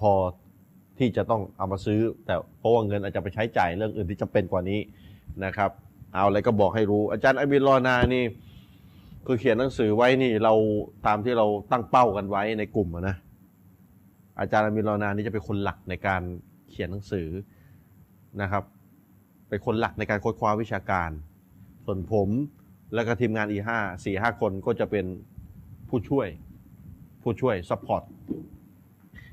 พอที่จะต้องเอามาซื้อ แต่เพราะว่าเงินอาจจะไปใช้จ่ายเรื่องอื่นที่จำเป็นกว่านี้นะครับ เอาอะไรก็บอกให้รู้ อาจารย์อบินรอนานี่คือเขียนหนังสือไว้นี่เราตามที่เราตั้งเป้ากันไว้ในกลุ่มนะอาจารย์อบินรอนานี่จะเป็นคนหลักในการเขียนหนังสือนะครับเป็นคนหลักในการค้นคว้าวิชาการ ส่วนผมแล้วก็ทีมงานอีห้าสี่ห้าคนก็จะเป็นผู้ช่วย ผู้ช่วย support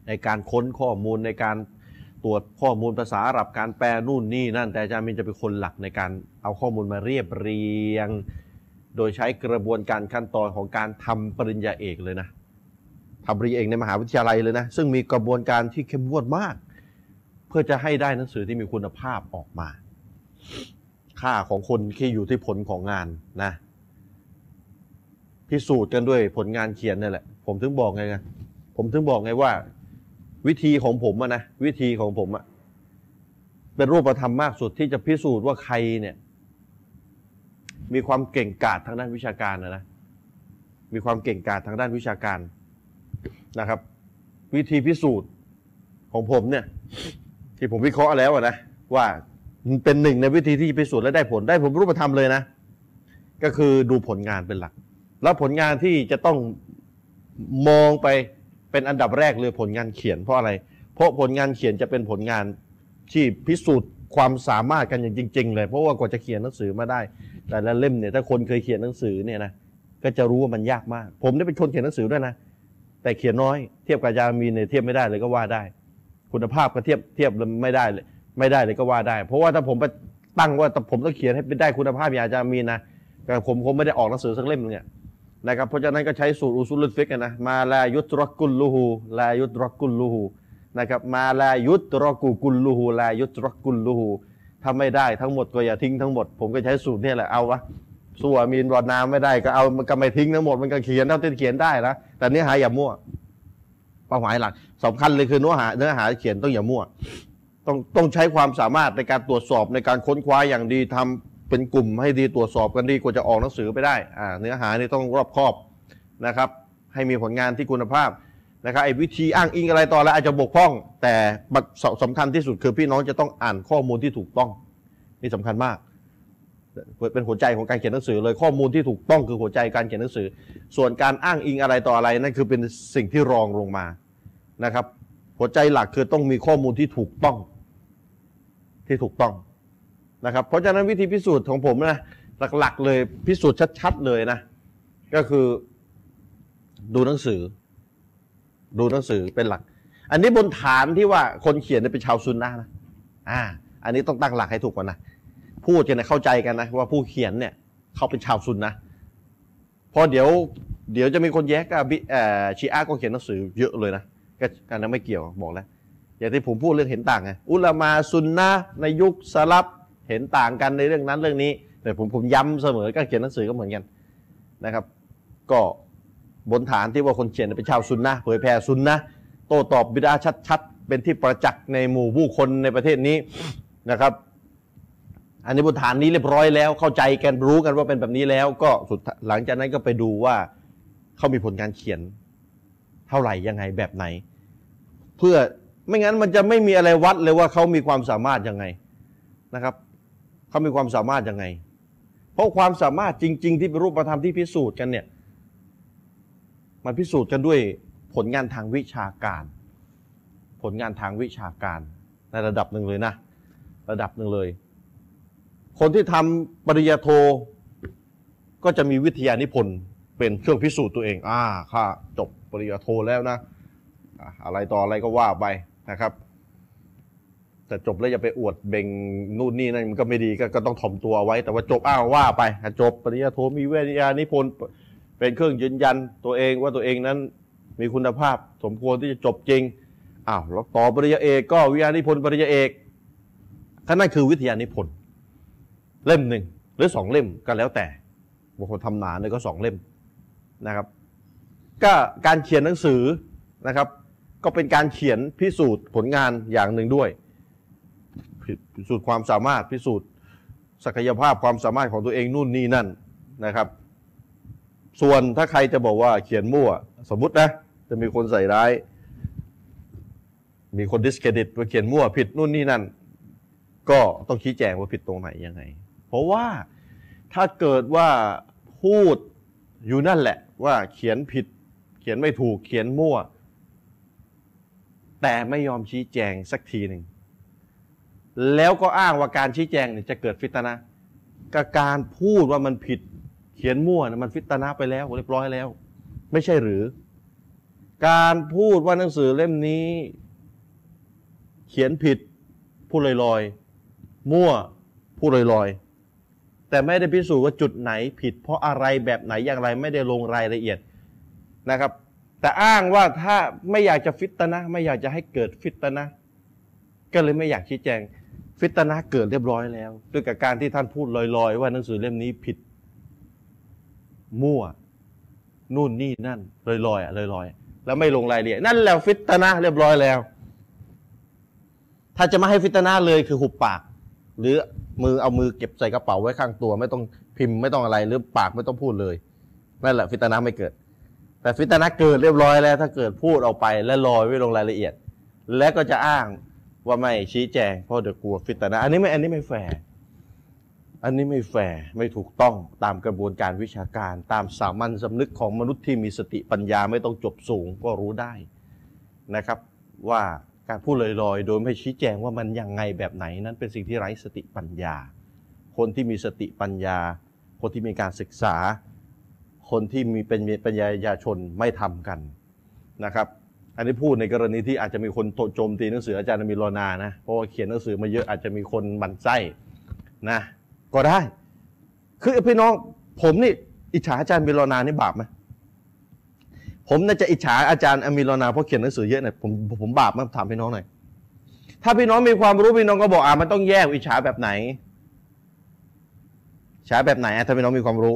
ในการค้นข้อมูลในการตรวจข้อมูลภาษาอาหรับการแปลนู่นนี่นั่น แต่อาจารย์มินจะเป็นคนหลักในการเอาข้อมูลมาเรียบเรียง โดยใช้กระบวนการขั้นตอนของการทำปริญญาเอกเลยนะทำปริญญาเอกในมหาวิทยาลัยเลยนะ ซึ่งมีกระบวนการที่เข้มงวดมาก เพื่อจะให้ได้หนังสือที่มีคุณภาพออกมา ค่าของคนที่อยู่ที่ผลของงานนะพิสูจน์กันด้วยผลงานเขียนนี่แหละ ผมถึงบอกไงไงผมถึงบอกไงว่า วิธีของผมอะนะวิธีของผมอะเป็นรูปธรรมมากสุดที่จะพิสูจน์ว่าใครเนี่ย มีความเก่งกาจทางด้านวิชาการนะนะมีความเก่งกาจทางด้านวิชาการนะครับ วิธีพิสูจน์ของผมเนี่ย ที่ผมวิเคราะห์แล้วอะนะว่าเป็นหนึ่งในวิธีที่พิสูจน์และได้ผลได้ผลรูปธรรมเลยนะ ก็คือดูผลงานเป็นหลัก แล้วผลงานที่จะต้องมองไป เป็นอันดับแรกเลยผลงานเขียนเพราะอะไร เพราะผลงานเขียนจะเป็นผลงานที่พิสูจน์ความสามารถกันอย่างจริง ๆ เลย เพราะว่ากว่าจะเขียนหนังสือมาได้ แต่ละเล่มเนี่ยถ้าคนเคยเขียนหนังสือเนี่ยนะก็จะรู้ว่ามันยากมาก ผมได้เป็นคนเขียนหนังสือด้วยนะ แต่เขียนน้อยเทียบกับอาจารย์มีเนี่ยเทียบไม่ได้เลยก็ว่าได้ คุณภาพก็เทียบเทียบไม่ได้เลยไม่ได้เลยก็ว่าได้ เพราะว่าถ้าผมไปตั้งว่าผมต้องเขียนให้เป็นได้คุณภาพอยาจารย์มีนะแต่ผมคงไม่ได้ออกหนังสือสักเล่มนึงเนี่ย นะครับเพราะฉะนั้นก็ใช้สูตรอุซุลุฟิกนะมาลายุตรกุลลูฮูลายุตรกุลลูฮูนะครับมาลายุตรกุกุลลูฮูลายุตรกุลลูฮูถ้าไม่ได้ทั้งหมดก็อย่าทิ้งทั้งหมด ผมก็ใช้สูตรนี่แหละเอาวะสู้อามีนรอดน้ำไม่ได้ก็เอามันก็ไม่ทิ้งทั้งหมดมันก็เขียนเท่าที่เขียนได้นะแต่เนื้อหาอย่ามั่วเป้าหมายหลักสำคัญเลยคือเนื้อหาเนื้อหาเขียนต้องอย่ามั่วต้องต้องใช้ความสามารถในการตรวจสอบในการค้นคว้าอย่างดีทำ เป็นกลุ่มให้ดีตรวจสอบกันดีกว่าจะออกหนังสือไปได้อ่าเนื้อหานี่ต้องรอบคอบนะครับ ให้มีผลงานที่คุณภาพนะครับไอ้วิธีอ้างอิงอะไรต่อแล้วอาจจะบกพร่อง แต่สำคัญที่สุดคือพี่น้องจะต้องอ่านข้อมูลที่ถูกต้องนี่สำคัญมากเป็นหัวใจของการเขียนหนังสือเลยข้อมูลที่ถูกต้องคือหัวใจการเขียนหนังสือ ส่วนการอ้างอิงอะไรต่ออะไรนั่นคือเป็นสิ่งที่รองลงมานะครับ หัวใจหลักคือต้องมีข้อมูลที่ถูกต้อง ที่ถูกต้อง นะครับ เพราะฉะนั้นวิธีพิสูจน์ของผมนะหลักๆ เลยพิสูจน์ชัดๆเลยนะ ก็คือดูหนังสือ ดูหนังสือเป็นหลัก อันนี้บนฐานที่ว่าคนเขียนเป็นชาวซุนนะนะอ่า อันนี้ต้องตั้งหลักให้ถูกก่อนนะพูดกันนะเข้าใจกันนะว่าผู้เขียนเนี่ยเขาเป็นชาวซุนนะพอเดี๋ยว เดี๋ยวจะมีคนแย้กับชีอาก็เขียนหนังสือเยอะเลยนะก็การนั้นไม่เกี่ยวบอกแล้วอย่างที่ผมพูดเรื่องเห็นต่างไงอุลามาซุนนะในยุคสลับ เห็นต่างกันในเรื่องนั้นเรื่องนี้ แต่ผมผมย้ำเสมอก็เขียนหนังสือก็เหมือนกันนะครับ ก็บนฐานที่ว่าคนเขียนเป็นชาวซุนนะเผยแผ่ซุนนะโต้ตอบบิดาชัดๆ เป็นที่ประจักษ์ในหมู่ผู้คนในประเทศนี้นะครับ อันนี้บนฐานนี้เรียบร้อยแล้ว เข้าใจกันรู้กันว่าเป็นแบบนี้แล้ว ก็สุดหลังจากนั้นก็ไปดูว่าเขามีผลการเขียนเท่าไหร่ยังไงแบบไหน เพื่อไม่งั้นมันจะไม่มีอะไรวัดเลยว่าเขามีความสามารถยังไงนะครับ เขามีความสามารถยังไง เพราะความสามารถจริง ๆ ที่เป็นรูปธรรมที่พิสูจน์กันเนี่ย มันพิสูจน์กันด้วยผลงานทางวิชาการ ผลงานทางวิชาการในระดับหนึ่งเลยนะ ระดับหนึ่งเลย คนที่ทำปริญญาโทก็จะมีวิทยานิพนธ์เป็นเครื่องพิสูจน์ตัวเอง อ่า ข้าจบปริญญาโทแล้วนะ อะไรต่ออะไรก็ว่าไปนะครับ แต่จบแล้วอย่าไปอวดเบ่งนู่นนี่นั่นมันก็ไม่ดีก็ก็ต้องถ่อมตัวไว้ แต่ว่าจบอ้าวว่าไปจบปริญญาโทมีวิทยานิพนธ์เป็นเครื่องยืนยันตัวเองว่าตัวเองนั้นมีคุณภาพสมควรที่จะจบจริงอ้าวแล้วต่อปริญญาเอกก็วิทยานิพนธ์ปริญญาเอกนั่นคือวิทยานิพนธ์เล่มหนึ่งหรือสองเล่มก็แล้วแต่บางคนทำหนาเนี่ยก็สองเล่มนะครับ ก็การเขียนหนังสือนะครับ ก็เป็นการเขียนพิสูจน์ผลงานอย่างหนึ่งด้วย พิสูจน์ความสามารถพิสูจน์ศักยภาพความสามารถของตัวเองนู่นนี่นั่นนะครับ ส่วนถ้าใครจะบอกว่าเขียนมั่ว สมมุตินะ จะมีคนใส่ร้าย มีคนดิสเครดิตว่าเขียนมั่วผิดนู่นนี่นั่น ก็ต้องชี้แจงว่าผิดตรงไหนยังไง เพราะว่าถ้าเกิดว่าพูดอยู่นั่นแหละ ว่าเขียนผิด เขียนไม่ถูกเขียนมั่ว แต่ไม่ยอมชี้แจงสักทีหนึ่ง แล้วก็อ้างว่าการชี้แจงเนี่ยจะเกิดฟิตนะกับการพูดว่ามันผิดเขียนมั่วนะมันฟิตนะไปแล้วเรียบร้อยแล้ว ไม่ใช่หรือ การพูดว่าหนังสือเล่มนี้ เขียนผิดพูดลอยๆมั่วพูดลอยๆแต่ไม่ได้พิสูจน์ว่าจุดไหนผิด เพราะอะไรแบบไหนอย่างไรไม่ได้ลงรายละเอียดนะครับ แต่อ้างว่าถ้าไม่อยากจะฟิตนะ ไม่อยากจะให้เกิดฟิตนะ ก็เลยไม่อยากชี้แจง ฟิตนะเกิดเรียบร้อยแล้ว ด้วยกับการที่ท่านพูดลอยๆ ว่าหนังสือเล่มนี้ผิด มั่ว นู่นนี่นั่นลอยๆอะลอยๆแล้วไม่ลงรายละเอียดนั่นแหละฟิตนะเรียบร้อยแล้ว ถ้าจะไม่ให้ฟิตนะเลยคือหุบปาก หรือมือเอามือเก็บใส่กระเป๋าไว้ข้างตัว ไม่ต้องพิมพ์ไม่ต้องอะไรหรือปากไม่ต้องพูดเลยนั่นแหละ فتنة ไม่เกิด แต่ فتنة เกิดเรียบร้อยแล้ว ถ้าเกิดพูดออกไปและลอยไม่ลงรายละเอียด และก็จะอ้าง ว่าไม่ชี้แจงเพราะเดี๋ยวกลัว فتنة อันนี้ไม่อันนี้ไม่แฟร์อันนี้ไม่แฟร์ไม่ถูกต้องตามกระบวนการวิชาการ ตามสามัญสำนึกของมนุษย์ที่มีสติปัญญาไม่ต้องจบสูงก็รู้ได้นะครับ ว่าการพูดลอยๆ โดยไม่ชี้แจงว่ามันยังไงแบบไหนนั้นเป็นสิ่งที่ไร้สติปัญญา คนที่มีสติปัญญา คนที่มีการศึกษา คนที่มีเป็นปัญญายาชนไม่ทำกันนะครับ อันนี้พูดในกรณีที่อาจจะมีคนโจมตีหนังสืออาจารย์มีโรนานะเพราะว่าเขียนหนังสือมาเยอะอาจจะมีคนบันไส้นะก็ได้ คือพี่น้อง ผมนี่อิจฉาอาจารย์มิโรนานี่บาปไหมผมน่าจะอิจฉาอาจารย์อมิโรนาเพราะเขียนหนังสือเยอะเนี่ยผมผมบาปไหมถามพี่น้องหน่อยถ้าพี่น้องมีความรู้พี่น้องก็บอกอ่ามันต้องแยกอิจฉาแบบไหนอิจฉาแบบไหนถ้าพี่น้องมีความรู้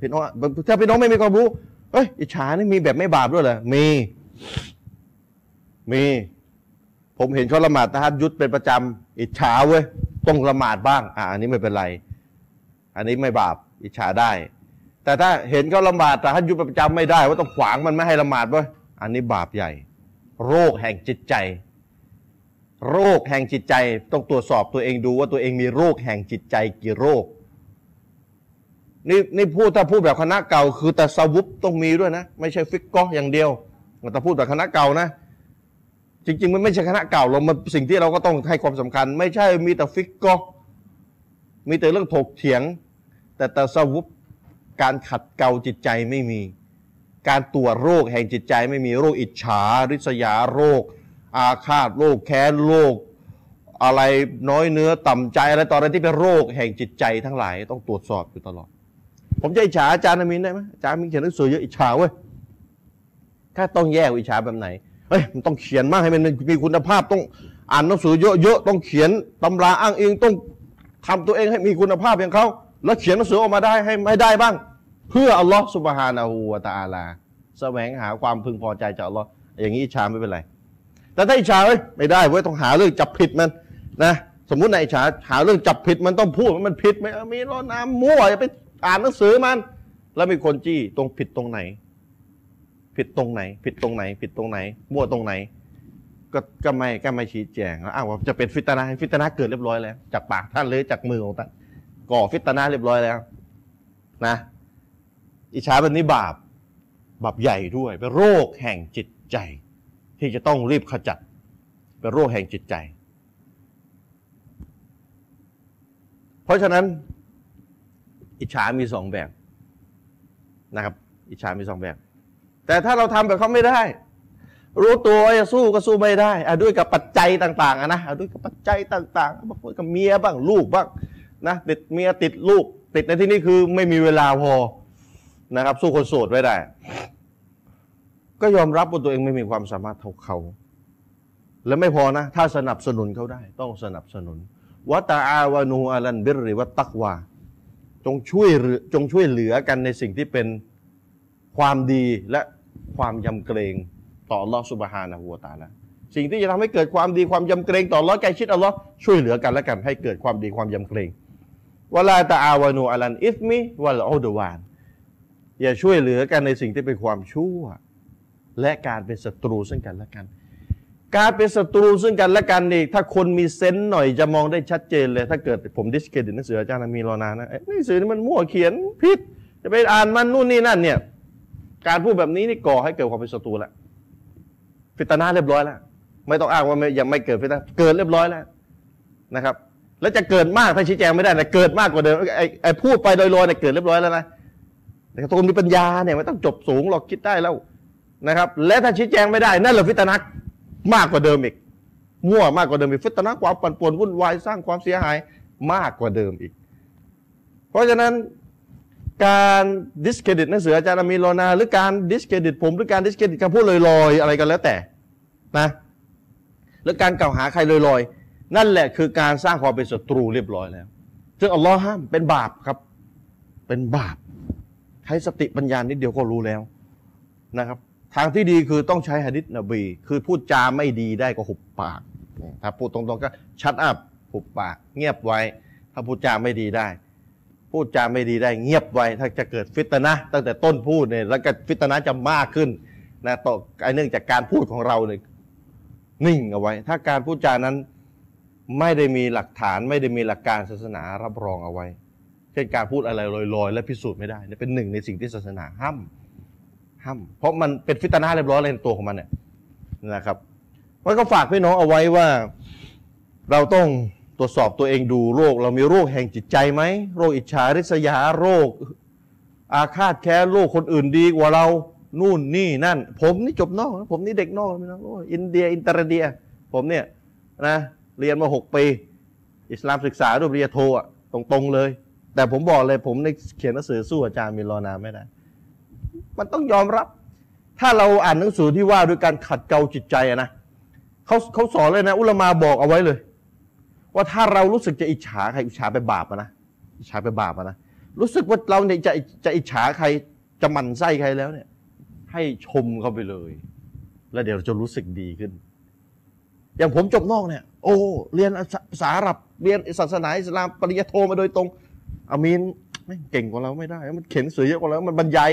พี่น้องถ้าพี่น้องไม่มีความรู้เอ้ยอิจฉานี่มีแบบไม่บาปด้วยเหรอมี มี ผมเห็นเขาละหมาดนะฮัดยุดเป็นประจำอิจฉาเว้ยต้องละหมาดบ้าง อ่าอันนี้ไม่เป็นไร อันนี้ไม่บาปอิจฉาได้ แต่ถ้าเห็นเขาละหมาดแต่ฮัดยุดเป็นประจำไม่ได้ ว่าต้องขวางมันไม่ให้ละหมาดเว้ยอันนี้บาปใหญ่ โรคแห่งจิตใจ โรคแห่งจิตใจ ต้องตรวจสอบตัวเองดูว่าตัวเองมีโรคแห่งจิตใจกี่โรคนี่นี่พูดถ้าพูดแบบคณะเก่า คือแต่สวุปต้องมีด้วยนะ ไม่ใช่ฟิกก็อย่างเดียวแต่พูดแบบคณะเก่านะ จริง ๆ มันไม่ใช่คณะเก่าเรามันสิ่งที่เราก็ต้องให้ความสำคัญ ไม่ใช่มีแต่ฟิกก็มีแต่เรื่องถกเถียง แต่แตะสวุปการขัดเกลาจิตใจไม่มี การตรวจโรคแห่งจิตใจไม่มีโรคอิจฉา ริษยาโรค อาฆาตโรคแค้นโรคอะไรน้อยเนื้อต่ำใจอะไรต่ออะไรที่เป็นโรคแห่งจิตใจทั้งหลายต้องตรวจสอบอยู่ตลอด ผมจะอิจฉาอาจารย์อามินได้ไหมอาจารย์มินเขียนหนังสือเยอะอิจฉาเว้ยแค่ต้องแยกอิจฉาแบบไหน เฮ้ยมันต้องเขียนมากให้มันมีคุณภาพต้องอ่านหนังสือเยอะๆต้องเขียนตำราอ้างอิงต้องทำตัวเองให้มีคุณภาพอย่างเขาแล้วเขียนหนังสือออกมาได้ให้ไม่ได้บ้าง เพื่ออัลลอฮ์สุบฮานาหูวาตาลาแสวงหาความพึงพอใจจากอัลลอฮ์อย่างนี้อิจฉาไม่เป็นไร แต่ถ้าอิจฉาเฮ้ยไม่ได้เว้ยต้องหาเรื่องจับผิดมันนะสมมุติในอิจฉาหาเรื่องจับผิดมันต้องพูดมันผิดไหมมีรอน้ำมั่วอย่าไปอ่านหนังสือมัน แล้วมีคนจี้ตรงผิดตรงไหน ผิดตรงไหน ผิดตรงไหน ผิดตรงไหนมั่วตรงไหน ก็ก็ไม่ก็ไม่ชี้แจงแล้วอ้าวจะเป็น فتنة فتنة เกิดเรียบร้อยแล้ว จากปากท่านเลยจากมือของท่านก่อ فتنة เรียบร้อยแล้ว นะ อิจฉาแบบนี้บาปบาปใหญ่ด้วยเป็นโรคแห่งจิตใจ ที่จะต้องรีบขจัดเป็นโรคแห่งจิตใจ เพราะฉะนั้น อิจฉามีสองแบบนะครับ อิจฉามีสองแบบ แต่ถ้าเราทำแบบเขาไม่ได้ รู้ตัวจะสู้ก็สู้ไม่ได้อะด้วยกับปัจจัยต่างๆนะด้วยกับปัจจัยต่างๆบางคนกับเมียบ้างลูกบ้างนะติดเมียติดลูก ติดในที่นี้คือไม่มีเวลาพอนะครับ สู้คนโสดไว้ได้ ก็ยอมรับว่าตัวเองไม่มีความสามารถเท่าเขา และไม่พอนะ ถ้าสนับสนุนเขาได้ ต้องสนับสนุนวะตาอาวานูอาลันบิริวัตตักวาจงช่วยจงช่วยเหลือกันในสิ่งที่เป็น ความดีและความยำเกรงต่ออัลลอฮฺ سبحانه وتعالى สิ่งที่จะทำให้เกิดความดีความยำเกรงต่ออัลลอฮ์ใกล้ชิดอัลลอฮ์ช่วยเหลือกันและกันให้เกิดความดีความยำเกรงولا تعاونوا على الإثم والعدوان อย่าช่วยเหลือกันในสิ่งที่เป็นความชั่ว และการเป็นศัตรูซึ่งกันและกัน การเป็นศัตรูซึ่งกันและกันนี่ถ้าคนมี sense หน่อยจะมองได้ชัดเจนเลย ถ้าเกิดผม discredit หนังสืออาจารย์มีรอนานะหนังสือนี่มันมั่วเขียนผิดจะไปอ่านมันนู่นนี่นั่นเนี่ย การพูดแบบนี้นี่ก่อให้เกิดความเป็นศัตรูแล้วฟิตนาเรียบร้อยแล้วไม่ต้องอ้างว่ายังไม่เกิดฟิตนาเกิดเรียบร้อยแล้วนะครับ แล้วจะเกิดมากถ้าชี้แจงไม่ได้นะเกิดมากกว่าเดิมไอ้ไอ้พูดไปลอยเนี่ยเกิดเรียบร้อยแล้วนะแต่ตัวมีปัญญาเนี่ยไม่ต้องจบสูงหรอกคิดได้แล้วนะครับ และถ้าชี้แจงไม่ได้นั่นแหละฟิตนักมากกว่าเดิมอีกมั่วมากกว่าเดิมอีกฟิตนักความปั่นป่วนวุ่นวายสร้างความเสียหายมากกว่าเดิมอีก เพราะฉะนั้น การ discredit หนังสืออาจารย์มีโลนาหรือการ discredit ผมหรือการ discredit การพูดลอยๆอะไรกันแล้วแต่นะหรือการกล่าวหาใครลอยๆนั่นแหละคือการสร้างความเป็นศัตรูเรียบร้อยแล้ว ซึ่งอัลลอฮ์ห้ามเป็นบาปครับ เป็นบาปใช้สติปัญญานิดเดียวก็รู้แล้วนะครับ ทางที่ดีคือต้องใช้หะดิษนบี คือพูดจาไม่ดีได้ก็หุบปาก ถ้าพูดตรงๆก็ชัดอัพหุบปาก เงียบไว้ ถ้าพูดจาไม่ดีได้ พูดจาไม่ดีได้เงียบไว้ถ้าจะเกิดฟิตนะตั้งแต่ต้นพูดเนี่ยแล้วก็ฟิตนะจะมากขึ้นนะต่อไอ้เนื่องจากการพูดของเราเนี่ยนิ่งเอาไว้ ถ้าการพูดจานั้นไม่ได้มีหลักฐานไม่ได้มีหลักการศาสนารับรองเอาไว้ เช่นการพูดอะไรลอยๆ และพิสูจน์ไม่ได้เนี่ยเป็นหนึ่งในสิ่งที่ศาสนาห้ามห้ามเพราะมันเป็นฟิตนาเรียบร้อยในตัวของมันเนี่ยนะครับมันก็ฝากพี่น้องเอาไว้ว่าเราต้อง ตรวจสอบตัวเองดูโรค เรามีโรคแห่งจิตใจไหมโรคอิจฉาริษยาโรค อาฆาตแค้นโรคคนอื่นดีกว่าเรานู่นนี่นั่น ผมนี่จบนอกผมนี่เด็กนอกพี่น้องอินเดียอินเตอร์เดีย ผมเนี่ยนะเรียนมาหกปี อิสลามศึกษาด้วยปริญญาโทอะตรงๆเลย แต่ผมบอกเลยผมในเขียนหนังสือสู้อาจารย์มิลอนาไม่ได้มันต้องยอมรับ ถ้าเราอ่านหนังสือที่ว่าด้วยการขัดเกลาจิตใจนะเขาเขาสอนเลยนะ อุลมาบอกเอาไว้เลย ว่าถ้าเรารู้สึกจะอิจฉาใครอิจฉาไปบาปนะอิจฉาไปบาปนะรู้สึกว่าเราเนี่ยจะจะอิจฉาใครจะหมั่นไส้ใครแล้วเนี่ย ให้ชมเขาไปเลย แล้วเดี๋ยวเราจะรู้สึกดีขึ้น อย่างผมจบนอกเนี่ย โอ้เรียนภาษาอาหรับเรียนศาสนาอิสลามปริญญาโทมาโดยตรงอามีนไม่เก่งกว่าเราไม่ได้ มันเขียนสือเยอะกว่าเรา มันบรรยาย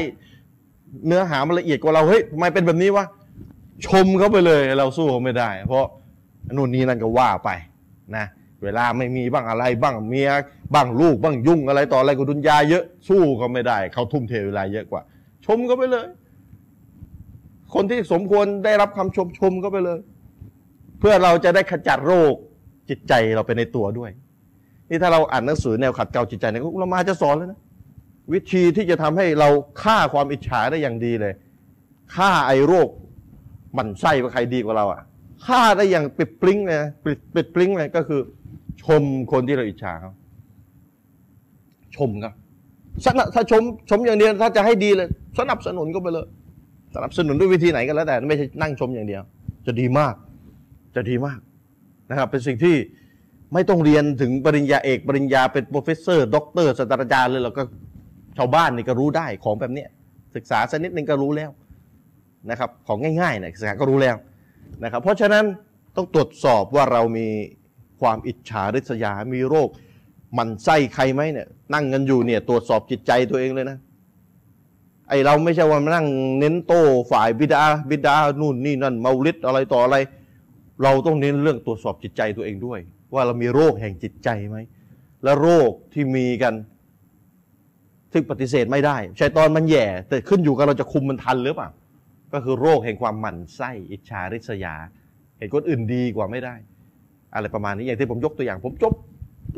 เนื้อหามันละเอียดกว่าเราเฮ้ยทำไมเป็นแบบนี้วะชมเขาไปเลยเราสู้เขาไม่ได้ เพราะนู่นนี่นั่นก็ว่าไปนะ เวลาไม่มีบ้างอะไรบ้างเมียบ้างลูกบ้างยุ่งอะไรต่ออะไรกับดุนยาเยอะสู้เขาไม่ได้ เขาทุ่มเทเวลาเยอะกว่า ชมเขาไปเลย คนที่สมควรได้รับคำชมชมเขาไปเลย เพื่อเราจะได้ขจัดโรคจิตใจเราไปในตัวด้วย นี่ถ้าเราอ่านหนังสือแนวขัดเกลาจิตใจเนี่ยอุลามาจะสอนเลยนะวิธีที่จะทำให้เราฆ่าความอิจฉาได้อย่างดีเลยฆ่าไอ้โรคมันไส้ว่าใครดีกว่าเราอะฆ่าได้อย่างปิดปลิ้งเลยปิดปิดปลิ้งเลยก็คือ ชมคนที่เราอิจฉาเขาชมครับถ้าชมชมอย่างเดียวถ้าจะให้ดีเลย สนับสนุนก็ไปเลย สนับสนุนด้วยวิธีไหนก็แล้วแต่ไม่ใช่นั่งชมอย่างเดียว จะดีมาก จะดีมากนะครับ เป็นสิ่งที่ไม่ต้องเรียนถึงปริญญาเอก ปริญญาเป็น professor doctor ศาสตราจารย์เลยเราก็ชาวบ้านนี่ก็รู้ได้ของแบบเนี้ยศึกษาสักนิดนึงก็รู้แล้วนะครับ ของง่ายๆเนี่ยศึกษาก็รู้แล้วนะครับ เพราะฉะนั้นต้องตรวจสอบว่าเรามี ความอิจฉาริษยา มีโรคหมั่นไส้ใครไหมเนี่ย นั่งกันอยู่เนี่ย ตรวจสอบจิตใจตัวเองเลยนะ ไอเราไม่ใช่ว่ามานั่งเน้นโต้ฝ่ายบิดาบิดานู่นนี่นั่นเมาลิดอะไรต่ออะไร เราต้องเน้นเรื่องตรวจสอบจิตใจตัวเองด้วย ว่าเรามีโรคแห่งจิตใจไหม และโรคที่มีกันซึ่งปฏิเสธไม่ได้ชัยตอนมันแย่ แต่ขึ้นอยู่กับเราจะคุมมันทันหรือเปล่าก็คือโรคแห่งความหมั่นไส้ อิจฉาริษยา เห็นคนอื่นดีกว่าไม่ได้ อะไรประมาณนี้อย่างที่ผมยกตัวอย่าง ผมจบ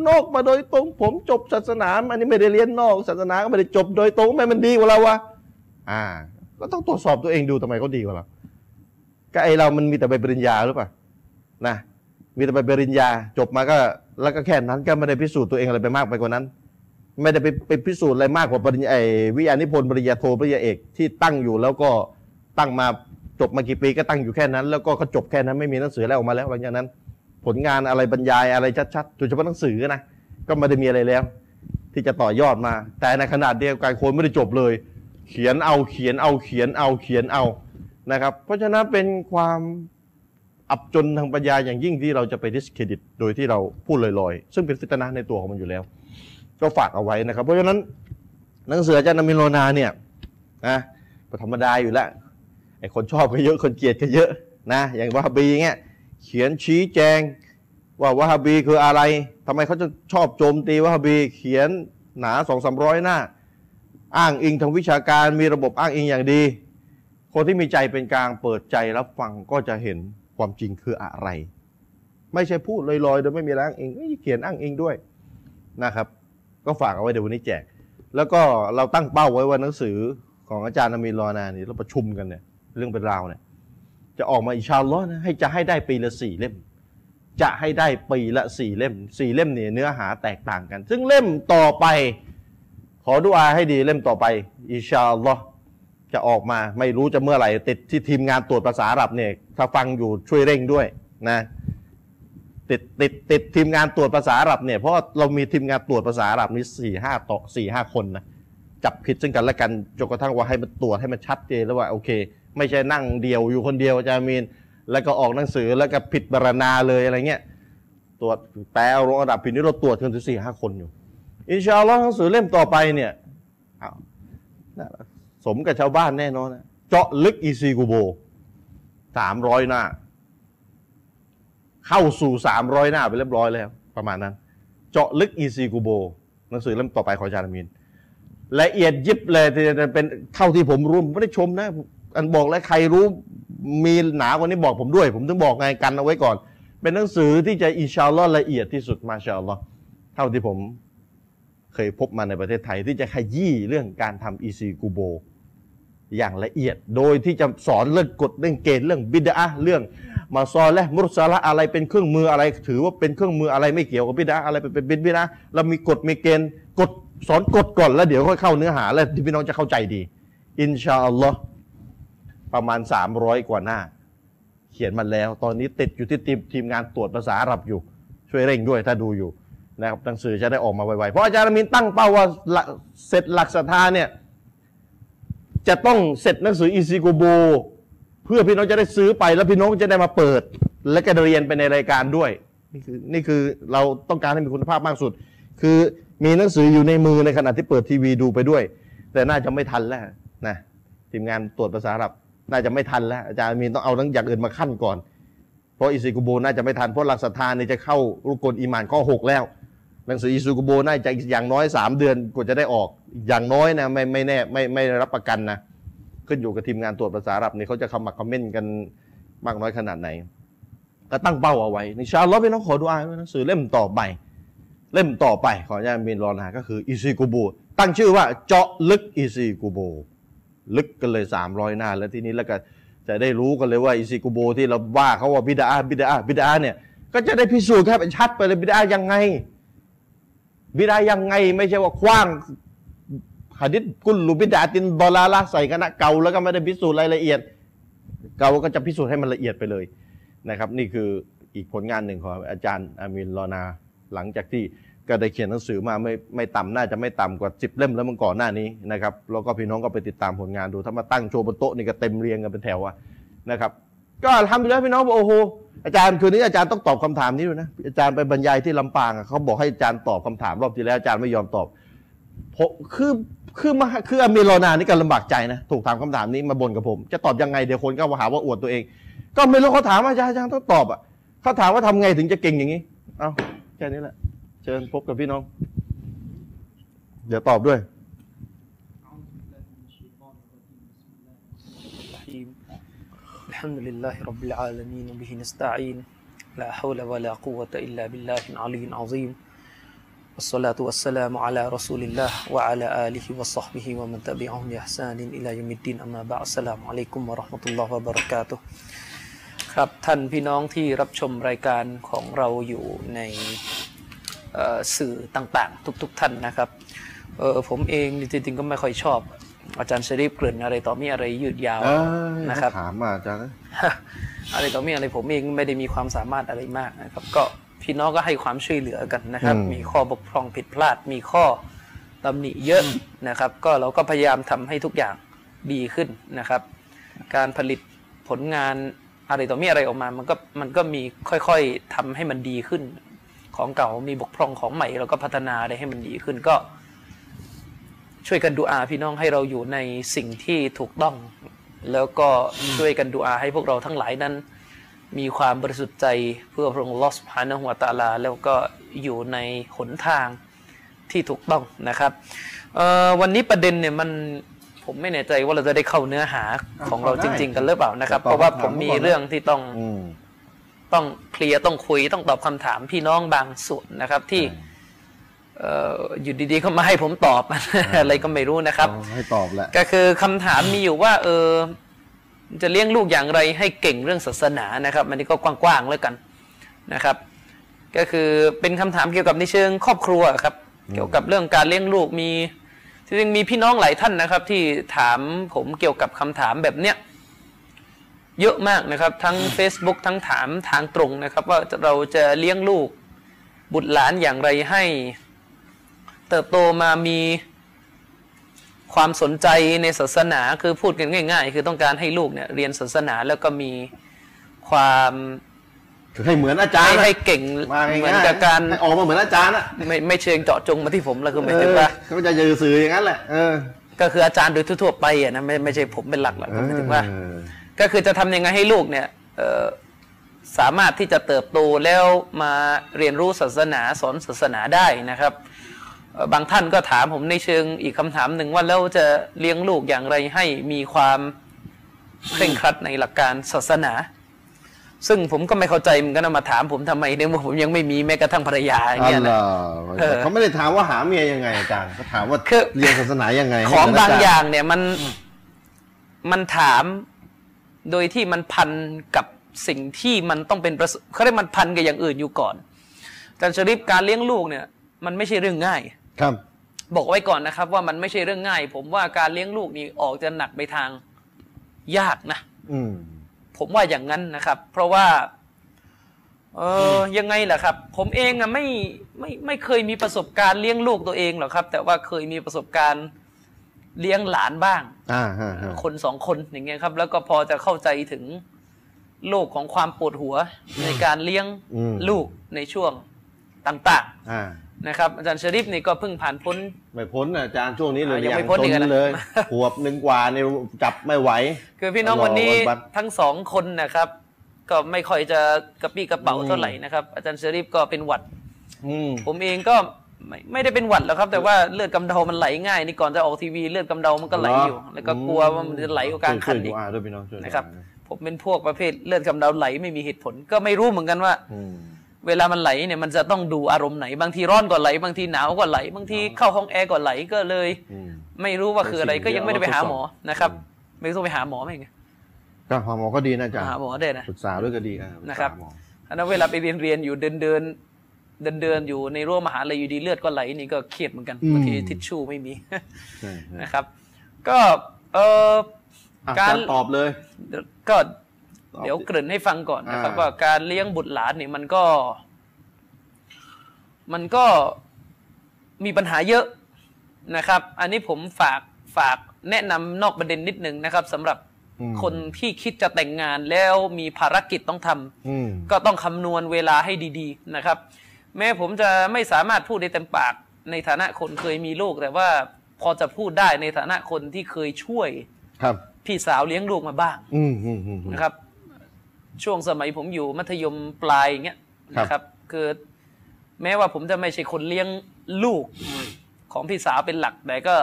นอกมาโดยตรง ผมจบศาสนาอันนี้ไม่ได้เรียนนอก ศาสนาก็ไม่ได้จบโดยตรงไม่มันดีกว่าเราวะอ่า ก็ต้องตรวจสอบตัวเองดูทำไมเขาดีกว่าเราก็ไอเรามันมีแต่ใบปริญญาหรือเปล่านะมีแต่ไปปริญญาจบมาก็แล้วก็แค่นั้นก็ไม่ได้พิสูจน์ตัวเองอะไรไปมากไปกว่านั้น ไม่ได้ไปไปพิสูจน์อะไรมากกว่าปริญญาวิทยานิพนธ์ปริญญาโทปริญญาเอกที่ตั้งอยู่แล้วก็ตั้งมาจบมากี่ปีก็ตั้งอยู่แค่นั้น แล้วก็ก็จบแค่นั้นไม่มีหนังสือแล้วออกมาแล้วหลังจากนั้น ผลงานอะไรบรรยายอะไรชัดๆโดยเฉพาะหนังสือนะก็ไม่ได้มีอะไรแล้ว ที่จะต่อยอดมา แต่ในขนาดเดียวกันคนไม่ได้จบเลย เขียนเอาเขียนเอาเขียนเอาเขียนเอานะครับ เพราะฉะนั้นเป็นความอับจนทางปัญญาอย่างยิ่งที่เราจะไปดิสเครดิตโดยที่เราพูดลอยๆ ซึ่งเป็นฟิตนะในตัวของมันอยู่แล้ว ก็ฝากเอาไว้นะครับ เพราะฉะนั้นหนังสืออาจารย์นามิโลนาเนี่ยนะธรรมดาอยู่แล้วไอ้คนชอบก็เยอะคนเกลียดก็เยอะนะอย่างว่าบีเงี้ย เขียนชี้แจงว่าวะฮาบีคืออะไรทำไมเขาจะชอบโจมตีวะฮาบี เขียนหนาสองสามร้อยหน้า อ้างอิงทางวิชาการมีระบบอ้างอิงอย่างดี คนที่มีใจเป็นกลางเปิดใจรับฟังก็จะเห็นความจริงคืออะไร ไม่ใช่พูดลอยๆโดยไม่มีแรงอิงเขียนอ้างอิงด้วยนะครับ ก็ฝากเอาไว้เดี๋ยววันนี้แจก แล้วก็เราตั้งเป้าไว้ว่าหนังสือของอาจารย์อามีรอนานี่เราประชุมกันเนี่ยเรื่องเป็นราวเนี่ย จะออกมาอิชาลอฮ์นะให้จะให้ได้ปีละสี่เล่ม จะให้ได้ปีละสี่เล่มสี่เล่มเนี่ยเนื้อหาแตกต่างกัน ซึ่งเล่มต่อไป ขอดุอาให้ดีเล่มต่อไป อิชาลอฮ์จะออกมาไม่รู้จะเมื่อไหร่ติดที่ทีมงานตรวจภาษาอาหรับเนี่ยถ้าฟังอยู่ช่วยเร่งด้วยนะติดติดติดทีมงานตรวจภาษาอาหรับเนี่ยเพราะเรามีทีมงานตรวจภาษาอาหรับนี่สี่ห้าต่อสี่ห้าคนนะจับผิดซึ่งกันและกันจนกระทั่งว่าให้มันตรวจให้มันชัดเจนแล้วว่าโอเค ไม่ใช่นั่งเดียวอยู่คนเดียวอาจารย์มีน แล้วก็ออกหนังสือแล้วก็ผิดบรรณาเลยอะไรเงี้ยตรวจแปลเอาลงระดับผิดนี่เราตรวจกันถึงสี่ห้าคนอยู่ อินชาอัลลอฮ์หนังสือเล่มต่อไปเนี่ยสมกับชาวบ้านแน่นอนนะเจาะลึกอีซีกูโบสามร้อยหน้า เข้าสู่สามร้อยหน้าไปเรียบร้อยแล้ว ประมาณนั้น เจาะลึกอีซีกูโบหนังสือเล่มต่อไปของจารามีนละเอียดยิบเลยจะเป็นเท่าที่ผมรู้ผมไม่ได้ชมนะ อันบอกแล้วใครรู้มีหนากว่านี้บอกผมด้วย ผมถึงบอกไงกันเอาไว้ก่อน เป็นหนังสือที่จะอินชาอัลลอฮ์ละเอียดที่สุดมาชาอัลลอฮ์เท่าที่ผมเคยพบมาในประเทศไทย ที่จะขยี้เรื่องการทำอีซีกูโบอย่างละเอียด โดยที่จะสอนเรื่องกฎเรื่องเกณฑ์เรื่องบิดาเรื่องมาซอและมุสละอะไรเป็นเครื่องมืออะไร ถือว่าเป็นเครื่องมืออะไรไม่เกี่ยวกับบิดาอะไรเป็นเป็นบิดาเรามีกฎมีเกณฑ์กฎสอนกฎก่อนแล้วเดี๋ยวค่อยเข้าเนื้อหา แล้วที่พี่น้องจะเข้าใจดี อินชาอัลลอฮ์ ประมาณ 300 กว่าหน้า เขียนมาแล้ว ตอนนี้ติดอยู่ที่ทีมทีมงานตรวจภาษาอาหรับอยู่ ช่วยเร่งด้วยถ้าดูอยู่นะครับหนังสือจะได้ออกมาไวๆเพราะอาจารย์มินตั้งเป้าว่าเสร็จหลักศรัทธาเนี่ยจะต้องเสร็จหนังสืออีซิโกโบเพื่อพี่น้องจะได้ซื้อไปแล้วพี่น้องจะได้มาเปิด และก็เรียนไปในรายการด้วย นี่คือนี่คือเราต้องการให้มีคุณภาพมากสุด คือมีหนังสืออยู่ในมือในขณะที่เปิดทีวีดูไปด้วย แต่น่าจะไม่ทันแล้วนะทีมงานตรวจภาษาอาหรับ น่าจะไม่ทันแล้ว อาจารย์มีนต้องเอาทั้งอย่างอื่นมาขั้นก่อน เพราะอิซิกุโบน่าจะไม่ทันเพราะหลักศรัทธาเนี่ยจะเข้ารุกลอีมานข้อหกแล้ว หนังสืออิซิกุโบน่าจะอย่างน้อยสามเดือนกว่าจะได้ออกอย่างน้อยนะไม่ไม่แน่ไม่ไม่รับประกันนะขึ้นอยู่กับทีมงานตรวจภาษาอาหรับนี่เขาจะคำมัก comment กันมากน้อยขนาดไหน ก็ตั้งเป้าเอาไว้إن شاء الله พี่น้องขอดุอาด้วยหนังสือเล่มต่อไป เล่มต่อไปของอาจารย์มีนรอนาก็คืออิซิกุโบตั้งชื่อว่าเจาะลึกอิซิกุโบ ลึกกันเลยสามร้อยหน้า แล้วทีนี้แล้วก็จะได้รู้กันเลยว่าอิซิกุโบที่เราว่าเขาว่า بدعة بدعة بدعة เนี่ยก็จะได้พิสูจน์ให้เห็นชัดไปเลย بدعة ยังไง بدعة ยังไงไม่ใช่ว่าคว้างหะดิษกุลลุบิดาตินดอลาละใส่คณะเก่าแล้วก็ไม่ได้พิสูจน์รายละเอียด เก่าก็จะพิสูจน์ให้มันละเอียดไปเลยนะครับ นี่คืออีกผลงานหนึ่งของอาจารย์อามินรอนาหลังจากที่ ก็ได้เขียนหนังสือมาไม่ไม่ต่ำน่าจะไม่ต่ำกว่าสิบเล่มแล้วมื่อก่อนหน้านี้นะครับแล้วก็พี่น้องก็ไปติดตามผลงานดูถ้ามาตั้งโชว์บนโต๊ะนี่ก็เต็มเรียงกันเป็นแถวอะนะครับก็ทำไปแล้วพี่น้องบอกโอ้โหอาจารย์คืนนี้อาจารย์ต้องตอบคำถามนี้ด้วยนะอาจารย์ไปบรรยายที่ลำปางเขาบอกให้อาจารย์ตอบคำถามรอบที่แล้วอาจารย์ไม่ยอมตอบผมคือคือมาคืออามีรอนานี่ก็ลำบากใจนะถูกถามคำถามนี้มาบ่นกับผม จะตอบยังไงเดี๋ยวคนก็มาหาว่าอวดตัวเอง ก็ไม่รู้เขาถามอาจารย์อาจารย์ต้องตอบอะเขาถามว่าทำไงถึงจะเก่งอย่างนี้ เอาแค่นี้แหละ เชิญพบกับพี่น้อง เดี๋ยวตอบด้วยอัลฮัมดุลิลลาฮิรับบิลอาลามีนบิฮินสตาอีน لا حول ولا قوة إلا بالله العلي العظيم والصلاة والسلام على رسول الله وعلى آله وصحبه ومن تبعهم بإحسان إلى يوم الدين أما بعد السلام عليكم ورحمة الله وبركاته ครับท่านพี่น้องที่รับชมรายการของเราอยู่ใน สื่อต่างๆ ทุก ๆ ท่านนะครับเออผมเองจริงๆก็ไม่ค่อยชอบ อาจารย์ชริฟเกริ่นอะไรต่อมีอะไรยืดยาวนะครับถามมาอาจารย์อะไรต่อมีอะไรผมเองไม่ได้มีความสามารถอะไรมากนะครับ ก็พี่น้องก็ให้ความช่วยเหลือกันนะครับอืมมีข้อบกพร่องผิดพลาด มีข้อตำหนิเยอะนะครับ ก็เราก็พยายามทำให้ทุกอย่างดีขึ้นนะครับ การผลิตผลงานอะไรต่อมีอะไรออกมา มันก็มันก็มีค่อยๆทำให้มันดีขึ้น ของเก่ามีบกพร่องของใหม่เราก็พัฒนาได้ให้มันดีขึ้นก็ ช่วยกันดูอาพี่น้องให้เราอยู่ในสิ่งที่ถูกต้อง แล้วก็ช่วยกันดูอาให้พวกเราทั้งหลายนั้น มีความบริสุทธิ์ใจเพื่อพระองค์ลอสพานะหัวตาลา แล้วก็อยู่ในหนทางที่ถูกต้องนะครับวันนี้ประเด็นเนี่ยมันผมไม่แน่ใจว่าเราจะได้เข้าเนื้อหาของเราจริง ๆ กันหรือเปล่านะครับ เพราะว่าผมมีเรื่องที่ต้อง ต้องเคลียร์ต้องคุยต้องตอบคำถามพี่น้องบางส่วนนะครับ ที่อยู่ดีๆเขามาให้ผมตอบอะไรก็ไม่รู้นะครับให้ตอบแหละก็คือคำถามมีอยู่ว่า เออ จะเลี้ยงลูกอย่างไรให้เก่งเรื่องศาสนานะครับอันนี้ก็กว้างๆแล้วกันนะครับ ก็คือเป็นคำถามเกี่ยวกับในเชิงครอบครัวครับ เกี่ยวกับเรื่องการเลี้ยงลูกมีจริงๆมีพี่น้องหลายท่านนะครับ ที่ถามผมเกี่ยวกับคำถามแบบเนี้ย เยอะมากนะครับ ทั้ง Facebook ทั้งถามทางตรงนะครับ ว่าเราจะเลี้ยงลูกบุตรหลานอย่างไรให้ เติบโตมามีความสนใจในศาสนาคือพูดกันง่าย ๆ คือต้องการให้ลูกเนี่ยเรียนศาสนาแล้วก็มีความคือให้เหมือนอาจารย์ให้เก่งเหมือนกับการออกมาเหมือนอาจารย์อะไม่ไม่เชิงเจาะจงมาที่ผมแล้วคือหมายถึงว่าเขาจะยืสื่ออย่างนั้นแหละเออก็คืออาจารย์โดยทั่วๆไปอะนะไม่ไม่ใช่ผมเป็นหลักหรอกหมายถึงว่า ก็คือจะทำยังไงให้ลูกเนี่ยสามารถที่จะเติบโตแล้วมาเรียนรู้ศาสนาสอนศาสนาได้นะครับบางท่านก็ถามผมในเชิงอีกคำถามหนึ่งว่าแล้วจะเลี้ยงลูกอย่างไรให้มีความเคร่งครัดในหลักการศาสนา ซึ่งผมก็ไม่เข้าใจเหมือนกันมาถามผมทำไมเนี่ยผมยังไม่มีแม้กระทั่งภรรยาอย่างเงี้ยนะเขาไม่ได้ถามว่าหาเมียยังไงอาจารย์เขาถามว่าเรียนศาสนายังไง ของบางอย่างเนี่ยมันมันถาม โดยที่มันพันกับสิ่งที่มันต้องเป็นเขาเรียกมันพันกับอย่างอื่นอยู่ก่อนแต่ชริปการเลี้ยงลูกเนี่ย มันไม่ใช่เรื่องง่าย ครับ บอกไว้ก่อนนะครับ ว่ามันไม่ใช่เรื่องง่าย ผมว่าการเลี้ยงลูกนี่ออกจะหนักไปทางยากนะอืมผมว่าอย่างนั้นนะครับ เพราะว่า เออยังไงล่ะครับ ผมเองอะไม่ไม่ไม่เคยมีประสบการณ์เลี้ยงลูกตัวเองหรอกครับ แต่ว่าเคยมีประสบการณ์ เลี้ยงหลานบ้างอ่าคนสองคนอย่างเงี้ยครับ แล้วก็พอจะเข้าใจถึงโลกของความปวดหัวในการเลี้ยงลูกในช่วงต่างๆนะครับ อาจารย์ชริปนี่ก็เพิ่งผ่านพ้น ไม่พ้นอาจารย์ช่วงนี้เลยยังไม่พ้นอีกเลยขวบหนึ่งกว่าเนี่ยจับไม่ไหว คือพี่น้องวันนี้ทั้งสองคนนะครับ ก็ไม่ค่อยจะกระปี้กระเป๋าเท่าไหร่นะครับ อาจารย์ชริปก็เป็นหวัดผมเองก็ ไม่ไม่ได้เป็นหวัดแล้วครับ แต่ว่าเลือดกำเดามันไหลง่ายนี่ก่อนจะออกทีวีเลือดกำเดามันก็ไหลอยู่ แล้วก็กลัวว่ามันจะไหลกลางคันอีกนะครับผมเป็นพวกประเภทเลือดกำเดาไหลไม่มีเหตุผล ก็ไม่รู้เหมือนกันว่าเวลามันไหลเนี่ยมันจะต้องดูอารมณ์ไหน บางทีร้อนก็ไหล บางทีหนาวก็ไหล บางทีเข้าห้องแอร์ก็ไหลก็เลย ไม่รู้ว่าคืออะไรก็ยังไม่ได้ไปหาหมอนะครับ ไม่ต้องไปหาหมอไหมไงก็หาหมอก็ดีนะจ๊ะหาหมอได้นะปรึกษาด้วยก็ดีนะครับอันนั้นเวลาไปเรียนเรียนอยู่เดินเดิน เดินเดินอยู่ในรั้วมหาลัยอยู่ดีเลือดก็ไหลนี่ก็เครียดเหมือนกันบางทีทิชชู่ไม่มีนะครับ ก็เออการตอบเลยก็เดี๋ยวเกริ่นให้ฟังก่อนนะครับว่าการเลี้ยงบุตรหลานนี่มันก็ มันก็มีปัญหาเยอะนะครับ อันนี้ผมฝากฝากแนะนำนอกประเด็นนิดนึงนะครับสำหรับคนที่คิดจะแต่งงานแล้วมีภารกิจต้องทำก็ต้องคำนวณเวลาให้ดี ๆ นะครับ แม้ผมจะไม่สามารถพูดได้เต็มปากในฐานะคนเคยมีลูก แต่ว่าพอจะพูดได้ในฐานะคนที่เคยช่วยครับ พี่สาวเลี้ยงลูกมาบ้างนะครับ ช่วงสมัยผมอยู่มัธยมปลายอย่างเงี้ยนะครับคือแม้ว่าผมจะไม่ใช่คนเลี้ยงลูกของพี่สาวเป็นหลักแต่ก็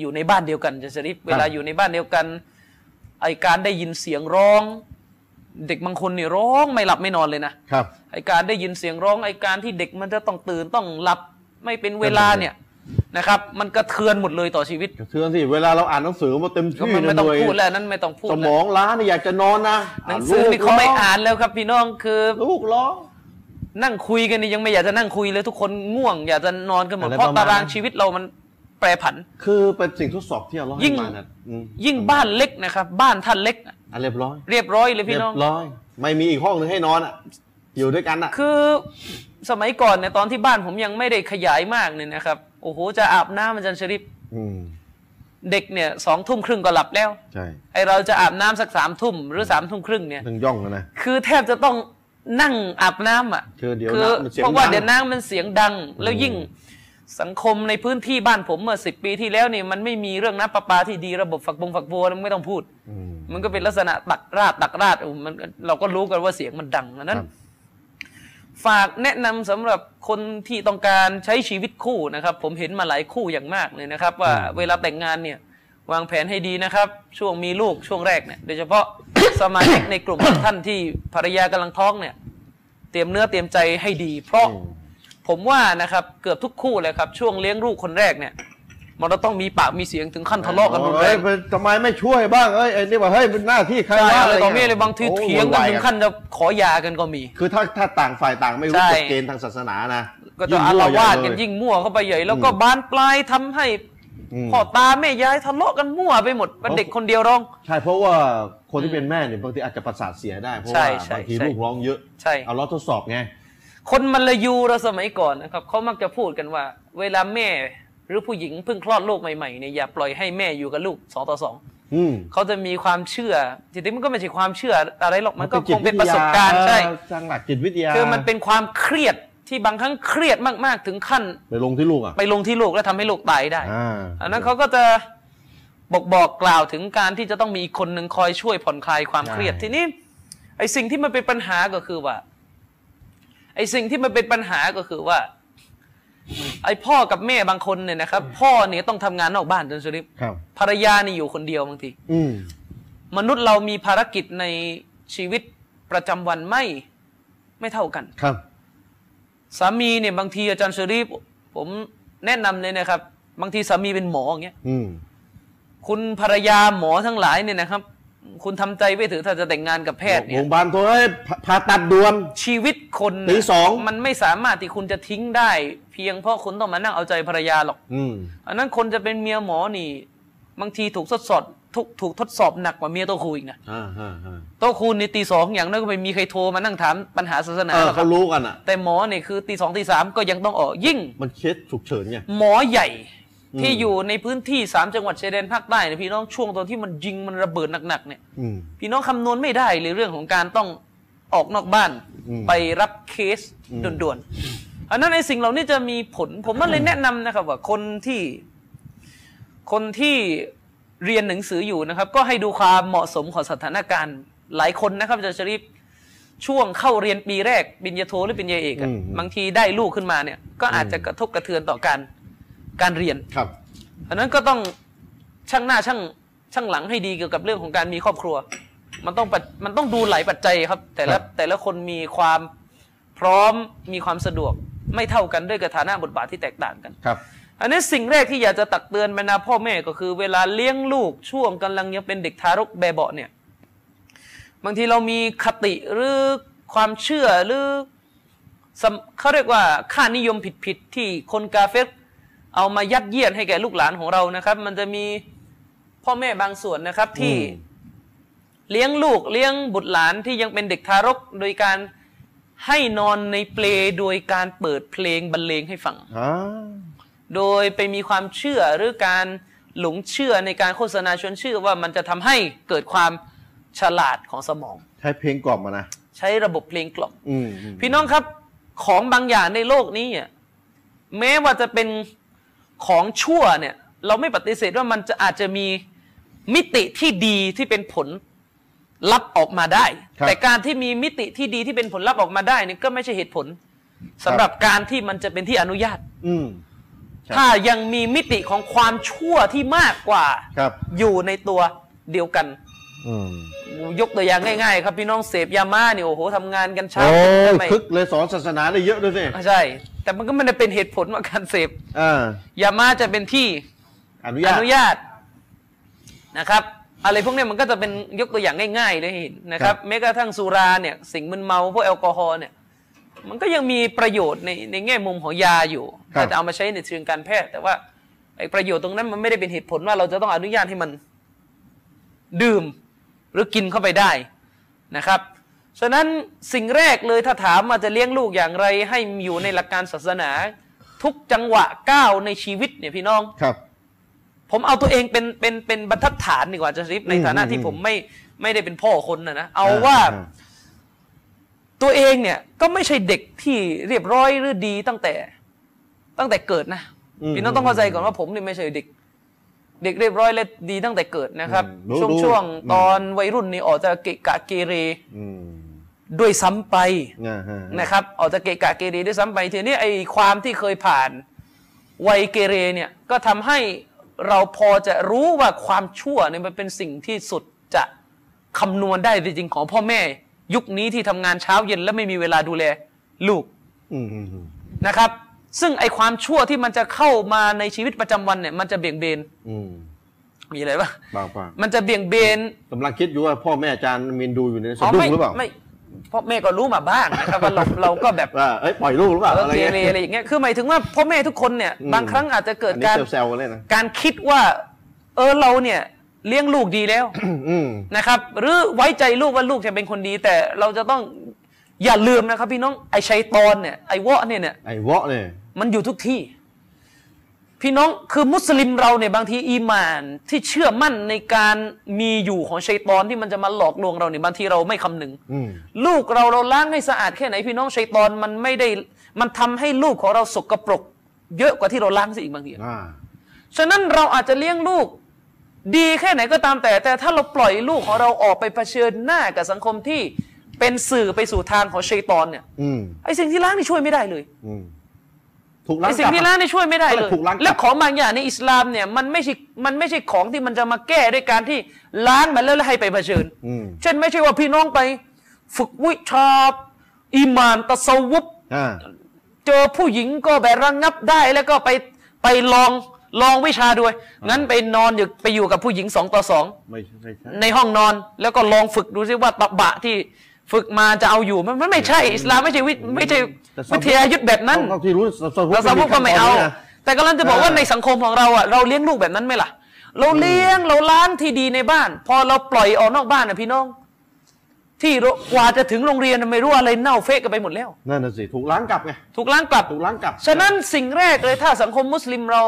อยู่ในบ้านเดียวกันจะสริปเวลาอยู่ในบ้านเดียวกันไอการได้ยินเสียงร้อง เด็กบางคนนี่ร้องไม่หลับไม่นอนเลยนะครับไอการได้ยินเสียงร้องไอการที่เด็กมันจะต้องตื่นต้องหลับไม่เป็นเวลาเนี่ยนะครับ มันกระเทือนหมดเลยต่อชีวิตกระเทือนสิเวลาเราอ่านหนังสือมาเต็มที่มันไม่ต้องพูดแล้วนั้นไม่ต้องพูดสมองล้านี่อยากจะนอนนะหนังสือนี่เขาไม่อ่านแล้วครับพี่น้องคือลูกร้องนั่งคุยกันนี่ยังไม่อยากจะนั่งคุยเลยทุกคนง่วงอยากจะนอนกันหมดเพราะตารางชีวิตเรามันแปรผัน คือเป็นสิ่งทดสอบที่เรายิ่งยิ่งบ้านเล็กนะครับ บ้านท่านเล็ก อะเรียบร้อย เรียบร้อยเลยพี่น้องเรียบร้อย ไม่มีอีกห้องหนึ่งให้นอนอะ อยู่ด้วยกันอะ คือสมัยก่อนเนี่ยตอนที่บ้านผมยังไม่ได้ขยายมากเนี่ยนะครับ โอ้โห จะอาบน้ำมันจันชริปเด็กเนี่ยสองทุ่มครึ่งก็หลับแล้ว ใช่ไอเราจะอาบน้ำสักสามทุ่มหรือสามทุ่มครึ่งเนี่ยถึงย่องนะ คือแทบจะต้องนั่งอาบน้ำอะคือเดี๋ยวเพราะว่าเดี๋ยวน้ำมันเสียงดัง แล้วยิ่ง สังคมในพื้นที่บ้านผมเมื่อสิบปีที่แล้วนี่มันไม่มีเรื่องน้ำประปาที่ดีระบบฝักบงฝักบัวไม่ต้องพูดอืมมันก็เป็นลักษณะตักราดตักราดโอ้มันเราก็รู้กันว่าเสียงมันดังอันนั้นครับฝากแนะนำสำหรับคนที่ต้องการใช้ชีวิตคู่นะครับ ผมเห็นมาหลายคู่อย่างมากเลยนะครับ ว่าเวลาแต่งงานเนี่ยวางแผนให้ดีนะครับ ช่วงมีลูกช่วงแรกเนี่ยโดยเฉพาะสมาชิกในกลุ่มของท่านที่ภรรยากำลังท้องเนี่ย เตรียมเนื้อเตรียมใจให้ดี เพราะอืม ผมว่านะครับเกือบทุกคู่เลยครับ ช่วงเลี้ยงลูกคนแรกเนี่ยมันจะต้องมีปากมีเสียงถึงขั้นทะเลาะกันรุนแรงเอ้ยทำไมไม่ช่วยบ้างเอ้ยไอ้นี่ว่าเฮ้ยเป็นหน้าที่ใครใช่วะอะไรต่องี้เมื่อเลยบางทีโอ้เถียงกันวุ่วาถึงขั้นจะขอหยากันก็มี คือถ้าถ้าต่างฝ่ายต่างไม่รู้ใช่กฎเกณฑ์ทางศาสนานะก็จะอาละวาดกันยิ่ยิ่งงมั่วเข้าไปใหญ่ แล้วก็บานปลายทำให้อืมพ่อตาแม่ยายทะเลาะกันมั่วไปหมดเป็นเด็กคนเดียวร้อง ใช่เพราะว่าคนที่เป็นแม่เนี่ยบางทีอาจจะประสาทเสียได้เพราะใช่ว่าใช่บางทีใช่ลูกร้องเยอะใช่เอาล้อทดสอบไง คนมันละยูเราสมัยก่อนนะครับเขามักจะพูดกันว่า เวลาแม่หรือผู้หญิงเพิ่งคลอดลูกใหม่ๆเนี่ยอย่าปล่อยให้แม่อยู่กับลูกสองต่อสองอืมเขาจะมีความเชื่อจริงๆมันก็ไม่ใช่ความเชื่ออะไรหรอกมันก็จิคตงเป็นวิประทยสบการณ์ใช่เออทางหลักจิตวิทยาคือมันเป็นความเครียดที่บางครั้งเครียดมากๆถึงขั้น ไปลงที่ลูกอะไปลงที่ลูกและทำให้ลูกตายได้อ่าอันนั้นเขาก็จะบอกบอกกล่าวถึงการที่จะต้องมีอีกคนหนึ่งคอยช่วยผ่อนคลายความเครียดทีนี้ไอ้สิ่งที่มันเป็นปัญหาก็คือว่า ไอ้สิ่งที่มันเป็นปัญหาก็คือว่า ไอ้พ่อกับแม่บางคนเนี่ยนะครับ พ่อเนี่ยต้องทำงานนอกบ้านจนสริปครับภรรยานี่อยู่คนเดียวบางทีอืมมนุษย์เรามีภารกิจในชีวิตประจำวันไม่ไม่เท่ากันครับ สามีเนี่ยบางทีอาจารย์เชอรี่ผมแนะนำเลยนะครับ บางทีสามีเป็นหมออย่างเงี้ยอืมคุณภรรยาหมอทั้งหลายเนี่ยนะครับ คุณทำใจไว้เถือะถ้าจะแต่งงานกับแพทย์โรเนี่ยงพยาบาลโทรให้ผ่าตัดด่วนชีวิตคนตีสองมันไม่สามารถที่คุณจะทิ้งได้ เพียงเพราะคุณต้องมานั่งเอาใจภรรยาหรอกอืมอันนั้นคนจะเป็นเมียหมอนี่ บางทีถูกทดสอบถูกถูกทดสอบหนักกว่าเมียโตครูอีกนะอ่าอ่าอ่าโตครูนี่ตีสองอย่างนั้นก็ไม่มีใครโทรมานั่งถามปัญหาศาสนาเออหรอกคเขารับรู้กันอะแต่หมอเนี่ยคือตีสองตีสามก็ยังต้องออกยิ่ง มันเคสฉุกเฉินไงหมอใหญ่อืม ที่อยู่ในพื้นที่สามจังหวัดชายแดนภาคใต้เนี่ยพี่น้องช่วงตอนที่มันยิงมันระเบิดหนักๆเนี่ยอืมพี่น้องคำนวณไม่ได้เลยเรื่องของการต้องออกนอกบ้านอืมไปรับเคสอืมด่วนๆอันนั้นไอ้สิ่งเหล่านี้จะมีผล ผมก็เลยแนะนำนะครับ ว่าคนที่ คนที่เรียนหนังสืออยู่นะครับ ก็ให้ดูความเหมาะสมของสถานการณ์ หลายคนนะครับอาจารย์ชริฟช่วงเข้าเรียนปีแรกปริญญาโทหรือปริญญาเอกอะอืมบางทีได้ลูกขึ้นมาเนี่ย ก็อาจจะกระทบกระเทือนต่อการ การเรียนครับอันนั้นก็ต้องช่างหน้าช่างช่างหลังให้ดีเกี่ยวกับเรื่องของการมีครอบครัว มันต้องปัจมันต้องดูหลายปัจจัยครับ แต่ละครับแต่ละคนมีความพร้อมมีความสะดวกไม่เท่ากันด้วยกฐานะบทบาทที่แตกต่างกันครับ อันนี้สิ่งแรกที่อยากจะตักเตือนบรรดาพ่อแม่ก็คือ เวลาเลี้ยงลูกช่วงกำลังยังเป็นเด็กทารกแบเบาะเนี่ย บางทีเรามีคติหรือความเชื่อหรือสำเขาเรียกว่าค่านิยมผิดๆที่คนกาเฟร เอามายัดเยียดให้แก่ลูกหลานของเรานะครับ มันจะมีพ่อแม่บางส่วนนะครับที่อืมเลี้ยงลูกเลี้ยงบุตรหลานที่ยังเป็นเด็กทารก โดยการให้นอนในเปลโดยการเปิดเพลงบรรเลงให้ฟังอ่าโดยไปมีความเชื่อหรือการหลงเชื่อในการโฆษณาชวนเชื่อว่ามันจะทำให้เกิดความฉลาดของสมอง ใช้เพลงกล่อมมานะ ใช้ระบบเพลงกล่อมอืมอืมพี่น้องครับ ของบางอย่างในโลกนี้อะแม้ว่าจะเป็น ของชั่วเนี่ยเราไม่ปฏิเสธว่ามันจะอาจจะมีมิติที่ดีที่เป็นผลลัพธ์ออกมาได้ แต่การที่มีมิติที่ดีที่เป็นผลลัพธ์ออกมาได้นี่ก็ไม่ใช่เหตุผลสำหรับการที่มันจะเป็นที่อนุญาต อืมครับถ้ายังมีมิติของความชั่วที่มากกว่าครับอยู่ในตัวเดียวกันอืม ยกตัวอย่างง่ายๆ ครับพี่น้องเสพยามาเนี่ยโอ้โหทำงานกันเช้าโอ้ทำยไมคึกเลยสอนศาสนาได้เยอะด้วยสิใช่ แต่มันก็ไม่ได้เป็นเหตุผลว่าการเสพอ่ายามาจะเป็นที่อนุอญาตนุญาตนะครับ อะไรพวกเนี้ยมันก็จะเป็นยกตัวอย่างง่ายๆเลยเห็นนะครับแม้กระทั่งสุราเนี่ยสิ่งมึนเมาพวกแอลกอฮอล์เนี่ยมันก็ยังมีประโยชน์ในในแง่มุมของยาอยู่ครับถ้าจะเอามาใช้ในเชิงการแพทย์ แต่ว่าไอ้ประโยชน์ตรงนั้นมันไม่ได้เป็นเหตุผลว่าเราจะต้องอนุญาตให้มันดื่ม หรือกินเข้าไปได้นะครับ ฉะนั้นสิ่งแรกเลยถ้าถามมาจะเลี้ยงลูกอย่างไร ให้อยู่ในหลักการศาสนา ทุกจังหวะก้าวในชีวิตเนี่ยพี่น้องครับ ผมเอาตัวเองเป็นเป็นเป็นบรรทัดฐานดีกว่าจะริฟในฐานะอืมที่อืมผมไม่ไม่ได้เป็นพ่อคนนะนะเอาว่าอ่ตัวเองเนี่ยก็ไม่ใช่เด็กที่เรียบร้อยหรือดีตั้งแต่ตั้งแต่เกิดนะอืมพี่น้องต้องเข้าใจก่อนว่าผมเนี่ยไม่ใช่เด็ก เด็กเรียบร้อยและดีตั้งแต่เกิดนะครับอืมรู้ช่วงรู้ช่วงอืมตอนวัยรุ่นนี่ออกจะเกะกะเกเรอืมด้วยซ้ำไปอ่าฮะนะครับออกจะเกะกะเกเรด้วยซ้ำไปทีนี้ไอ้ความที่เคยผ่านวัยเกเรเนี่ยก็ทำให้เราพอจะรู้ว่าความชั่วเนี่ยมันเป็นสิ่งที่สุดจะคำนวณได้จริงๆของพ่อแม่ ยุคนี้ที่ทำงานเช้าเย็นและไม่มีเวลาดูแล ลูกอืมอืมอืมนะครับ ซึ่งไอ้ความชั่วที่มันจะเข้ามาในชีวิตประจำวันเนี่ยมันจะเบี่ยงเบนอืมมีอะไรปะบางปางมันจะเบี่ยงเบนกำลังคิดอยู่ว่าพ่อแม่อาจารย์มินดูอยู่ในยสะอ๋อดุ้งไม่หรือเปล่าไม่พ่อแม่ก็รู้มาบ้างนะครับว่าเราเราก็แบบว่าเอ้ยปล่อยลูกหรือเปล่าเอออะไรเกเงี้เรยอะไรอย่างเงี้ยคือหมายถึงว่าพ่อแม่ทุกคนเนี่ยอืมบางครั้งอาจจะเกิดอันนี้การแซวๆกันเลยนะการคิดว่า เออเราเนี่ยเลี้ยงลูกดีแล้วอืมนะครับ หรือไว้ใจลูกว่าลูกจะเป็นคนดี แต่เราจะต้องอย่าลืมนะครับพี่น้องไอ้ชัยตอนเนี่ยไอ้วะเนี่ยเนี่ยไอ้วะเนี่ย มันอยู่ทุกที่ พี่น้องคือมุสลิมเราเนี่ยบางทีอีหมานที่เชื่อมั่นในการมีอยู่ของชัยตอนที่มันจะมาหลอกลวงเราเนี่ยบางทีเราไม่คำนึงอืมลูกเราเราล้างให้สะอาดแค่ไหน พี่น้องชัยตอนมันไม่ได้มันทำให้ลูกของเราสกปรก เยอะกว่าที่เราล้างซะอีกบางทีอ่าฉะนั้นเราอาจจะเลี้ยงลูก ดีแค่ไหนก็ตามแต่ แต่ถ้าเราปล่อยลูกของเราออกไปเผชิญหน้ากับสังคมที่เป็นสื่อไปสู่ทางของชัยตอนเนี่ยอืมไอ้สิ่งที่ล้างนี่ช่วยไม่ได้เลย อืม ถูกล้างไอ้สิ่กงลับที่ล้างนี่ช่วยไม่ได้เลย ถูกล้างกลับและของบางอย่างในอิสลามเนี่ยมันไม่ใช่ มันไม่ใช่ของที่มันจะมาแก้ด้วยการที่ล้างมันแล้วแล้วให้ไปเผชิญอืมเช่นไม่ใช่ว่าพี่น้องไป ฝึกวิชาอีหมานตะสวุปอ่าเจอผู้หญิงก็แบบระงับได้แล้วก็ไปไปลองลองวิชาด้วย งั้นไปนอนอยู่ไปอยู่กับผู้หญิงสองต่อสองไม่ใช่ไม่ใช่ในห้องนอนแล้วก็ลองฝึกดูซิว่าตะบะที่ ฝึกมาจะเอาอยู่มันมันไม่ใช่อิสลามไม่ใช่วิไม่ใช่วิทยายุทธแบบนั้นเท่าที่รู้สวุเราสมมติก็ไม่เอา แต่กำลังจะบอกว่าในสังคมของเราอะเราเลี้ยงลูกแบบนั้นไหมล่ะ เราเลี้ยงเราล้างที่ดีในบ้าน พอเราปล่อยออกนอกบ้านนะพี่น้อง ที่กว่าจะถึงโรงเรียนน่ะไม่รู้อะไรเน่าเฟะกันไปหมดแล้วนั่นน่ะสิถูกล้างกลับไงถูกล้างกลับถูกล้างกลับ ฉะนั้นสิ่งแรกเลยถ้าสังคมมุสลิมเรา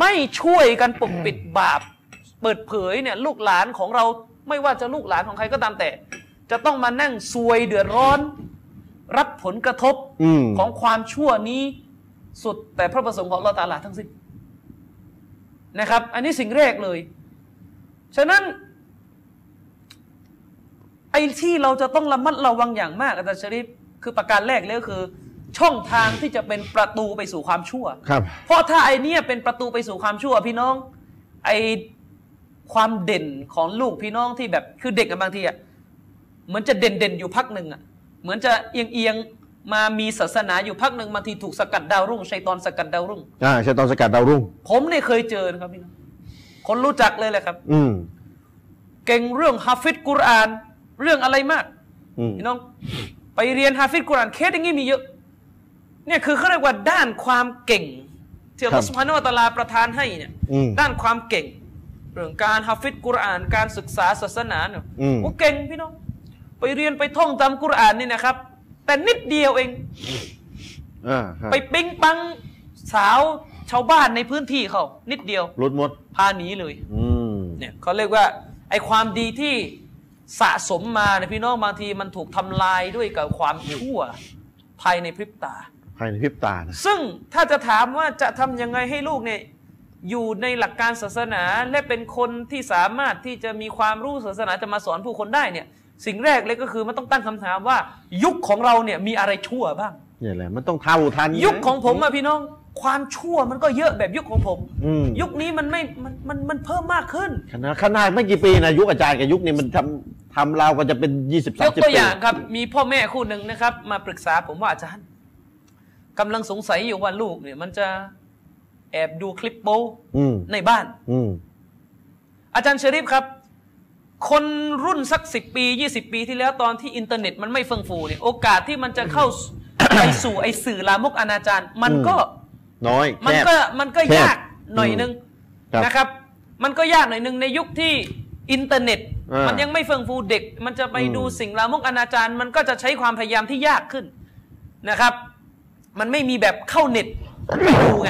ไม่ช่วยกันปกปิดบาป เปิดเผยเนี่ยลูกหลานของเราไม่ว่าจะลูกหลานของใครก็ตามแต่ จะต้องมานั่งซวยเดือดร้อน รับผลกระทบอืมของความชั่วนี้สุดแต่พระประสงค์ของอัลลอฮฺตะอาลาทั้งสิ้นนะครับ อันนี้สิ่งแรกเลย ฉะนั้นไอ้ที่เราจะต้องระมัดระวังอย่างมากอาจารย์ชริฟคือประการแรกเลยก็คือ ช่องทางที่จะเป็นประตูไปสู่ความชั่วครับ เพราะถ้าไอเนี้ยเป็นประตูไปสู่ความชั่ว พี่น้อง ไอความเด่นของลูกพี่น้องที่แบบคือเด็กอะบางทีอะ เหมือนจะเด่นเด่นๆอยู่พักหนึ่งอะเหมือนจะเอียงเอียงๆมามีศาสนาอยู่พักหนึ่งบางทีถูกสกัดดาวรุ่งชัยตอนสกัดดาวรุ่งอ่าใช่ตอนสกัดดาวรุ่ง ผมเนี่ยเคยเจอนะครับพี่น้องคนรู้จักเลยแหละครับ อืมเก่งเรื่องฮาฟิดกุรอาน เรื่องอะไรมากอืมพี่น้อง ไปเรียนฮาฟิดกุรอานเคสอย่างนี้มีเยอะ เนี่ยคือเขาเรียกว่าด้านความเก่งที่อัลลอฮฺสุบฮานะฮูวะตะอาลาประทานให้เนี่ยอืมด้านความเก่ง เรื่องการฮาฟิดกุรอานการศึกษาศาสนาเนี่ยอืมโอ้เก่งพี่น้อง ไปเรียนไปท่องจำกุรอานนี่นะครับ แต่นิดเดียวเองอ่าครับไปปิ๊งปังสาวชาวบ้านในพื้นที่เขานิดเดียวรถมดพาหนีเลยอืมเนี่ยเขาเรียกว่าไอความดีที่สะสมมาเนี่ยพี่น้องบางทีมันถูกทำลายด้วยกับความชั่วภายในพริบตา ภายในพริบตานะซึ่งถ้าจะถามว่าจะทำยังไงให้ลูกเนี่ยอยู่ในหลักการศาสนาและเป็นคนที่สามารถที่จะมีความรู้ศาสนาจะมาสอนผู้คนได้เนี่ย สิ่งแรกเลยก็คือมันต้องตั้งคำถามว่า ยุคของเราเนี่ยมีอะไรชั่วบ้างเนี่ยแหละมันต้องเท่าทันยุคของผมอะพี่น้อง ความชั่วมันก็เยอะแบบยุคของผมอืมยุคนี้มันไม่มันมันมันเพิ่มมากขึ้นขนาดขนาดไม่กี่ปีนะยุคอาจารย์กับยุคนี้มันทำทำเราวก็จะเป็นยี่สิบสายมกสิบตัวปีอย่างครับ มีพ่อแม่คู่หนึ่งนะครับ มาปรึกษาผมว่าอาจารย์กำลังสงสัยอยู่ว่าลูกเนี่ย มันจะแอบดูคลิปโป๊อืมในบ้านอืมอาจารย์เชอริฟครับ คนรุ่นสักสิบปียี่สิบปีที่แล้วตอนที่อินเทอร์เน็ตมันไม่เฟื่องฟูเนี่ยโอกาสที่มันจะเข้าไปสู่ไอสื่อลามกอนาจารมันก็น้อยมันแคบก็มันก็แคบยากหน่อยนึงครับนะครับ มันก็ยากหน่อยนึงในยุคที่อินเทอร์เน็ตอ่ามัมันยังไม่เฟื่องฟูเด็ก มันจะไปอืมดูสิ่งลามกอนาจารมันก็จะใช้ความพยายามที่ยากขึ้นนะครับ มันไม่มีแบบเข้าเน็ตไป ดูไง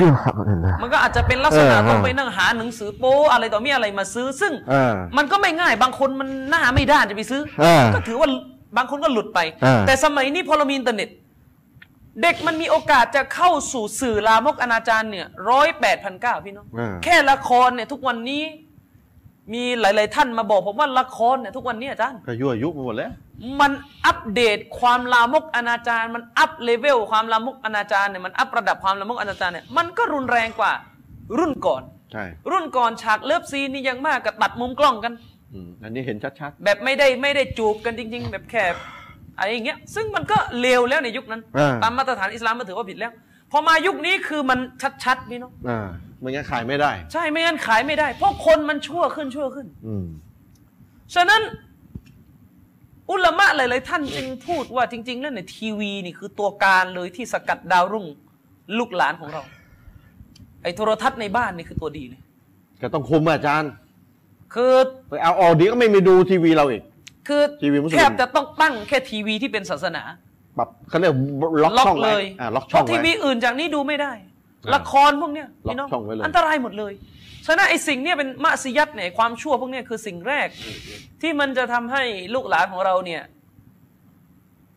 มันก็อาจจะเป็นลักษณะเออต้องไปนั่งหาหนังสือโป๊อะไรต่อมีอะไรมาซื้อ ซึ่งอ่ามันก็ไม่ง่ายบางคนมันหน้าไม่ด้านจะไปซื้ออ่าก็ถือว่าบางคนก็หลุดไปอ่าแต่สมัยนี้พอเรามีอินเทอร์เน็ต เด็กมันมีโอกาสจะเข้าสู่สื่อลามกอนาจารเนี่ยร้อยแปดพันเก้าพี่น้องอ่าแค่ละครเนี่ยทุกวันนี้มีหลาย ๆ ท่านมาบอกผมว่าละครเนี่ยทุกวันนี้อาจารย์ก็ยั่วยุไปหมดแล้ว มันอัปเดตความลามกอนาจารมัน up level ความลามกอนาจารเนี่ยมัน up ระดับความลามกอนาจารเนี่ยมันก็รุนแรงกว่า รุ่นก่อนใช่รุ่นก่อนฉาก love scene นี่อย่างมากก็ตัดมุมกล้องกันอืมอันนี้เห็นชัดแบบไม่ได้ไม่ได้จูบกันจริง ๆ แบบแค่อะไรอย่างเงี้ยซึ่งมันก็เลวแล้วในยุคนั้นอ่าตามมาตรฐานอิสลามมันถือว่าผิดแล้วพอมายุคนี้คือมันชัดๆพี่น้องๆอ่าไม่งั้นขายไม่ได้ ใช่ไม่งั้นขายไม่ได้ เพราะคนมันชั่วขึ้นชั่วขึ้น อืมฉะนั้น อุลามะหลายๆท่านจึงพูดว่าจริง ๆ แล้วเนี่ยทีวีนี่คือตัวการเลยที่สกัดดาวรุ่งลูกหลานของเรา ไอ้โทรทัศน์ในบ้านนี่คือตัวดีเลยก็ต้องคุมอาจารย์คือไปเอาออกดีก็ไม่มีดูทีวีเราอีก คือทีวีมุสลิมแทบจะต้องตั้งแค่ทีวีที่เป็นศาสนาปรับเขาเรียกล็อกล็อช่อกงเลไว้ยอ่าล็อกเพช่องราะทีไว้วีอื่นจากนี้ดูไม่ได้อ่าละครพวกเนี้ยพี่น้องล็อกช่องไว้เลยอันตรายหมดเลย ฉะนั้นไอ้สิ่งเนี้ยเป็นมะซิยัตเนี่ยความชั่วพวกเนี้ยคือสิ่งแรก ที่มันจะทำให้ลูกหลานของเราเนี่ย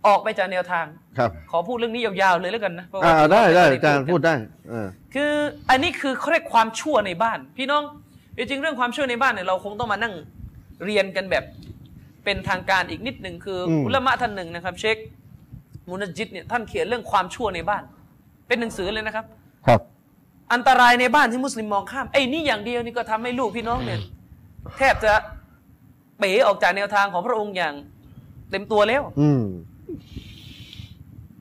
ออกไปจากแนวทางครับ ขอพูดเรื่องนี้ยาวๆเลยแล้วกันนะเพราะว่าอ่าได้ได้ม่อาจารย์พูดได้อ่าคืออันนี้คือเขาเรียกความชั่วในบ้าน พี่น้องจริงๆเรื่องความชั่วในบ้านเนี่ยเราคงต้องมานั่งเรียนกันแบบเป็นทางการอีกนิดหนึ่งคืออมอุลามะท่านหนึ่งนะครับ เชคมุนจิตเนี่ยท่านเขียนเรื่องความชั่วในบ้าน เป็นหนังสือเลยนะครับ ครับ อันตรายในบ้านที่มุสลิมมองข้ามไอ้นี่อย่างเดียวนี่ก็ทำให้ลูกพี่น้องเนี่ยแทบจะเป๋ออกจากแนวทางของพระองค์อย่างเต็มตัวแล้วอืม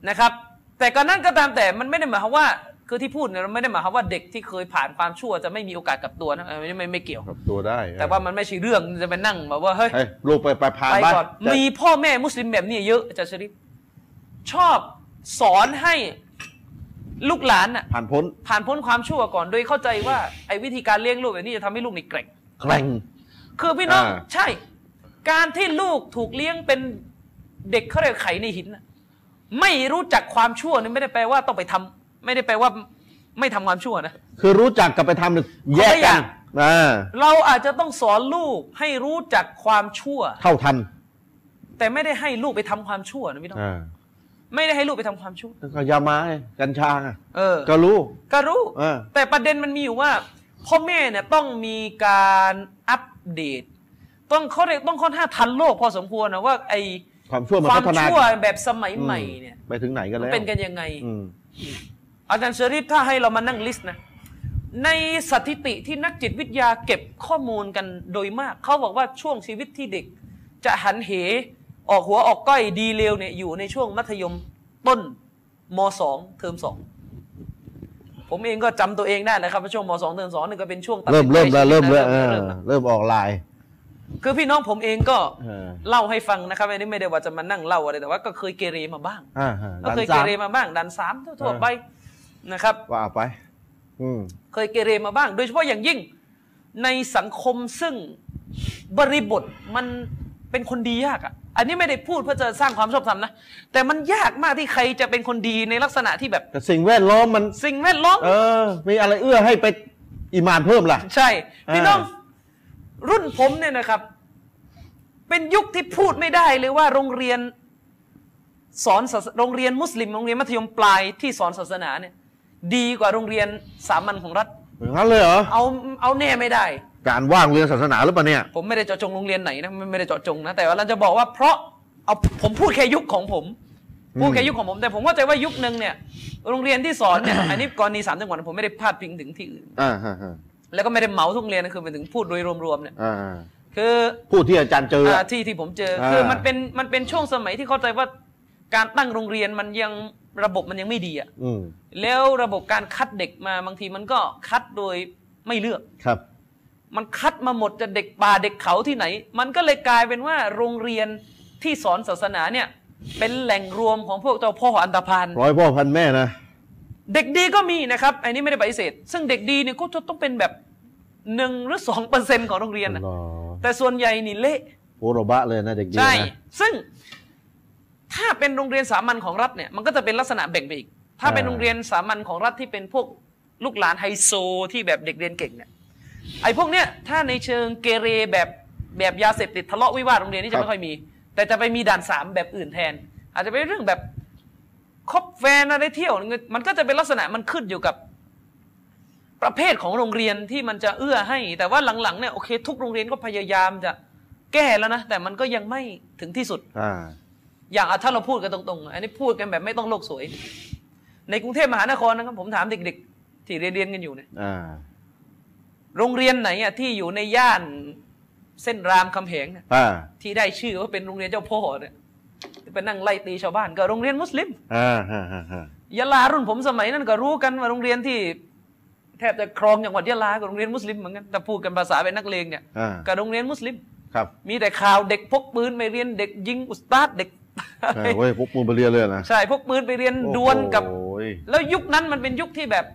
นะครับ แต่ก็นั่นก็ตามแต่มันไม่ได้หมายความว่า คือที่พูดเนี่ยมันไม่ได้หมายความว่าเด็กที่เคยผ่านความชั่วจะไม่มีโอกาสกลับตัวนะเออไม่ไม่ไม่เกี่ยวครับตัวได้ แต่ว่ามันไม่ใช่เรื่องจะไปนั่งแบบว่าเฮ้ยเฮ้ยลูกไปไปผ่านไปบ้านก่อนจะมีพ่อแม่มุสลิมแบบนี้เยอะอาจารย์ชริฟชอบสอนให้ ลูกหลานน่ะผ่านพ้น ผ่านพ้นความชั่วก่อนโดยเข้าใจว่าไอ้วิธีการเลี้ยงลูกแบบนี้จะทำให้ลูกนี่แกร่ง แกร่ง คือพี่น้องอ่า ใช่ การที่ลูกถูกเลี้ยงเป็นเด็กเขาเรียกไข่ในหินน่ะไม่รู้จักความชั่วนี่ไม่ได้แปลว่าต้องไปทำไม่ได้แปลว่าไม่ทำความชั่วนะ คือรู้จักกับไปทำเนี่ยแยกคนละอกัย่านง อ่าเราอาจจะต้องสอนลูกให้รู้จักความชั่ว เท่าทันแต่ไม่ได้ให้ลูกไปทำความชั่วนะพี่น้อง อ่า ไม่ได้ให้ลูกไปทำความชั่วแล้วก็ยามาไงกัญชาไงเออก็รู้ก็รู้เออแต่ประเด็นมันมีอยู่ว่าพ่อแม่เนี่ยต้องมีการอัปเดต ต้องเขาเรียกต้องค่อนข้างทันโลกพอสมควรนะว่าไอความชั่วมันความพัฒนาชั่วแบบสมัยใหม่อืเนี่ยไปถึงไหนกันมันแล้วเป็นกันยังไงอืมอาจารย์เชอริฟถ้าให้เรามานั่งลิสต์นะในสถิติที่นักจิตวิทยาเก็บข้อมูลกันโดยมาก เขาบอกว่าช่วงชีวิตที่เด็ก จะหันเห ออกหัวออกก้อยดีเลวเนี่ยอยู่ในช่วงมัธยมต้นมสองเทอมสองผมเองก็จำตัวเองได้นะครับว่าช่วงมสองเทอมสองนี่ก็เป็นช่วงตัดเริ่มสินใจเริ่มแล้วชีเริ่มแล้วเออตนะเริ่มนะเริ่มออกลายคือพี่น้องผมเองก็เออเล่าให้ฟังนะครับอันนี้ไม่ได้ว่าจะมานั่งเล่าอะไรแต่ว่าก็เคยเกเรมาบ้างอ่าฮะก็ดันเคยสาเกมเรมาบ้าง ดันสามทั่วเออๆไปนะครับ ว่าไปอืมเคยเกเรมาบ้าง โดยเฉพาะอย่างยิ่งในสังคมซึ่งบริบทมัน เป็นคนดียากอะ อันนี้ไม่ได้พูดเพื่อจะสร้างความชอบธรรมนะ แต่มันยากมากที่ใครจะเป็นคนดีในลักษณะที่แบบแต่สิ่งแวดล้อมมันสิ่งแวดล้อม เออ มีอะไรเอื้อให้ไปอีมานเพิ่มล่ะ ใช่ พี่น้องอ่ารุ่นผมเนี่ยนะครับ เป็นยุคที่พูดไม่ได้เลยว่าโรงเรียน สอนศาสโรงเรียนมุสลิมโรงเรียนมัธยมปลายที่สอนศาสนาเนี่ย ดีกว่าโรงเรียนสามัญของรัฐอย่างนั้นเลยเหรอเอาเอาแน่ไม่ได้ การว่างเรียนศาสนาหรือเปล่าเนี่ย ผมไม่ได้เจาะจงโรงเรียนไหนนะไม่ไม่ได้เจาะจงนะแต่ว่าเราจะบอกว่าเพราะเอาผมพูดแค่ยุคของผมพูดแค่ยุคของผมแต่ผมเข้าใจว่ายุคหนึ่งเนี่ยโรงเรียนที่สอนเนี่ยอันนี้กรณีสามจังหวัดนะผมไม่ได้พาดพิงถึงที่อื่นอ่าฮะฮะแล้วก็ไม่ได้เหมาทุกโรงเรียนนะคือหมายถึงพูดโดยรวมๆเนี่ยอ่าคือพูดที่อาจารย์เจออ่าอะที่ที่ผมเจออ่าคือมันเป็นมันเป็นช่วงสมัยที่เข้าใจว่าการตั้งโรงเรียนมันยังระบบมันยังไม่ดีอะอืมแล้วระบบการคัดเด็กมาบางทีมันก็คัดโดยไม่เลือกครับ มันคัดมาหมดจะเด็กป่าเด็กเขาที่ไหน มันก็เลยกลายเป็นว่าโรงเรียนที่สอนศาสนาเนี่ย เป็นแหล่งรวมของพวกเจ้าพ่ออันตพานร้อยพ่อพันแม่นะ เด็กดีก็มีนะครับอันนี้ไม่ได้ปฏิเสธซึ่งเด็กดีเนี่ยก็จะต้องเป็นแบบหนึ่งหรือสองเปอร์เซ็นของโรงเรียนนะอ๋อแต่ส่วนใหญ่นี่เละโอโรบะเลยนะเด็กดีใช่นะซึ่งถ้าเป็นโรงเรียนสามัญของรัฐเนี่ยมันก็จะเป็นลักษณะแบ่งไปอีก ถ้าเป็นอ่าโรงเรียนสามัญของรัฐที่เป็นพวกลูกหลานไฮโซที่แบบเด็กเรียนเก่งเนี่ย ไอ้พวกเนี้ยถ้าในเชิงเกเรแบบแบบยาเสพติดทะเลาะวิวาทโรงเรียนนี่จะไม่ค่อยมี แต่จะไปมีด่านสามแบบอื่นแทน อาจจะเป็นเรื่องแบบคบแฟนอะไรเที่ยว มันก็จะเป็นลักษณะมันขึ้นอยู่กับประเภทของโรงเรียนที่มันจะเอื้อให้ แต่ว่าหลังๆเนี่ยโอเค ทุกโรงเรียนก็พยายามจะแก้แล้วนะแต่มันก็ยังไม่ถึงที่สุดอ่าอย่างอะถ้าเราพูดกันตรงๆ อันนี้พูดกันแบบไม่ต้องโลกสวย ในกรุงเทพมหานครนะครับผมถามเด็กๆ ที่เรียนๆกันอยู่เนี่ยอ่า โรงเรียนไหนอะที่อยู่ในย่านเส้นรามคำแหงเนี่ยอ่าที่ได้ชื่อว่าเป็นโรงเรียนเจ้าพ่อเนี่ยไปนั่งไล่ตีชาวบ้านก็โรงเรียนมุสลิมอ่าฮ่าฮ่าฮ่ายะลารุ่นผมสมัยนั้นก็รู้กันว่าโรงเรียนที่ แทบจะครองจังหวัดยะลาก็โรงเรียนมุสลิมเหมือนกันแต่พูดกันภาษาเป็นนักเลงเนี่ยอ่าก็โรงเรียนมุสลิม ครับมีแต่ข่าวเด็กพกปืนไปเรียนเด็กยิงอุสตาดเด็กอ่าเว้ยพวกมูลไปเรียนเลยนะ ใช่พกปืนไปเรียนดวลกับ โอ้ย แล้วยุคนั้นมันเป็นยุคที่แบบ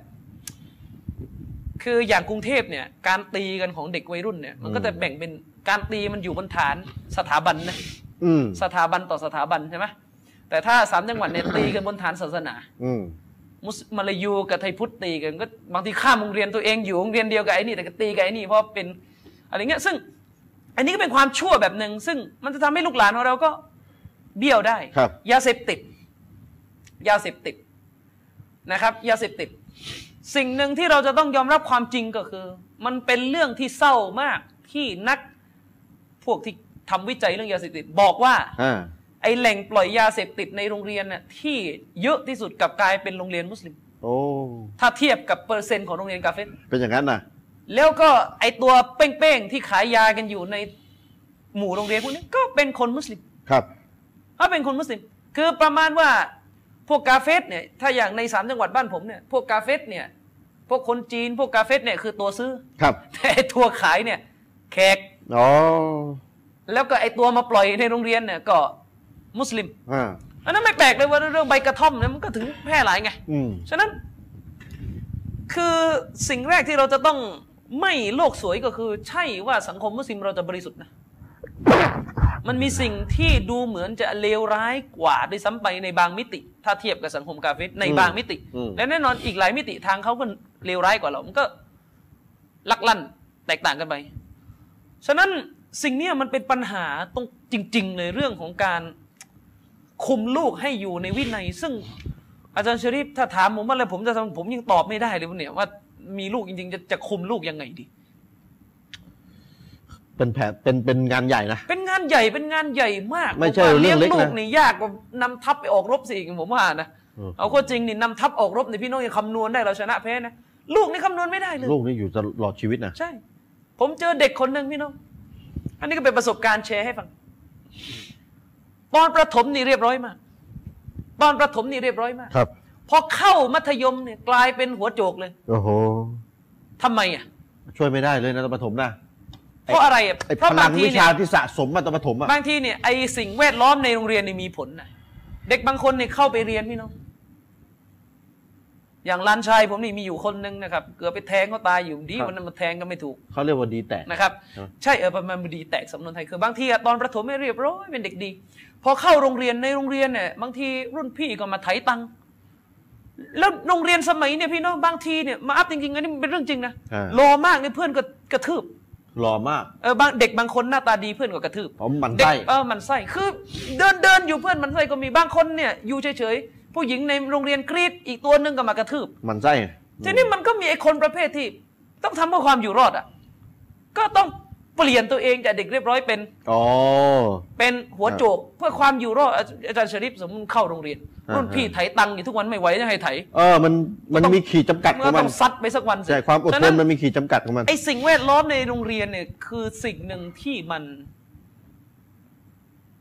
คืออย่างกรุงเทพเนี่ย การตีกันของเด็กวัยรุ่นเนี่ย มันก็จะแบ่งเป็นการตีมันอยู่บนฐานสถาบันนะอืมสถาบันต่อสถาบันใช่ไหมแต่ถ้าสามจังหวัดเนี่ยตีกันบนฐานศาสนา อืมมุสมาลายูกับไทยพุทธตีกันก็บางทีข้ามโรงเรียนตัวเองอยู่โรงเรียนเดียวกับไอ้นี่แต่ก็ตีกับไอ้นี่เพราะเป็นอะไรเงี้ย ซึ่ง อันนี้ก็เป็นความชั่วแบบหนึ่งซึ่งมันจะทำให้ลูกหลานของเราก็เบี้ยวได้ครับยาเสพติดยาเสพติดนะครับยาเสพติด สิ่งหนึ่งที่เราจะต้องยอมรับความจริงก็คือ มันเป็นเรื่องที่เศร้ามากที่นักพวกที่ทำวิจัยเรื่องยาเสพติดบอกว่าอ่าไอแหล่งปล่อยยาเสพติดในโรงเรียนน่ะที่เยอะที่สุดกับกลายเป็นโรงเรียนมุสลิมโอ้ถ้าเทียบกับเปอร์เซ็นต์ของโรงเรียนกาเฟสเป็นอย่างนั้นนะแล้วก็ไอตัวเป้งๆที่ขายยากันอยู่ในหมู่โรงเรียนพวกนี้ก็เป็นคนมุสลิมครับเขาเป็นคนมุสลิม คือประมาณว่าพวกกาเฟสเนี่ยถ้าอย่างในสามจังหวัดบ้านผมเนี่ยพวกกาเฟสเนี่ย พวกคนจีนพวกกาเฟสเนี่ยคือตัวซื้อ ครับ แต่ไอ้ตัวขายเนี่ย แขกอ๋อแล้วก็ไอตัวมาปล่อยในโรงเรียนเนี่ยก็มุสลิมอ่าอันนั้นไม่แปลกเลยว่าเรื่องใบกระท่อมเนี่ยมันก็ถึงแพร่หลายไงอืมฉะนั้น คือสิ่งแรกที่เราจะต้องไม่โลกสวยก็คือ ใช่ว่าสังคมมุสลิมเราจะบริสุทธิ์นะ มันมีสิ่งที่ดูเหมือนจะเลวร้ายกว่าด้วยซ้ำไปในบางมิติ ถ้าเทียบกับสังคมกาเฟสในบางมิติอืมและแน่นอนอีกหลายมิติทางเขาก็เลวร้ายกว่าเรา มันก็ลักลั่นแตกต่างกันไป ฉะนั้นสิ่งเนี้ยมันเป็นปัญหาตรงจริง ๆ เลยเรื่องของการคุมลูกให้อยู่ในวินัย ซึ่งอาจารย์ชริฟถ้าถามผมว่าอะไรผมจะทำผมยังตอบไม่ได้เลยวันเนี่ยว่ามีลูกจริง ๆ จะจะคุมลูกยังไงดี เป็นแผนเป็นเป็นงานใหญ่นะเป็นงานใหญ่เป็นงานใหญ่มากไม่ใช่ผว่าเรื่องเล็กนะลูกนี่ยากกว่านำทัพไปออกรบสิอีกผมว่านะเออเอาข้อจริงนี่นำทัพออกรบในพี่น้องยังคำนวณได้เราชนะแพ้นะลูกนี่คำนวณไม่ได้เลยลูกนี่อยู่ตลอดชีวิตนะใช่ ผมเจอเด็กคนหนึ่งพี่น้อง อันนี้ก็เป็นประสบการณ์แชร์ให้ฟัง ตอนประถมนี่เรียบร้อยมาก ตอนประถมนี่เรียบร้อยมากครับพอเข้ามัธยมเนี่ยกลายเป็นหัวโจกเลย โอ้โหทำไมอะ ช่วยไม่ได้เลยนะตอนประถมนะ เพราะอะไรอะไอ้เพราะพลับางงทีวิเนี่ชายที่สะสมมาตอนประถมอะบางทีเนี่ยไอสิ่งแวดล้อมในโรงเรียนนี่มีผลนะเด็กบางคนเนี่ยเข้าไปเรียนพี่น้อง อย่างหลานชายผมนี่มีอยู่คนหนึ่งนะครับ เกือบไปแทงเขาตายอยู่ดีวันนั้นมาแทงก็ไม่ถูกเขาเรียกว่าดีแตก นะครับ ครับ ใช่เออประมาณดีแตกสำนวนไทยคือบางทีอะตอนประถมไม่เรียบร้อยเป็นเด็กดี พอเข้าโรงเรียนในโรงเรียนเนี่ยบางทีรุ่นพี่ก็มาไถตังค์แล้วโรงเรียนสมัยเนี่ยพี่น้องบางทีเนี่ยมาอัพจริงๆอันนี้มันเป็นเรื่องจริงนะอ่าโลมากเนี่ยเพื่อนก็กระทืบ หล่อมาก เออบางเด็กบางคนหน้าตาดีเพื่อนก็กระทืบผมหมันเด็กไส้เออมันไส้คือเดินเดินอยู่เพื่อนมันไส้ก็มีบางคนเนี่ยอยู่เฉยๆผู้หญิงในโรงเรียนกรีดอีกตัวหนึงก็มากระทืบหมันไส้ ทีนี้มันก็มีไอ้คนประเภทที่ ต้องทำเพื่อความอยู่รอดอะ ก็ต้อง เปลี่ยนตัวเองจากเด็กเรียบร้อยเป็นอ๋อเป็นหัวโจกเพื่อความอยู่รอดอาอาจารย์ชริปสมมติเข้าโรงเรียนอ่ารุ่นพี่ไถตังค์อยู่ทุกวันไม่ไหวจะให้ไถเออมันมันมีขีดจำกัดมันของก็มัต้นองซัดไปสักวันสิใช่ความอดฉะทนมันมีขีดจำกัดของมันไอ้สิ่งแวดล้อมในโรงเรียนเนี่ยคือสิ่งหนึ่งที่มัน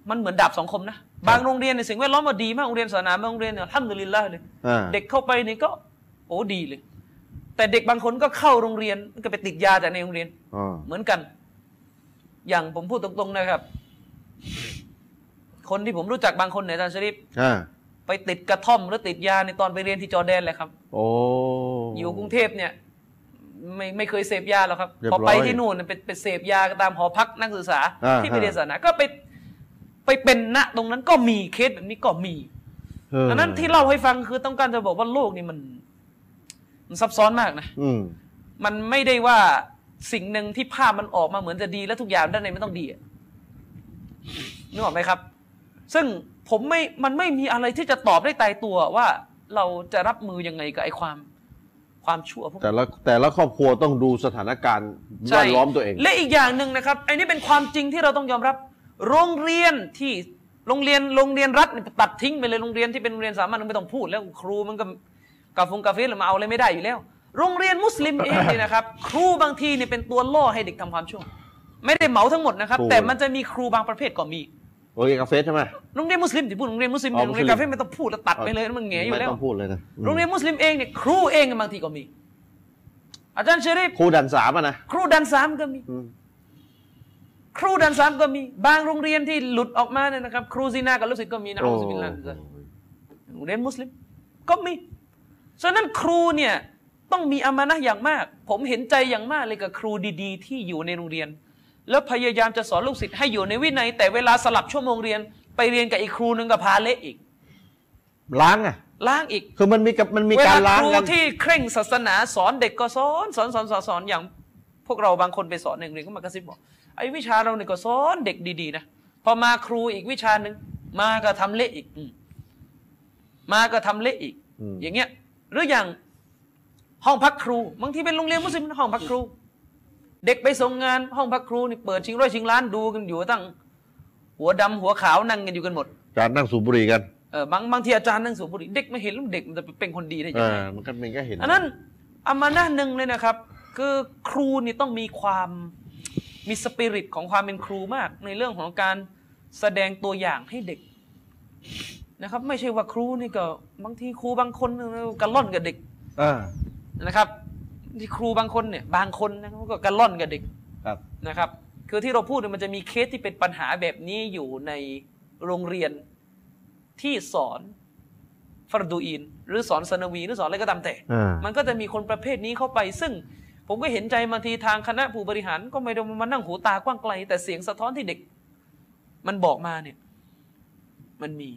มันเหมือนดาบสองคมนะบางโรงเรียนเนี่ยสิ่งแวดล้อมมาดีมากโรงเรียนศาสนาบางโรงเรียนเนี่ยท่านดุลิลละเลยอ่าเด็กเข้าไปนี่ก็ โอ้ดีเลย แต่เด็กบางคนก็เข้าโรงเรียนก็ไปติดยาจากในโรงเรียนอ๋อเหมือนกัน อย่างผมพูดตรงๆนะครับ คนที่ผมรู้จักบางคนเนี่ยอาจารย์ชริปอ่าไปติดกระท่อมหรือติดยาในตอนไปเรียนที่จอร์แดนเลยครับ โอ้อยู่กรุงเทพเนี่ย ไม่ไม่เคยเสพยาหรอกครับเรียบพอไปร้อยที่นู่นเนี่ยไปไปเสพยาตามหอพักนักศึกษาอ่าที่ไปเรียนศาสนาก็ไปไปเป็นณตรงนั้นก็มีเคสแบบนี้ก็มีเออดังนั้นที่เล่าให้ฟังคือต้องการจะบอกว่าโลกนี่มัน มันซับซ้อนมากนะอืมมันไม่ได้ว่า สิ่งหนึ่งที่ภาพมันออกมาเหมือนจะดี แล้วทุกอย่างด้านในไม่ต้องดีอะนึกออกไหมครับ ซึ่งผมไม่มันไม่มีอะไรที่จะตอบได้ตายตัวว่าเราจะรับมือยังไงกับไอ้ความความชั่วพวกนี้แต่ละแต่ละครอบครัวต้องดูสถานการณ์แวดล้อมตัวเอง และอีกอย่างหนึ่งนะครับไอ้นี่เป็นความจริงที่เราต้องยอมรับ โรงเรียนที่โรงเรียนโรงเรียนรัฐเนี่ยตัดทิ้งไปเลยโรงเรียนที่เป็นโรงเรียนสามัญไม่ต้องพูด แล้วครูมันก็กาฟงกาเฟสมาเอาอะไรไม่ได้อยู่แล้ว โรงเรียนมุสลิมเองเนี่ยนะครับ ครูบางทีเนี่ยเป็นตัวล่อให้เด็กทำความชั่ว ไม่ได้เหมาทั้งหมดนะครับครูแต่มันจะมีครูบางประเภทก็มีโอเคกาเฟสใช่ไหมโรงเรียนมุสลิมที่พูดโรงเรียนมุสลิมอ๋อโรงเรียนมุสลิมกาเฟสไม่ต้องพูดแล้วตัดไปเลยนะมันแหงอยู่แล้วไม่ต้องพูดเลยนะอืมโรงเรียนมุสลิมเองเนี่ยครูเองบางทีก็มี อาจารย์เชริฟครูดันสามอะนะครูดันสามก็มีอืมครูดันสามก็มี บางโรงเรียนที่หลุดออกมาเนี่ยนะครับ ครู زنا กับลูกศิษย์ก็มีนะ نعوذ بالله من ذلك โรงเรียนมุสลิมก็มีฉะนั้นครูเนี่ย ต้องมี أمانة อย่างมาก ผมเห็นใจอย่างมากเลยกับครูดีๆ ที่อยู่ในโรงเรียน แล้วพยายามจะสอนลูกศิษย์ให้อยู่ในวินัย แต่เวลาสลับชั่วโมงเรียน ไปเรียนกับอีกครูหนึงก็พาเละอีก ล้างอะล้างอีก คือมันมีกับมันมีเวการลาล้างครูกัน ที่เคร่งศาสนาสอนเด็กก็สอนสอนสอนสอนสอนอย่าง พวกเราบางคนไปสอนหนึ่งเรียนก็มากระซิบบอกไอ้วิชาเราเนี่ยก็สอนเด็กดีๆนะพอมาครูอีกวิชาหนึ่งมาก็ทำเละอีกอืมมาก็ทำเละอีก อืม อย่างเงี้ย หรืออย่าง ห้องพักครูบางทีเป็นโรงเรียนมุสลิมห้องพักครู เด็กไปส่งงานห้องพักครูนี่เปิดชิงร้อยชิงล้านดูกันอยู่ตั้ง หัวดำหัวขาวนั่งกันอยู่กันหมดจานนั่งสูบบุหรี่กันเออบางบางทีอาจารย์นั่งสูบบุหรี่เด็กไม่เห็นแล้วเด็กมันจะเป็นคนดีได้เอยังไงอมันก็มันก็เห็นอันนั้นอามานะห์หนึ่งเลยนะครับ คือครูนี่ต้องมีความมีสปิริตของความเป็นครูมาก ในเรื่องของการแสดงตัวอย่างให้เด็กนะครับ ไม่ใช่ว่าครูนี่ก็ บางทีครูบางคนกันล่อนกับเด็กอ่า นะครับ ที่ครูบางคนเนี่ยบางคนนะครับก็กันล่อนกับเด็กครับนะครับ คือที่เราพูดเนี่ยมันจะมีเคสที่เป็นปัญหาแบบนี้อยู่ในโรงเรียนที่สอนฟารดูอิน หรือสอนสนวีหรือสอนอะไรก็ตามแต่อ่ามันก็จะมีคนประเภทนี้เข้าไป ซึ่งผมก็เห็นใจบางทีทางคณะผู้บริหาร ก็ไม่ได้มานั่งหูตากว้างไกล แต่เสียงสะท้อนที่เด็ก มันบอกมาเนี่ย มันมี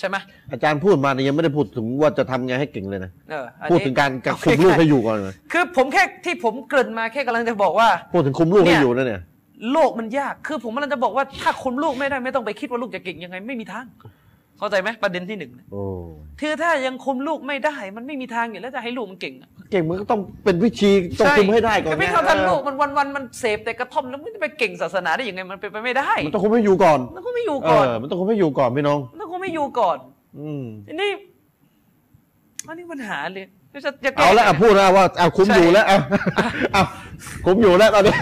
ใช่ไหมอาจารย์พูดมาเนี่ยยังไม่ได้พูดถึงว่าจะทำไงให้เก่งเลยนะเอออันพูดนี้ถึงการกักโอเคคุมลูกให้อยู่ก่อนเลยคือผมแค่ที่ผมเกริ่นมาแค่กำลังจะบอกว่า พูดถึงคุมลูกเนี่ให้ยอยู่นะเนี่ยโลกมันยาก คือผมกำลังจะบอกว่าถ้าคุมลูกไม่ได้ไม่ต้องไปคิดว่าลูกจะเก่งยังไงไม่มีทาง เข้าใจไหมประเด็นที่หนึ่งนะโอ้คือถ้ายังคุมลูกไม่ได้ มันไม่มีทางอยู่แล้วจะให้ลูกมันเก่งอะเก่งมันก็ต้องเป็นวิธีต้องคุมให้ได้ก่อนแต่ไม่ไงเท่าทันเออลูกมันวันวันๆมันเสพแต่กระท่อมแล้วมันจะไปเก่งศาสนาได้ยังไงมันเป็นไปไม่ได้ มันต้องคุมให้อยู่ก่อน มันก็ไม่อยู่เอก่อนอมันต้องคุมให้อยู่ก่อนพี่น้องมันก็ไม่อยู่ก่อน อืมอันนี้อันนี้ปัญหาเลย จะจะแก้เอาละอะพูดนะว่าเอาคุมใช่อยู่แล้วเอาเอาคุมอยู่แล้วตอนนี้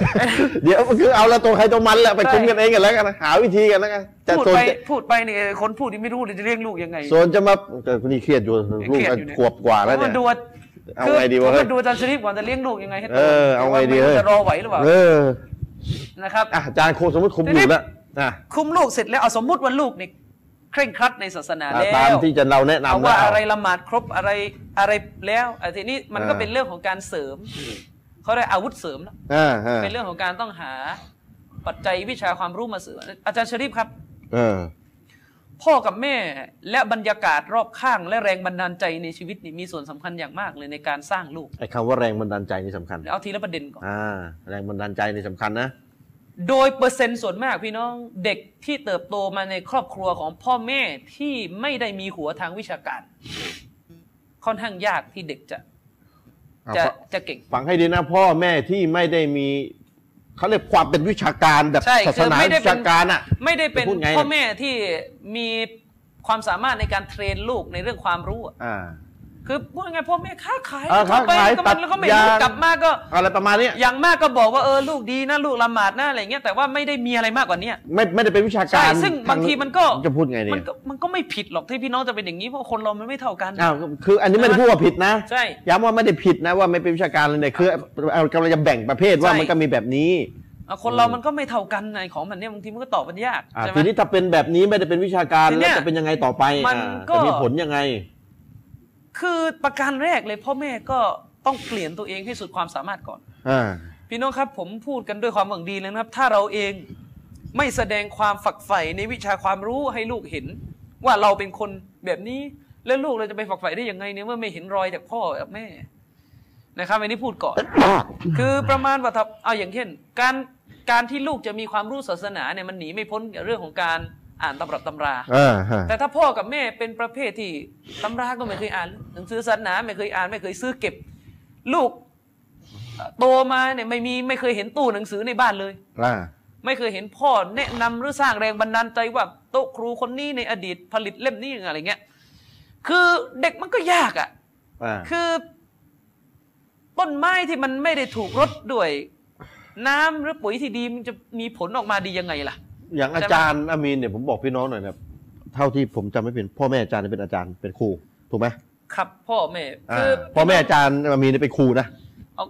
เดี๋ยวมันคือเอาละตัวใครตัวมันแหละไปคุมกันเองกันแล้วกันนะหาวิธีกันแล้วกันแต่พูดส่วนไปจะพูดไปเนี่ยคนพูดนี่ไม่รู้เลยจะเลี้ยงลูกยังไงส่วนจะมาแต่คนนี้เครียดอยู่ลูกเครียดกันอยู่เนี่ยขวบกว่าแล้วผเนี่มยมาดูว่าเอาไงดีวะผมเฮ้ยมาดูอาจารย์ชริฟก่อนจะเลี้ยงลูกยังไงให้โตเออเอาไงดีแต่ว่เฮ้ยจะรอไหวหรือเปล่าเออนะครับอะอาจารย์คงสมมติคุมอยู่แล้วอะคุมลูกเสร็จแล้วเอาสมมุติว่าลูกเนี่ย เคร่งครัดในศาสนาอะแล้วตามที่จะเราแนะนำเอาว่าแล้วอะไรละหมาดครบอะไรอะไรแล้วอะทีนี้มันก็อ่าเป็นเรื่องของการเสริมเขาเรียกอาวุธเสริมแล้วอ่าอ่าเป็นเรื่องของการต้องหาปัจจัยวิชาความรู้มาเสริมอาจารย์ชริฟครับเออพ่อกับแม่และบรรยากาศรอบข้างและแรงบันดาลใจในชีวิตนี่มีส่วนสำคัญอย่างมากเลยในการสร้างลูกไอ้คำว่าแรงบันดาลใจนี่สำคัญเดี๋ยวเอาทีละประเด็นก่อนอ่าแรงบันดาลใจนี่สำคัญนะ โดยเปอร์เซ็นต์ส่วนมากพี่น้องเด็กที่เติบโตมาในครอบครัวของพ่อแม่ที่ไม่ได้มีหัวทางวิชาการ ค่อนข้างยากที่เด็กจะอะจะฟังจะเก่งฟังให้ดีนะพ่อแม่ที่ไม่ได้มีเขาเรียกความเป็นวิชาการแบบใช่ศาคืสอนาไม่ได้วิเป็นชาการอะไม่ได้เป็นจะพูดไงพ่อแม่ที่มีความสามารถในการเทรนลูกในเรื่องความรู้อะอ่า คือพูดยังไงพ่อแม่ค้าขายเออค้าไปขายก็ตัมัดนแล้วก็ไม่ยารู้กลับมาก็อะไรประมาณเนี้ยอย่างมากก็บอกว่าเออลูกดีนะลูกละหมาดนะอะไรเงี้ยแต่ว่าไม่ได้มีอะไรมากกว่าเนี้ย ไม่ไม่ได้เป็นวิชากาใช่รซึ่งบางทีมันก็จะพูดไงมัเนี่นยก็มันก็ไม่ผิดหรอกที่พี่น้องจะเป็นอย่างนี้เพราะคนเรามันไม่เท่ากัน อ้าวคืออันนี้ไม่ได้พูดว่าผิดนะใช่ ย้ำว่าไม่ได้ผิดนะว่าไม่เป็นวิชาการเลยเนี่ยคือเอากำลังจะแบ่งประเภทว่าใช่ มันก็มีแบบนี้ อะคนเรามันก็ไม่เท่ากันในของมันเนี่ยบางทีมันก็ตอบมันยากอ่าใช่ไหม ทีนี้ถ้าเป็นแบบนี้ไม่ได้เป็นวิชาการทีเนี้แล้วยจะเป็นยังไงต่อไปมันอ่าก็ จะมีผลยังไง คือประการแรกเลยพ่อแม่ก็ต้องเปลี่ยนตัวเองให้สุดความสามารถก่อนอ่าพี่น้องครับผมพูดกันด้วยความหวังดีเลยนะครับ ถ้าเราเองไม่แสดงความฝักใฝ่ในวิชาความรู้ให้ลูกเห็น ว่าเราเป็นคนแบบนี้แล้วลูกเราจะไปฝักใฝ่ได้ยังไงเนี่ยเมื่อไม่เห็นรอยจากพ่อกับแม่นะครับอันนี้พูดก่อน คือประมาณว่าถ้าเอาอย่างเช่น การการที่ลูกจะมีความรู้ศาสนาเนี่ยมันหนีไม่พ้นกับเรื่องของการ อ่านตำรับตำราอ่าฮะแต่ถ้าพ่อกับแม่เป็นประเภทที่ตำราก็ไม่เคยอ่านหนังสือศาสนาไม่เคยอ่านไม่เคยซื้อเก็บ ลูกเอ่อโตมาเนี่ยไม่มีไม่เคยเห็นตู้หนังสือในบ้านเลยอ่าไม่เคยเห็นพ่อแนะนำหรือสร้างแรงบันดาลใจว่าโต๊ะครูคนนี้ในอดีตผลิตเล่มนี้อะไรเงี้ย คือเด็กมันก็ยากอะอ่าคือต้นไม้ที่มันไม่ได้ถูกรดด้วย น้ำหรือปุ๋ยที่ดีมันจะมีผลออกมาดียังไงล่ะ อย่างอาจารย์อามีนเนี่ยผมบอกพี่น้องหน่อยนะเท่าที่ผมจำไม่เป็นพ่อแม่อาจารย์เนี่ยเป็นอาจารย์เป็นครูถูกไหมครับพ่อแม่อ่าคือพ่อแม่อาจารย์อามีนเนี่ยเป็นครูนะเอา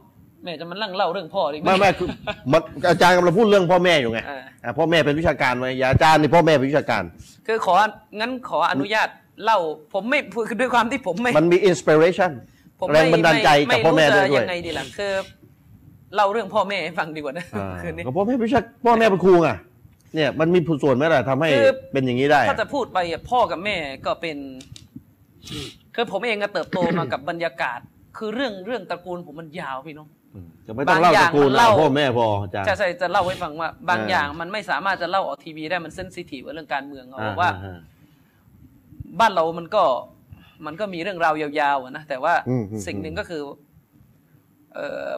แม่จะมานั่งเล่าเรื่องพ่อดิไม่ไม่คือมันอาจารย์กำลังพูดเรื่องพ่อแม่อยู่ไงอ่าอ่าพ่อแม่เป็นวิชาการไหมอย่าอาจารย์นี่พ่อแม่เป็นวิชาการ คือของั้นขออนุญาตเล่าผมไม่คือด้วยความที่ผมไม่มันมี inspirationผมแรงบันดาลใจจากพ่อแม่ด้วยไรู้ด้วจะยยังไงดีล่ะคือเล่าเรื่องพ่อแม่ให้ฟังดีกว่านะอ่าคืนนี้ก็พ่อแม่เป็นวิชาพ่อแม่เป็นครูไง เนี่ยมันมีส่วนไหมล่ะทำให้คือ เป็นอย่างนี้ได้ถ้าจะพูดไปอะพ่อกับแม่ก็เป็นคือผมเองก็เติบโตมากับบรรยากาศ คือเรื่องเรื่องตระกูลผมมันยาวพี่น้อง อืมจะไม่ต้องเล่าบางอตย่างระกูลมันเราเล่า พ่อแม่พออาจารย์ จะใช่จะเล่าให้ฟังว่า บางอ่าอย่างมันไม่สามารถจะเล่าออกทีวีได้มันเซนซิทีฟกับเรื่องการเมืองเอาอ่ว่า อ่าบ้านเรามันก็มันก็มีเรื่องราวยาวๆอะนะแต่ว่าอืมอืม สิ่งหนึ่งก็คือเอ่อ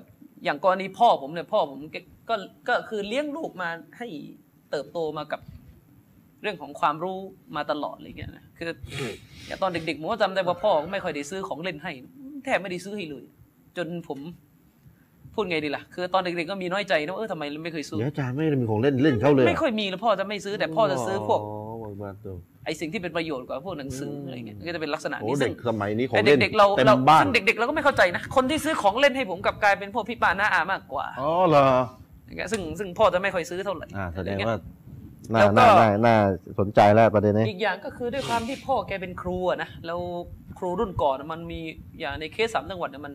อย่างกรณีพ่อผมเนี่ยพ่อผมก็ก็ก็คือเลี้ยงลูกมาให้ เติบโตมากับเรื่องของความรู้มาตลอดอะไรเงี้ยนะคืออย่างตอนเด็กๆผมก็จำได้ว่าพ่อก็ไม่ค่อยได้ซื้อของเล่นให้ แทบไม่ได้ซื้อให้เลย จนผมพูดไงดีล่ะ คือตอนเด็กๆก็มีน้อยใจนะว่าเออทำไมไม่เคยซื้อเดี๋ยวอาจารย์ไม่ได้มีของเล่นเล่นเขาเลยไม่ค่อยมีแล้วพ่อจะไม่ซื้อแต่พ่อจะซื้อพวกอ๋อมาดูไอ้สิ่งที่เป็นประโยชน์กว่าพวกหนังสืออะไรเงี้ยก็จะเป็นลักษณะโอ้นี้เด็ซึ่กงสมัยนี้ของไอ้เล่นเด็กๆเราเต็มเราบ้านซึ่งเด็กๆเราก็ไม่เข้าใจนะคนที่ซื้อของเล่นให้ผมกลับกลายเป็นพวกพี่ป้าน้าอามากกว่าอ๋อเหรออย่างเงี้ย ซึ่งซึ่งพ่อจะไม่ค่อยซื้อเท่าไหร่อ่าแสดงอะไรเงี้ยว่าน่าแล้วก็น่าน่าน่าสนใจแล้วประเด็นนี้ อีกอย่างก็คือด้วยความที่พ่อแกเป็นครูอะนะแล้วครูรุ่นก่อนอะมันมีอย่างในเคสสามจังหวัดเนี่ยมัน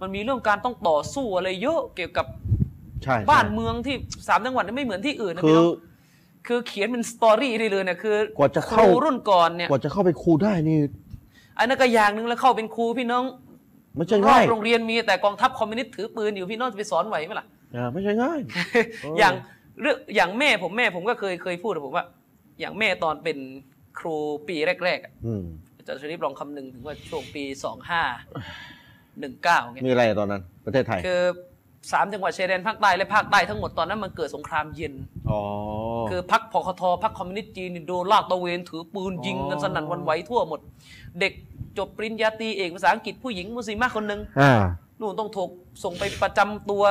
มันมีเรื่องการต้องต่อสู้อะไรเยอะเกี่ยวกับใช่บ้านใช่เมืองที่สามจังหวัดเนี่ยไม่เหมือนที่อื่นนะคืพี่อน้องคือเขียนเป็นสตอรี่ได้เลยเนี่ยคือกว่าจะคเข้ารูรุ่นก่อนเนี่ยกว่าจะเข้าไปครูได้นี่อันนั้นก็อย่างหนึ่งแล้วเข้าเป็นครูพี่น้องไม่ใช่รอง่ายบโรงเรียนมีแต่กองทัพคอมมิวนิสต์ถือปืนอยู่พี่น้องจะไปสอนไหวไหมล่ะ อ่าไม่ใช่ง่ายเออออย่างเรื่องอย่างแม่ผมแม่ผมก็เคยเคยพูดกับผมว่า อย่างแม่ตอนเป็นครูปีแรกๆอะอืมอาจารย์ชริปลองคำนึงถึงว่าช่วงปีสองห้าหนึ่งเก้าเงี้ยมีอะไรตอนนั้น ประเทศไทย คือสามจังหวัดชายแดนภาคใต้และภาคใต้ทั้งหมดตอนนั้นมันเกิดสงครามเย็นอ๋อคือพรรคพคทพรรคคอมมิวนิสต์จีนนี่โดนลาดตระเวนถือปืนยิงกันอ๋อสนั่นหวันไหวทั่วหมด เด็กจบปริญญาตรีเอกภาษาอังกฤษผู้หญิงมุสลิมะคนหนึ่งอ่านู่นต้องถูกส่งไปประจำตัว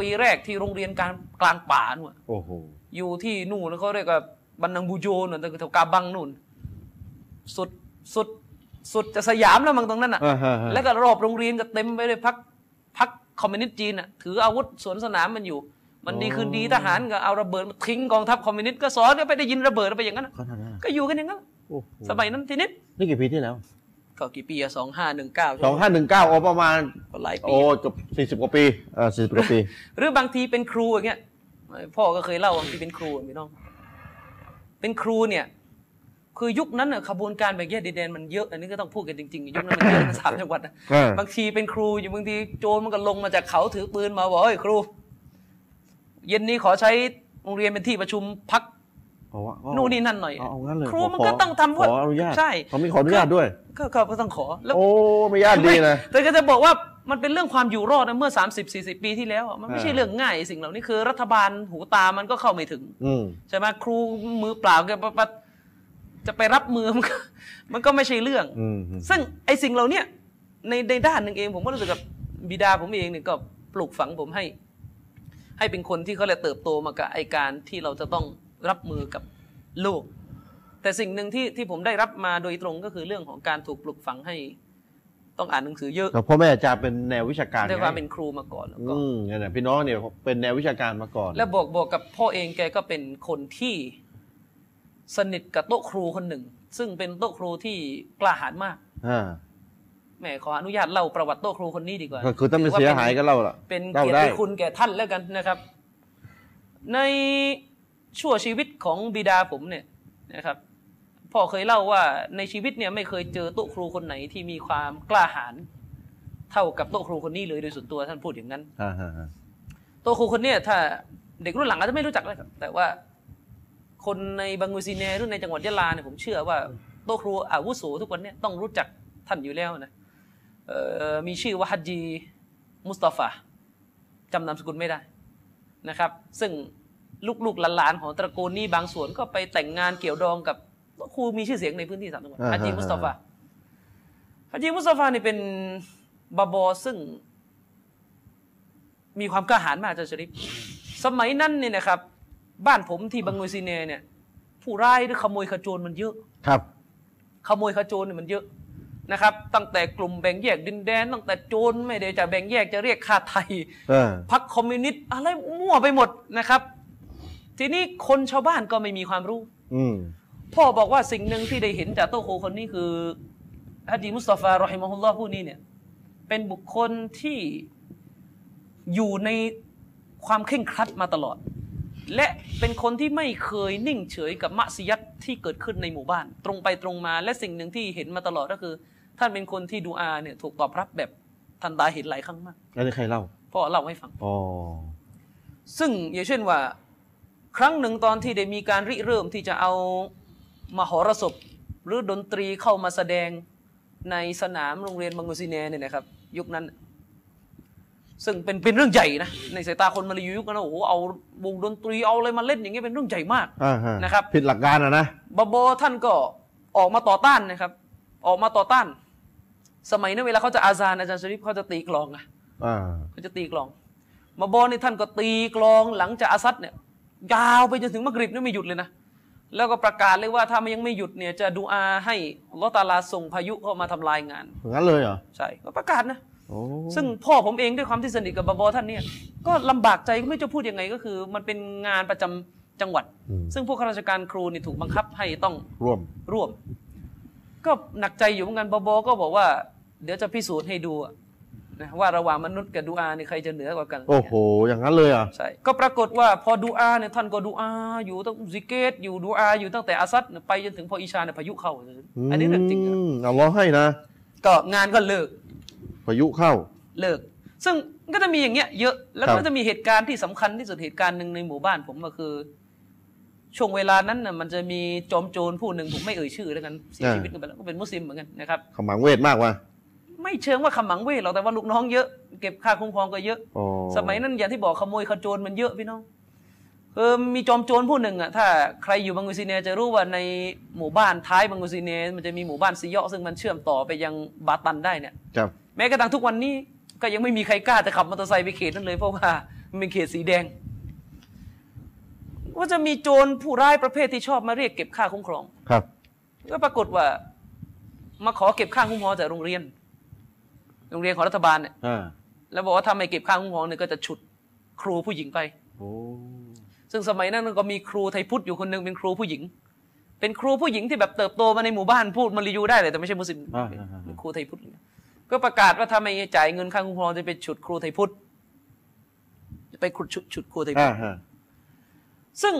ปีแรกที่โรงเรียนกลางกลางป่านู่นโอ้โหอยู่ที่นู่นเขาเรียกว่าบันนังบูโจนู่นแถวกาบังนู่น สุดสุดสุดจะสยามแล้วมั้งตรงนั้นอะอ่าฮะฮะแล้วก็รอบโรงเรียนก็เต็มไปด้วยพักพักคอมมิวนิสต์จีนอะ ถืออาวุธสวนสนามมันอยู่ มันดีคืนดีทหารก็เอาระเบิดมาทิ้งกองทัพคอมมิวนิสต์ก็สอนก็ไปได้ยินระเบิดไปอย่างนั้นอะขนาดนั้นอะก็อยู่กันอย่างนั้นโอ้โหสมัยนั้นทีนี้นี่กี่ปีที่แล้ว ก็กี่ปีอะสองห้าหนึ่งเก้าสองห้าหนึ่งเก้าโอประมาณหลายปีโอ้เกับสี่สิบ40กว่าปีเออสี่สิบกว่าปี หรือบางทีเป็นครูอย่างเงี้ยพ่อก็เคยเล่าบางทีเป็นครูพี่น้อง เป็นครูเนี่ย คือยุคนั้นน่ะขบวนการแบ่งแยกดินแดนมันเยอะ อันนี้ก็ต้องพูดกันจริงๆ ยุคนั้นมันเยอะนะสามจังหวัดนะอ่าบางทีเป็นครูอยู่บางทีโจรมันก็ลงมาจากเขาถือปืนมาบอกเฮ้ยครู เย็นนี้ขอใช้โรงเรียนเป็นที่ประชุมพักเอาวะเอา นู่นนี่นั่นหน่อยเอาเอางั้นเลยครูมันขก็ต้องทำขออนุญาตใช่เขามีขออนุญาตด้วยก็ก็ก็ต้องขอแล้วโอ้ไม่ญาติดีนะแต่ก็จะบอกว่ามันเป็นเรื่องความอยู่รอดนะเมื่อ 30 40 ปีที่แล้วอะมันไม่ใช่อ่าเรื่องง่ายสิ่งเหล่านี้คือ รัฐบาลหูตามันก็เข้าไม่ถึงอืมใช่ไหมครูมือเปล่าแกปะปะจะไปรับมือมันก็มันก็ไม่ใช่เรื่องอืมอืมซึ่งไอ้สิ่งเหล่าเนี้ยในในด้านหนึ่งเอง ผมก็รู้สึกกับบิดาผมเองเนี่ยก็ปลูกฝังผมให้ ให้เป็นคนที่เขาเลยเติบโตมากับไอการที่เราจะต้อง รับมือกับโลกแต่สิ่งหนึ่งที่ที่ผมได้รับมาโดยตรงก็คือเรื่องของการถูกปลูกฝังให้ ต้องอ่านหนังสือเยอะแต่พ่อแม่อาจารย์เป็นแนววิชาการด้วยความไงเป็นครูมาก่อนแล้วก็อืมนั่นแหละพี่น้องเนี่ยเป็นแนววิชาการมาก่อน แล้วบอกบอกกับพ่อเองแกก็เป็นคนที่สนิทกับโต๊ะครูคนหนึ่ง ซึ่งเป็นโต๊ะครูที่กล้าหาญมากอ่าแหมขออนุญาตเล่าประวัติโต๊ะครูคนนี้ดีกว่าก็คือถ้าไม่เสียหายก็เล่าละเป็นเล่าเกียรได้ติคุณแก่ท่านแล้วกันนะครับ ใน ชั่วชีวิตของบิดาผมเนี่ยนะครับพ่อเคยเล่าว่าในชีวิตเนี่ยไม่เคยเจอโต๊ะครูคนไหนที่มีความกล้าหาญเท่ากับโต๊ะครูคนนี้เลยโดยส่วนตัวท่านพูดอย่างนั้นอ่าฮะฮะโต๊ะครูคนเนี้ถ้าเด็กรุ่นหลังอาจจะไม่รู้จักเลยครับแต่ว่า คนในบางกุซีเนหรือในจังหวัดยะลาเนี่ยผมเชื่อว่าโต๊ะครูอาวุโสทุกวันเนี่ยต้องรู้จักท่านอยู่แล้วนะเอ่อมีชื่อว่าฮัจจีมุสตาฟาจำนามสกุลไม่ได้นะครับ ซึ่ง ลูกๆหลานๆของตระกูลนี้บางส่วนก็ไปแต่งงานเกี่ยวดองกับโต๊ะครูมีชื่อเสียงในพื้นที่สามจังหวัดอ่าฮะฮัจจีมุสตาฟาฮัจจีมุสตาฟานี่เป็นบาบอซึ่ง มีความกล้าหาญมากอาจารย์ชริฟสมัยนั้นเนี่ยนะครับ บ้านผมที่บังกุซีเนเนี่ย ผู้ร้ายหรือขโมยขโจรมันเยอะครับ ขโมยขโจรเนี่ยมันเยอะนะครับ ตั้งแต่กลุ่มแบ่งแยกดินแดน ตั้งแต่โจรไม่ได้จะแบ่งแยกจะเรียกค่าไทยเออพรรคคอมมิวนิสต์อะไรมั่วไปหมดนะครับ ทีนี้คนชาวบ้านก็ไม่มีความรู้ อืมพ่อบอกว่าสิ่งหนึ่งที่ได้เห็นจากโตโคคนนี้คือฮัจจีมุสตาฟารอฮิมะฮุลลอฮ์ผู้นี้เนี่ย เป็นบุคคลที่อยู่ในความเคร่งครัดมาตลอด และเป็นคนที่ไม่เคยนิ่งเฉยกับมัสยิดที่เกิดขึ้นในหมู่บ้าน ตรงไปตรงมา และสิ่งหนึ่งที่เห็นมาตลอดก็คือ ท่านเป็นคนที่ดูอาเนี่ย ถูกตอบรับแบบทันตาเห็นหลายครั้งมากอันนี้ใครเล่าพ่อเล่าให้ฟังอ๋อซึ่งอย่างเช่นว่า ครั้งหนึ่งตอนที่ได้มีการริเริ่มที่จะเอามหรสพหรือดนตรีเข้ามาแสดงในสนามโรงเรียนบังกุซิเนเนี่ยนะครับ ยุคนั้น ซึ่งเป็นเป็นเรื่องใหญ่นะในสายตาคนมาลายูยุคนั้นนะโอ้โหเอาวงดนตรีเอาอะไรมาเล่นอย่างเงี้ยเป็นเรื่องใหญ่มากอ่าฮะนะครับ ผิดหลักการอะนะบาโบท่านก็ออกมาต่อต้านนะครับ ออกมาต่อต้าน สมัยนั้นเวลาเขาจะอาซานอาจารย์ชริฟเขาจะตีกลองอะอ่าเขาจะตีกลองมาบอนี่ท่านก็ตีกลองหลังจากอาซัดเนี่ย ยาวไปจนถึงมักริบนี่ไม่หยุดเลยนะ แล้วก็ประกาศเลยว่าถ้ามันยังไม่หยุดเนี่ยจะดูอาให้อัลลอฮ์ตาลาส่งพายุเข้ามาทำลายงานงั้นเลยเหรอใช่ก็ประกาศนะโอ้ซึ่งพ่อผมเองด้วยความที่สนิทกับบาบอท่านเนี่ยก็ลำบากใจก็ไม่รู้จะพูดยังไงก็คือ มันเป็นงานประจำจังหวัดอืมซึ่งพวกข้าราชการครูนี่ถูกบังคับให้ต้องร่วมร่วม ก็หนักใจอยู่เหมือนกันบาบอก็บอกว่า เดี๋ยวจะพิสูจน์ให้ดูอะ นะว่าระหว่างมนุษย์กับดูอาเนี่ยใครจะเหนือกว่ากัน โอ้โห อย่างนั้นเลยเหรอะใช่ก็ปรากฏว่าพอดูอาเนี่ยท่านก็ดูอาอยู่ตั้งซิกเกตอยู่ดูอาอยู่ตั้งแต่อาซัดเนี่ยไปจนถึงพออิชาเนี่ยพายุเข้าอันนี้เรื่องจริงนะมเอาล้อให้นะ ก็งานก็เลิกพายุเข้าเลิก ซึ่งก็จะมีอย่างเงี้ยเยอะแล้วครัก็บจะมีเหตุการณ์ที่สำคัญที่สุดเหตุการณ์หนึ่งในหมู่บ้านผมก็คือ ช่วงเวลานั้นน่ะมันจะมีจอมโจรผู้หนึ่งผมไม่เอ่ยชื่อแล้วกันเสียชีวิตกันไปแล้วก็เป็นมุสลิมเหมือนกันนะครับขมังเวทมากว่ะ ไม่เชิงว่าขมังเวทหรอกแต่ว่าลูกน้องเยอะเก็บค่าคุ้มครองก็เยอะอ๋อสมัยนั้นอย่างที่บอกขโมยขโจรมันเยอะพี่น้องเออมีจอมโจรผู้หนึ่งอะถ้าใครอยู่บังกุซิเนียจะรู้ว่าในหมู่บ้านท้ายบังกุซิเนียมันจะมีหมู่บ้านซีเยาะซึ่งมันเชื่อมต่อไปยังบาตันได้เนี่ยครับแม้กระทั่งทุกวันนี้ก็ยังไม่มีใครกล้าจะขับมอเตอร์ไซค์ไปเขตนั้นเลยเพราะว่ามันเป็นเขตสีแดงว่าจะมีโจรผู้ร้ายประเภทที่ชอบมาเรียกเก็บค่าคุ้มครองครับ ก็ปรากฏว่า มาขอเก็บค่าคุ้มครองจากโรงเรียน โรงเรียนของรัฐบาลเนี่ยอ่าแล้วบอกว่าถ้าไม่เก็บค่าคุ้มครองเนี่ยก็จะฉุดครูผู้หญิงไปโอ้ซึ่งสมัยนั้นก็มีครูไทยพุทธอยู่คนหนึ่งเป็นครูผู้หญิง เป็นครูผู้หญิงที่แบบเติบโตมาในหมู่บ้านพูดมาลายูได้เลยแต่ไม่ใช่มุสลิมอ่าอ่าอ่าเป็นครูไทยพุทธก็ประกาศว่าถ้าไม่จ่ายเงินค่าคุ้มครองจะไปฉุดครูไทยพุทธจะไปขุดฉุดฉุดครูไทยพุทอ่าธฮะซึ่ง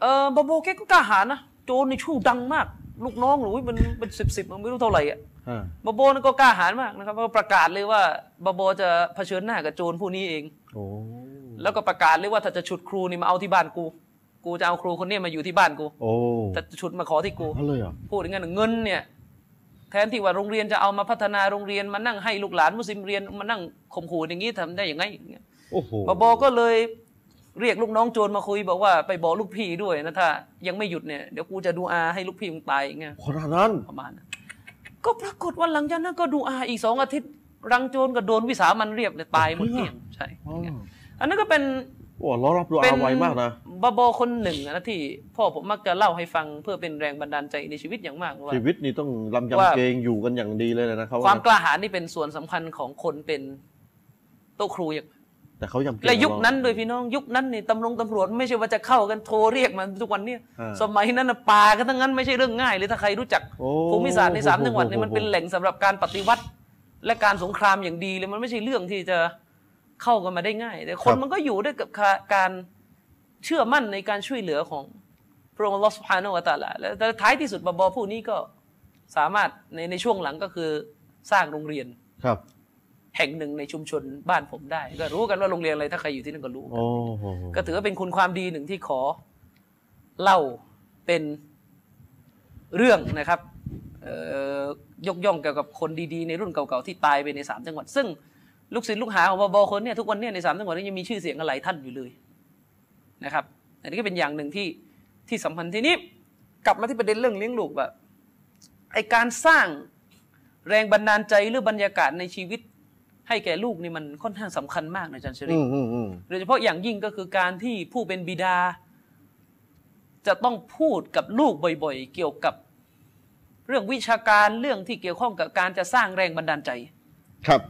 เออบาโบแกก็กล้าหาญนะโจรในชู่ดังมาก ลูกน้องหรือมันเป็นสิบสิบมันไม่รู้เท่าไหร่อะอ่า บาโบนั่นก็กล้าหาญมากนะครับก็ประกาศเลยว่าบาโบจะเผชิญหน้ากับโจรผู้นี้เองโอ้แล้วก็ประกาศเลยว่าถ้าจะฉุดครูนี่มาเอาที่บ้านกู กูจะเอาครูคนนี้มาอยู่ที่บ้านกูโอ้จะฉุดมาขอที่กูนั่นเลยเหรอพูดอย่างนั้นเงินเนี่ยแทนที่ว่าโรงเรียนจะเอามาพัฒนาโรงเรียนมานั่งให้ลูกหลานมุสลิมเรียนมานั่งข่มขู่อย่างนี้ทำได้อย่างไงอย่างเงี้ยโอ้โหบอบก็เลยเรียกลูกน้องโจรมาคุยบอกว่าไปบอกลูกพี่ด้วยนะถ้ายังไม่หยุดเนี่ยเดี๋ยวกูจะดูอาให้ลูกพี่มึงตายอย่างเงี้ยขนาดนั้นประมาณนั้น ก็ปรากฏว่าหลังจากนั้นก็ดูอาอีกสองอาทิตย์ รังโจรก็โดนวิสามันเรียบเลยตายหมดเกลี้ยงใช่อ๋ออย่างเงี้ยอันนั้นก็เป็นโอ้ล้อรับรัวเป็อาไวมากนะบาบอคนหนึ่งนะที่พ่อผมมักจะเล่าให้ฟังเพื่อเป็นแรงบันดาลใจในชีวิตอย่างมากว่าชีวิตนี่ต้องลำว่าจำเกรงอยู่กันอย่างดีเลยนะเขาความกล้าหาญนี่เป็นส่วนสำคัญของคนเป็นโต๊ะครูอย่าง แต่เขายำเกรงและยุคนั้นเราโดยพี่น้องยุคนั้นนี่ตำรวจตำรวจไม่ใช่ว่าจะเข้ากันโทรเรียกมันทุกวันเนี่ยอ่าสมัยนั้นน่ะป่ากันทั้งนั้นไม่ใช่เรื่องง่ายเลยถ้าใครรู้จักโอ้ภูมิศาสตร์ในสามจังหวัดเนี่ยโอ้โหมันเป็นแหล่งสำหรับการปฏิวัติ และการสงครามอย่างดีเลยมันไม่ใช่เรื่องที่จะเข้ากันมาได้ง่าย แต่คนมันก็อยู่ด้วยกับการเชื่อมั่นในการช่วยเหลือของพระองค์อัลลอฮฺสุบฮานาอะตะอาลาและแต่ท้ายที่สุดบาบอผู้นี้ก็สามารถในในช่วงหลังก็คือสร้างโรงเรียนครับ แห่งหนึ่งในชุมชนบ้านผมได้ ก็รู้กันว่าโรงเรียนอะไรถ้าใครอยู่ที่นั่นก็รู้กันโอ้โหก็ถือว่าเป็นคุณความดีหนึ่งที่ขอเล่าเป็นเรื่องนะครับเอ่อยกย่องเกี่ยวกับคนดีๆในรุ่นเก่าๆที่ตายไปในสามจังหวัด ซึ่งลูกศิษย์ลูกหาของบอบคนเนี่ยทุกวันเนี่ยในสามจังหวัดนี้ยังมีชื่อเสียงอะไรท่านอยู่เลยนะครับอันนี้ก็เป็นอย่างหนึ่งที่ที่สำคัญทีนี้กลับมาที่ประเด็นเรื่องเลี้ยงลูกแบบไอการสร้างแรงบันดาลใจหรือบรรยากาศในชีวิต ให้แก่ลูกนี่มันค่อนข้างสำคัญมากนะอาจารย์ชริอืฟมอืมอืมโดยเฉพาะอย่างยิ่งก็คือการที่ผู้เป็นบิดา จะต้องพูดกับลูกบ่อยๆ เกี่ยวกับเรื่องวิชาการเรื่องที่เกี่ยวข้องกับการจะสร้างแรงบันดาลใจ ครับ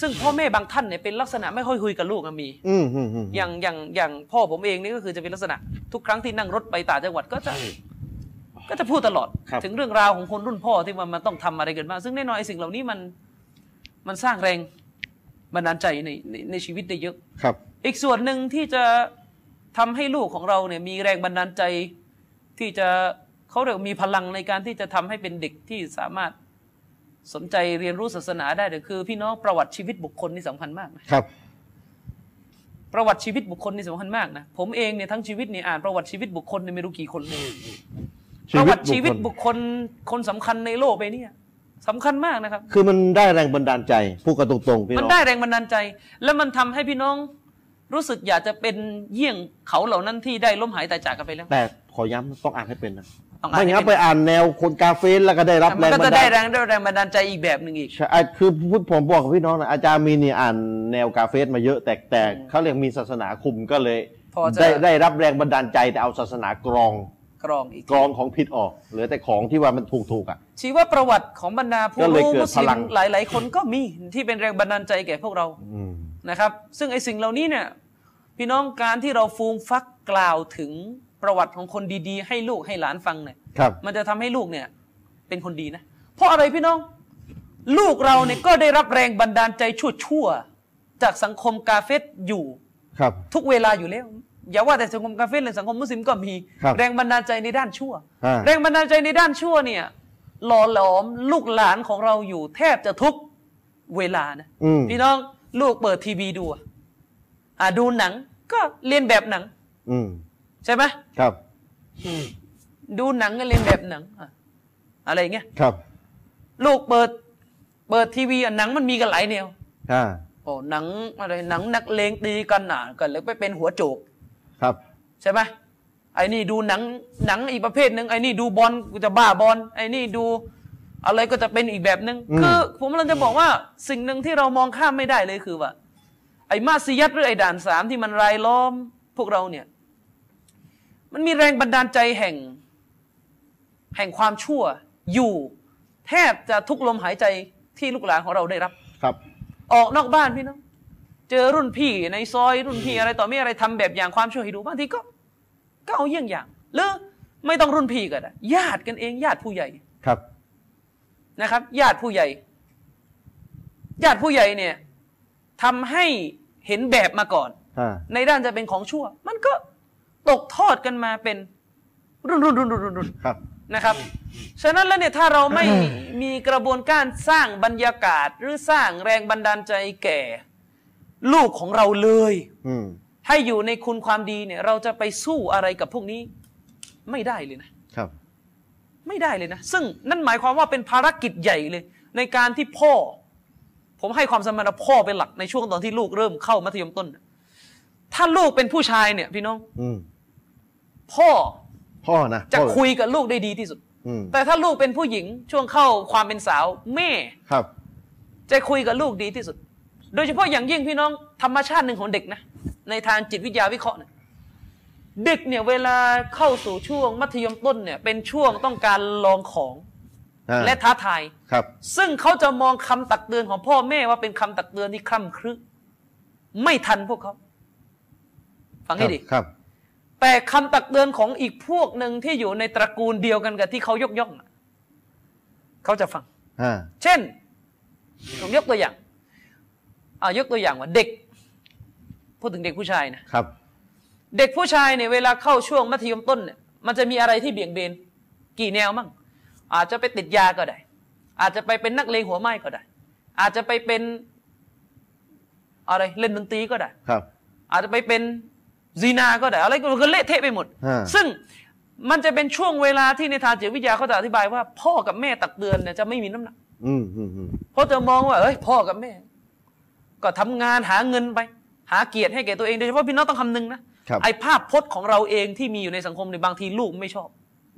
ซึ่งพ่อแม่บางท่านเนี่ยเป็นลักษณะไม่ค่อยคุยกับลูกอะมีอืมอืมอืมอย่างอย่างอย่างพ่อผมเองนี่ก็คือจะเป็นลักษณะ ทุกครั้งที่นั่งรถไปต่างจังหวัดก็จะก็จะพูดตลอดครับถึงเรื่องราวของคนรุ่นพ่อที่มันมันต้องทำอะไรกันบ้างซึ่งแน่นอนไอ้สิ่งเหล่านี้มันมันสร้างแรง บันดาลใจในในในชีวิตได้เยอะ ครับ อีกส่วนหนึ่งที่จะทำให้ลูกของเราเนี่ยมีแรงบันดาลใจที่จะเขาเรียกว่ามีพลังในการที่จะทำให้เป็นเด็กที่สามารถสนใจเรียนรู้ศาสนาได้เนี่ยคือ พี่น้องประวัติชีวิตบุคคลนี่สำคัญมากนะครับ ประวัติชีวิตบุคคลนี่สำคัญมากนะผมเองเนี่ยทั้งชีวิตเนี่ยอ่านประวัติชีวิตบุคคลเนี่ยไม่รู้กี่คนเลยประวัติชีวิตบุคคลคนสำคัญในโลกไปเนี่ย สำคัญมากนะครับ คือมันได้แรงบันดาลใจพูดกันตรงๆพี่มันน้องได้แรงบันดาลใจ แล้วมันทำให้พี่น้องรู้สึกอยากจะเป็นเยี่ยงเขาเหล่านั้นที่ได้ล้มหายตายจากกันไปแล้ว แต่ขอย้ำต้องอ่านให้เป็นนะต้องอ่านไม่ให้งั้นเป็ไปนอ่านแนวคนกาเฟสแล้วก็ได้รับมัแรนงก็บันจะดาได้ลแรงได้แรงบันดาลใจอีกแบบหนึ่งอีกใช่อะคือพูดผมบอกกับพี่น้องนะอาจารย์มีนี่อ่านแนวกาเฟสมาเยอะแต่แต่เขาเรียกมีศาสนาคุมก็เลยพอจะได้ได้รับแรงบันดาลใจแต่เอาศาสนากรอง กรองอีกกรองของผิดออกเหลือแต่ของที่ว่ามันถูกถูกๆอะชีวประวัติของบรรดาผู้ก็เลยรู้เกิดมุสลิพลัมงหลาย ๆ คนก็มีที่เป็นแรงบันดาลใจแก่พวกเราอืมนะครับ ซึ่งไอ้สิ่งเหล่านี้เนี่ยพี่น้องการที่เราฟูมฟักกล่าวถึงประวัติของคนดี ๆ ให้ลูกให้หลานฟังเนี่ยครับมันจะทำให้ลูกเนี่ย เป็นคนดีนะ เพราะอะไรพี่น้อง ลูกเราเนี่ยก็ได้รับแรงบันดาลใจชั่วๆจากสังคมกาเฟตอยู่ครับ ทุกเวลาอยู่แล้ว อย่าว่าแต่สังคมกาเฟตเลยสังคมมุสลิมก็มีครับแรงบันดาลใจในด้านชั่วอ่าแรงบันดาลใจในด้านชั่วเนี่ยหล่อหลอมลูกหลานของเราอยู่แทบจะทุกเวลานะอืมพี่น้องลูกเปิดทีวีดูอะอ่าดูหนังก็เรียนแบบหนัง อืมใช่ไหมครับดูหนังก็เรียนแบบหนังอะอะไรอย่างเงี้ยครับ ลูกเปิด เปิดทีวีอะหนังมันมีกันหลายแนวอ่าโอ้หนังอะไรหนังนักเลงตีกันหนากันแล้วไปเป็นหัวโจก ครับ ใช่ไหมไอ้นี่ดูหนังหนังอีกประเภทหนึ่งไอ้นี่ดูบอลกูจะบ้าบอลไอ้นี่ดู อะไรก็จะเป็นอีกแบบหนึ่งอืมคือผมกำลังจะบอกว่าสิ่งหนึ่งที่เรามองข้ามไม่ได้เลยคือว่า ไอ้มาซียัตหรือไอ้ด่านสามที่มันรายล้อมพวกเราเนี่ย มันมีแรงบันดาลใจแห่ง แห่งความชั่วอยู่ แทบจะทุกลมหายใจที่ลูกหลานของเราได้รับ ครับ ออกนอกบ้านพี่น้อง เจอรุ่นพี่ในซอยรุ่นพี่อะไรต่อไม่อะไรทำแบบอย่างความชั่วให้ดูบางทีก็ก็เอาเยี่ยงอย่าง หรือไม่ต้องรุ่นพี่ก็ได้ญาติกันเอง ญาติผู้ใหญ่ครับนะครับ ญาติผู้ใหญ่ ญาติผู้ใหญ่เนี่ยทำให้เห็นแบบมาก่อนอ่าในด้านจะเป็นของชั่ว มันก็ตกทอดกันมาเป็นรุ่นรุ่นรุ่นรุ่นรุ่นรุ่นครับนะครับ ฉะนั้นแล้วเนี่ยถ้าเราไม่มีกระบวนการสร้างบรรยากาศหรือสร้างแรงบันดาลใจแก่ ลูกของเราเลยอืมให้อยู่ในคุณความดีเนี่ย เราจะไปสู้อะไรกับพวกนี้ ไม่ได้เลยนะครับ ไม่ได้เลยนะ ซึ่งนั่นหมายความว่าเป็นภารกิจใหญ่เลย ในการที่พ่อ ผมให้ความสำคัญกับพ่อเป็นหลักในช่วงตอนที่ลูกเริ่มเข้ามัธยมต้น ถ้าลูกเป็นผู้ชายเนี่ย พี่น้องอืมพ่อ พ่อนะจะพ่อคุยกับลูกได้ดีที่สุดอืมแต่ถ้าลูกเป็นผู้หญิงช่วงเข้าความเป็นสาวแม่ครับ จะคุยกับลูกดีที่สุด โดยเฉพาะอย่างยิ่งพี่น้องธรรมชาติหนึ่งของเด็กนะ ในทางจิตวิทยาวิเคราะห์เนี่ยเด็กเนี่ยเวลาเข้าสู่ช่วงมัธยมต้นเนี่ย เป็นช่วงต้องการลองของอ่าและท้าทายครับ ซึ่งเขาจะมองคำตักเตือนของพ่อแม่ว่าเป็นคำตักเตือนที่คล่ำครึไม่ทันพวกเขา ฟังให้ดีครับ แต่คำตักเตือนของอีกพวกหนึ่งที่อยู่ในตระกูลเดียวกันกับที่เขายกย่องน่ะเขาจะฟังอ่าเช่นผมยกตัวอย่าง อ่ายกตัวอย่างว่าเด็ก พูดถึงเด็กผู้ชายนะครับ เด็กผู้ชายเนี่ยเวลาเข้าช่วงมัธยมต้นเนี่ยมันจะมีอะไรที่เบี่ยงเบน กี่แนวมั่ง อาจจะไปติดยาก็ได้ อาจจะไปเป็นนักเลงหัวไม้ก็ได้ อาจจะไปเป็นอะไรเล่นดนตรีก็ได้ครับ อาจจะไปเป็นซีนาก็ได้อะไรก็ก็เละเทะไปหมดอ่าซึ่งมันจะเป็นช่วงเวลาที่ในทางจิตวิทยาเขาจะอธิบายว่า พ่อกับแม่ตักเตือนเนี่ยจะไม่มีน้ำหนักอืมอืมอืมเพราะจะมองว่าเอ้ยพ่อกับแม่ ก็ทำงานหาเงินไป หาเกียรติให้แก่ตัวเองโดยเฉพาะพี่น้องต้องคำนึงนะครับไอ้ภาพพจน์ของเราเองที่มีอยู่ในสังคมในบางทีลูกไม่ชอบ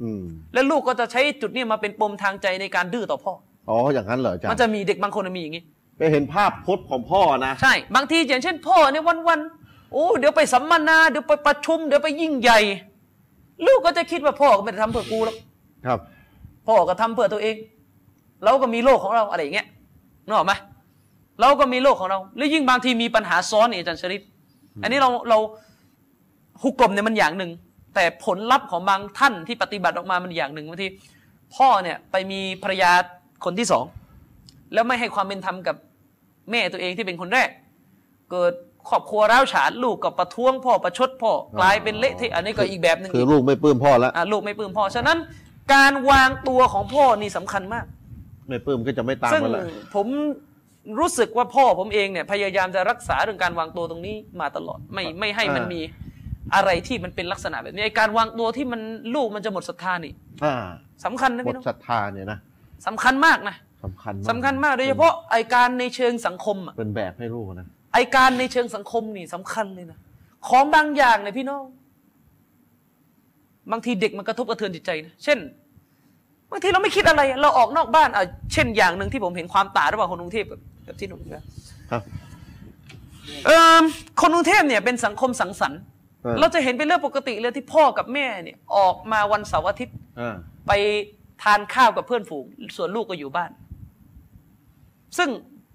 อืมและลูกก็จะใช้จุดนี้มาเป็นปมทางใจในการดื้อต่อพ่ออ๋ออย่างนั้นเหรออาจารมันย์จะมีเด็กบางคนมีอย่างนี้ไปเห็นภาพพจน์ของพ่อนะใช่ บางทีอย่างเช่น พ่อเนี่ยวันๆโอ้เดี๋ยวไปสัมมนาเดี๋ยวไปประชุมเดี๋ยวไปยิ่งใหญ่ ลูกก็จะคิดว่าพ่อก็ไม่ได้ทำเพื่อกูหรอกครับ พ่อก็ทำเพื่อตัวเองเราก็มีโลกของเราอะไรอย่างเงี้ยนึกออกไหม เราก็มีโลกของเรา แล้วยิ่งบางทีมีปัญหาซ้อนนี่อาจารย์ชริปอันนี้เราเราฮุกกลมเนี่ยมันอย่างหนึ่ง แต่ผลลัพธ์ของบางท่านที่ปฏิบัติออกมามันอย่างหนึ่งบางทีพ่อเนี่ยไปมีภรรยาคนที่สอง แล้วไม่ให้ความเป็นธรรมกับแม่ตัวเองที่เป็นคนแรก เกิดครอบครัวร้าวฉานลูกกับประท้วงพ่อประชดพ่อกลายเป็นเละเทะอันนี้ก็อีกแบบหนึ่งคือลูกไม่ปลื้มพ่อแล้วอะลูกไม่ปลื้มพ่อฉะนั้น การวางตัวของพ่อนี่สำคัญมาก ไม่ปลื้มก็จะไม่ตามซึ่งมาละผม รู้สึกว่าพ่อผมเองเนี่ยพยายามจะรักษาเรื่องการวางตัวตรงนี้มาตลอดไม่ไม่ให้มันมีอะไรที่มันเป็นลักษณะแบบนี้ไอ้การวางตัวที่มันลูกมันจะหมดศรัทธานี่อ่าสำคัญนะหมพี่ดน้องศรัทธาเนี่ยนะสำคัญมากนะสำคัญมากสำคัญมากโดยเฉพาะไอ้การในเชิงสังคมอะเป็นแบบให้ลูกนะไอ้การในเชิงสังคมนี่สำคัญเลยนะของบางอย่างเนี่ยพี่น้องบางทีเด็กมันกระทบกระเทือนจิตใจนะเช่นบางทีเราไม่คิดอะไรอะเราออกนอกบ้านอะเช่นอย่างหนึ่งที่ผมเห็นความต่างระหว่างคนกรุงเทพกับ กับที่หนุ่มนะครับเออคนกรุงเทพเนี่ยเป็นสังคมสังสรรค์เออเราจะเห็นเป็นเรื่องปกติเลยที่พ่อกับแม่เนี่ยออกมาวันเสาร์อาทิตย์อ่าไปทานข้าวกับเพื่อนฝูง ส่วนลูกก็อยู่บ้าน ซึ่ง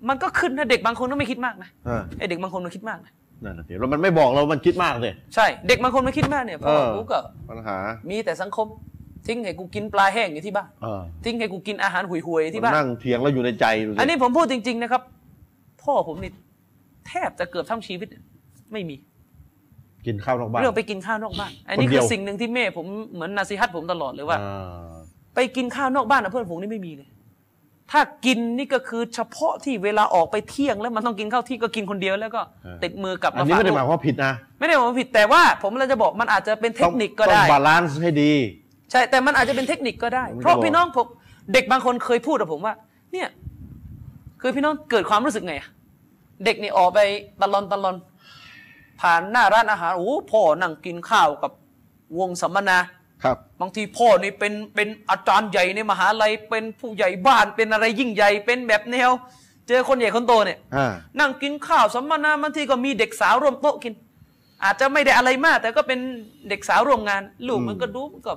มันก็ขึ้นนะเด็กบางคนก็ไม่คิดมากนะอ่าไอเด็กบางคนมันคิดมากนะนั่นแหละสิแล้วมันไม่บอกเรา มันคิดมากเลยใช่ เด็กบางคนไม่คิดมากเนี่ยพ่อเออกูก็ปัญหา มีแต่สังคม ทิ้งให้กูกินปลาแห้งอยู่ที่บ้านเออทิ้งให้กูกินอาหารห่วยๆที่บ้านนั่งเถียงแล้วอยู่ในใจดูสิอันนี้ผมพูดจริง ๆนะครับ พ่อผมนี่แทบจะเกือบทั้งชีวิต ไม่มี กินข้าวนอกบ้านเรื่องไปกินข้าวนอกบ้าน อันนี้คนเดีคืยวอสิ่งหนึ่งที่แม่ผมเหมือนنصيحةผมตลอดเลยว่าอ่าไปกินข้าวนอกบ้านนะเพื่อนผมนี่ไม่มีเลย ถ้ากินนี่ก็คือเฉพาะที่เวลาออกไปเที่ยงแล้วมันต้องกินข้าวที่ก็กินคนเดียวแล้วก็ติดมือกลับอันมานี้ฝากลูกไม่ได้หลูมายความว่าผิดนะ ไม่ได้บอกว่าผิดแต่ว่า ผมเลยจะบอกมันอาจจะเป็นเทคนิคก็ได้ต้อง ba lance ให้ดี ใช่แต่มันอาจจะเป็นเทคนิคก็ได้ผมจะเพราะบอกพี่น้องผมเด็กบางคนเคยพูดกับผมว่า เนี่ยคือพี่น้องเกิดความรู้สึกไงอะเด็กนี่ออกไปตะลอนตะลอน ผ่านหน้าร้านอาหารโอ้โหพ่อนั่งกินข้าวกับวงสัมมนาครับ บางทีพ่อนี่เป็นเป็นอาจารย์ใหญ่ในมหาลัยเป็นผู้ใหญ่บ้านเป็นอะไรยิ่งใหญ่เป็นแบบแนว เจอคนใหญ่คนโตเนี่ยอ่านั่งกินข้าวสัมมนาบางทีก็มีเด็กสาวร่วมโต๊ะกิน อาจจะไม่ได้อะไรมาก แต่ก็เป็นเด็กสาวร่วมงาน ลูกมันก็ดูมันก็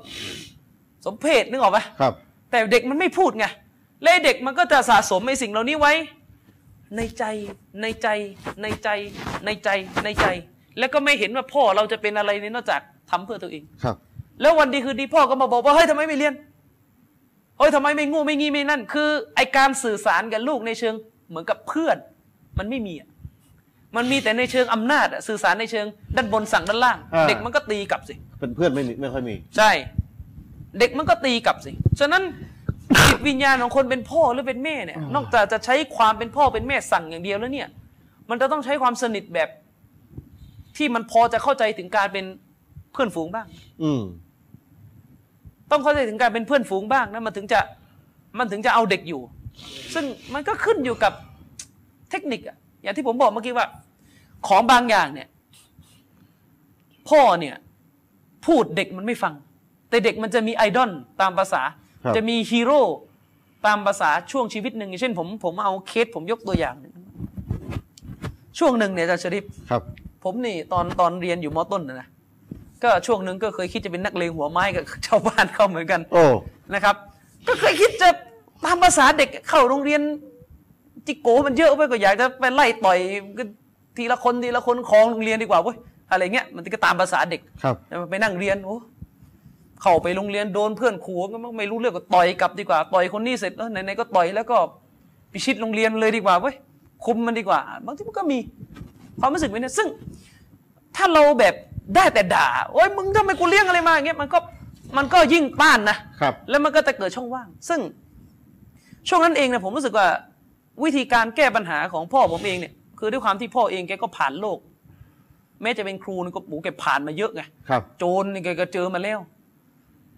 สมเพศนึกออกปะครับ แต่เด็กมันไม่พูดไงและเด็กมันก็จะสะสมไอ้สิ่งเหล่านี้ไว้ ในใจในใจในใจในใจในใจ แล้วก็ไม่เห็นว่าพ่อเราจะเป็นอะไรเนี่ยนอกจากทำเพื่อตัวเองครับ แล้ววันดีคือดีพ่อก็มาบอกว่าเฮ้ยทำไมไม่เรียนเฮ้ยทำไมไม่งูไม่งี้ไม่นั่น คือไอการสื่อสารกับลูกในเชิง เหมือนกับเพื่อน มันไม่มีอะ มันมีแต่ในเชิงอำนาจอะสื่อสารในเชิงด้านบนสั่งด้านล่างอ่าเด็กมันก็ตีกลับสิเป็นเพื่อนไม่มีไม่ค่อยมี ใช่ เด็กมันก็ตีกลับสิฉะนั้นจิตวิญญาณของคนเป็นพ่อหรือเป็นแม่เนี่ยนอกจากจะใช้ความเป็นพ่อเป็นแม่สั่งอย่างเดียวแล้วเนี่ย มันจะต้องใช้ความสนิทแบบ ที่มันพอจะเข้าใจถึงการเป็นเพื่อนฝูงบ้าง อืมต้องเข้าใจถึงการเป็นเพื่อนฝูงบ้างนะมันถึงจะมันถึงจะเอาเด็กอยู่ ซึ่งมันก็ขึ้นอยู่กับเทคนิคอะอย่างที่ผมบอกเมื่อกี้ว่า ของบางอย่างเนี่ย พ่อเนี่ย พูดเด็กมันไม่ฟัง แต่เด็กมันจะมีไอดอลตามภาษา ครับ จะมีฮีโร่ตามภาษาช่วงชีวิตหนึ่งอย่างเช่น ผมผมเอาเคสผมยกตัวอย่างหนึ่งช่วงหนึ่งเนี่ยอาจารย์ชริปครับ ผมนี่ตอนตอนเรียนอยู่มต้นนะนะก็ช่วงหนึ่งก็เคยคิดจะเป็นนักเลงหัวไม้กับ ชาวบ้านเขาเหมือนกันโอ้นะครับ ก็เคยคิดจะตามภาษาเด็กเข้าโรงเรียนจิโกมันเยอะไปก็อยากจะไปไล่ต่อยก็ ทีละคนทีละคนคลองโรงเรียนดีกว่าเว้ยอะไรเงี้ยมันก็ตามภาษาเด็กครับแต่ไปนั่งเรียนโอ้เข้าไปโรงเรียนโดนเพื่อนขู่ก็ไม่รู้เรื่องก็ต่อยกลับดีกว่าต่อยคนนี้เสร็จเออไหนๆก็ต่อยแล้วก็พิชิตโรงเรียนเลยดีกว่าเว้ยคุมมันดีกว่า บางทีมันก็มีความรู้สึกแบบนี้ซึ่ง ถ้าเราแบบได้แต่ด่าโอ้ยมึงทำไมกูเลี้ยงอะไรมาอย่างเงี้ยมันก็มันก็ยิ่งต้านนะครับ แล้วมันก็จะเกิดช่องว่าง ซึ่งช่วงนั้นเองเนี่ยผมรู้สึกว่าวิธีการแก้ปัญหาของพ่อผมเองเนี่ย คือด้วยความที่พ่อเองแกก็ผ่านโลก แม้จะเป็นครูนี่ก็โอ้แกผ่านมาเยอะไงครับ โจรนี่แกก็เจอมาแล้ว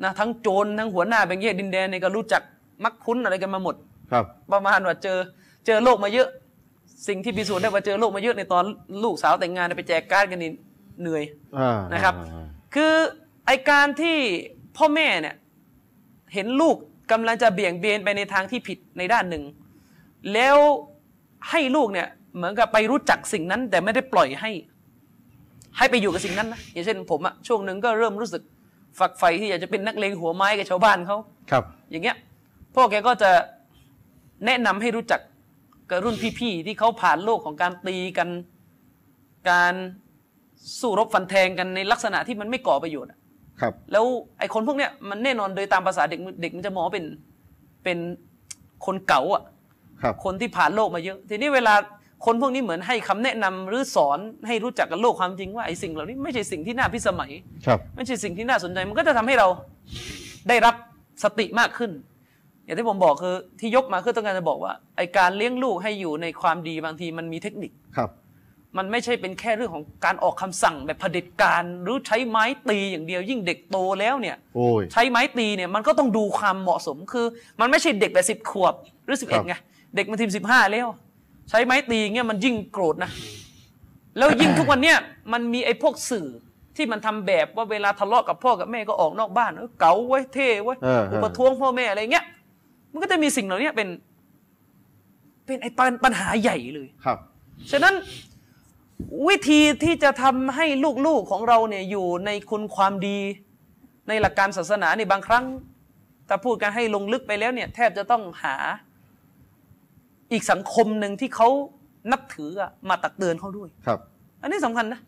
นะทั้งโจรทั้งหัวหน้าแบ่งแยกดินแดนเนี่ยก็รู้จักมักคุ้นอะไรกันมาหมด ครับ ประมาณว่าเจอเจอโลกมาเยอะ สิ่งที่พิสูจน์ได้ว่าเจอโลกมาเยอะในตอนลูกสาวแต่งงานไปแจกการ์ดกันนี่เหนื่อยอ่านะครับอ่าคือไอการที่พ่อแม่เนี่ยเห็นลูกกำลังจะเบี่ยงเบนไปในทางที่ผิดในด้านหนึ่ง แล้วให้ลูกเนี่ย เหมือนกับไปรู้จักสิ่งนั้น แต่ไม่ได้ปล่อยให้ ให้ไปอยู่กับสิ่งนั้นนะอย่างเช่นผมอะช่วงหนึ่งก็เริ่มรู้สึกฝักใฝ่ที่อยากจะเป็นนักเลงหัวไม้กับชาวบ้านเขาครับ อย่างเงี้ยพ่อแกก็จะแนะนำให้รู้จักกับรุ่นพี่ๆที่เขาผ่านโลกของการตีกันการสู้รบฟันแทงกันในลักษณะที่มันไม่ก่อประโยชน์อะครับ แล้วไอ้คนพวกเนี้ยมันแน่นอนโดยตามภาษาเด็กเด็กมันจะมองว่าเป็นเป็นคนเก่าอะ ครับ คนที่ผ่านโลกมาเยอะ ทีนี้เวลา คนพวกนี้เหมือนให้คำแนะนำหรือสอนให้รู้จักกับโลกความจริงว่าไอ้สิ่งเหล่านี้ไม่ใช่สิ่งที่น่าพิสมัยครับไม่ใช่สิ่งที่น่าสนใจมันก็จะทำให้เราได้รับสติมากขึ้น อย่างที่ผมบอกคือที่ยกมาคือต้องการจะบอกว่าไอการเลี้ยงลูกให้อยู่ในความดีบางทีมันมีเทคนิคครับ มันไม่ใช่เป็นแค่เรื่องของการออกคำสั่งแบบเผด็จการหรือใช้ไม้ตีอย่างเดียว ยิ่งเด็กโตแล้วเนี่ยโอ้ยใช้ไม้ตีเนี่ยมันก็ต้องดูความเหมาะสมคือ มันไม่ใช่เด็กแบบสิบขวบหรือสิบครัเอ็ดบไงเด็กมันทีมสิบห้าแล้ว ใช้ไม้ตีเงี้ยมันยิ่งโกรธนะ แล้วยิ่งทุกวันเนี้ยมันมีไอ้พวกสื่อที่มันทำแบบว่าเวลาทะเลาะกับพ่อกับแม่ก็ออกนอกบ้านเออเก๋าไว้ยเท่ไว้ยเออเออประท้วงพ่อแม่อะไรเงี้ย มันก็จะมีสิ่งเหล่านี้เป็น เป็นไอ้ปัญปัญหาใหญ่เลยครับ ฉะนั้นวิธีที่จะทำให้ลูกๆของเราเนี่ยอยู่ในคุณความดี ในหลักการศาสนาเนี่ยบางครั้งถ้าพูดกันให้ลงลึกไปแล้วเนี่ย แทบจะต้องหา อีกสังคมหนึ่งที่เขานับถืออะมาตักเตือนเขาด้วยครับ อันนี้สำคัญนะ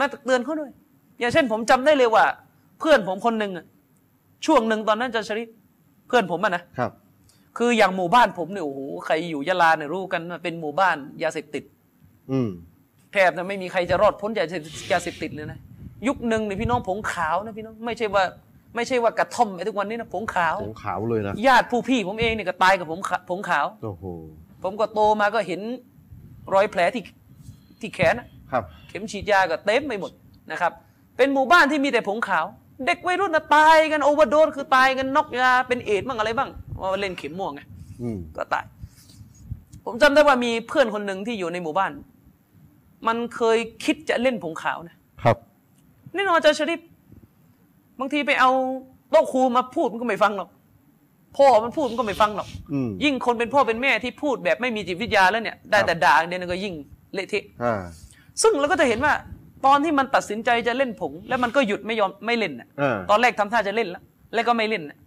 มาตักเตือนเขาด้วย อย่างเช่น ผมจำได้เลยว่า เพื่อนผมคนหนึ่งอะช่วงหนึ่งตอนนั้นจะชริฟเพื่อนผมอะนะครับ คืออย่างหมู่บ้านผมเนี่ยโอ้โหใครอยู่ยะลาเนี่ยรู้กันว่าเป็นหมู่บ้านยาเสพติด อืมแทบจะไม่มีใครจะรอดพ้นจากยาเสพติดเลยนะยุคหนึ่งเนี่ยพี่น้องผงขาวนะพี่น้องไม่ใช่ว่าไม่ใช่ว่ากระท่อมไอ้ทุกวันนี้นะผงขาวของขาวเลยนะญาติผู้พี่ผมเองเนี่ยก็ตายกับผงขาผงขาวโอ้โห ผมก็โตมาก็เห็นรอยแผลที่ที่แขนน่ะครับ เข็มฉีดยาก็เต็มไปหมดนะครับ เป็นหมู่บ้านที่มีแต่ผงขาว เด็กวัยรุ่นน่ะตายกันโอเวอร์โดสคือตายกันนอกยาเป็นเอดส์บ้างอะไรบ้างว่าเล่นเข็มม่วงไงอืมก็ตาย ผมจำได้ว่ามีเพื่อนคนหนึ่งที่อยู่ในหมู่บ้าน มันเคยคิดจะเล่นผงขาวนะครับแน่นอนอาจารย์ชริปบางทีไปเอาโต๊ะครูมาพูดมันก็ไม่ฟังหรอก พ่อมันพูดมันก็ไม่ฟังหรอกอืม ยิ่งคนเป็นพ่อเป็นแม่ที่พูดแบบไม่มีจิตวิทยาแล้วเนี่ย ได้แต่ด่าอย่างเดียวก็ยิ่งเละเทะ อ่า ซึ่งเราก็จะเห็นว่า ตอนที่มันตัดสินใจจะเล่นผง แล้วมันก็หยุดไม่ยอมไม่เล่นน่ะอ่าตอนแรกทำท่าจะเล่นแล้วแล้วก็ไม่เล่นน่ะ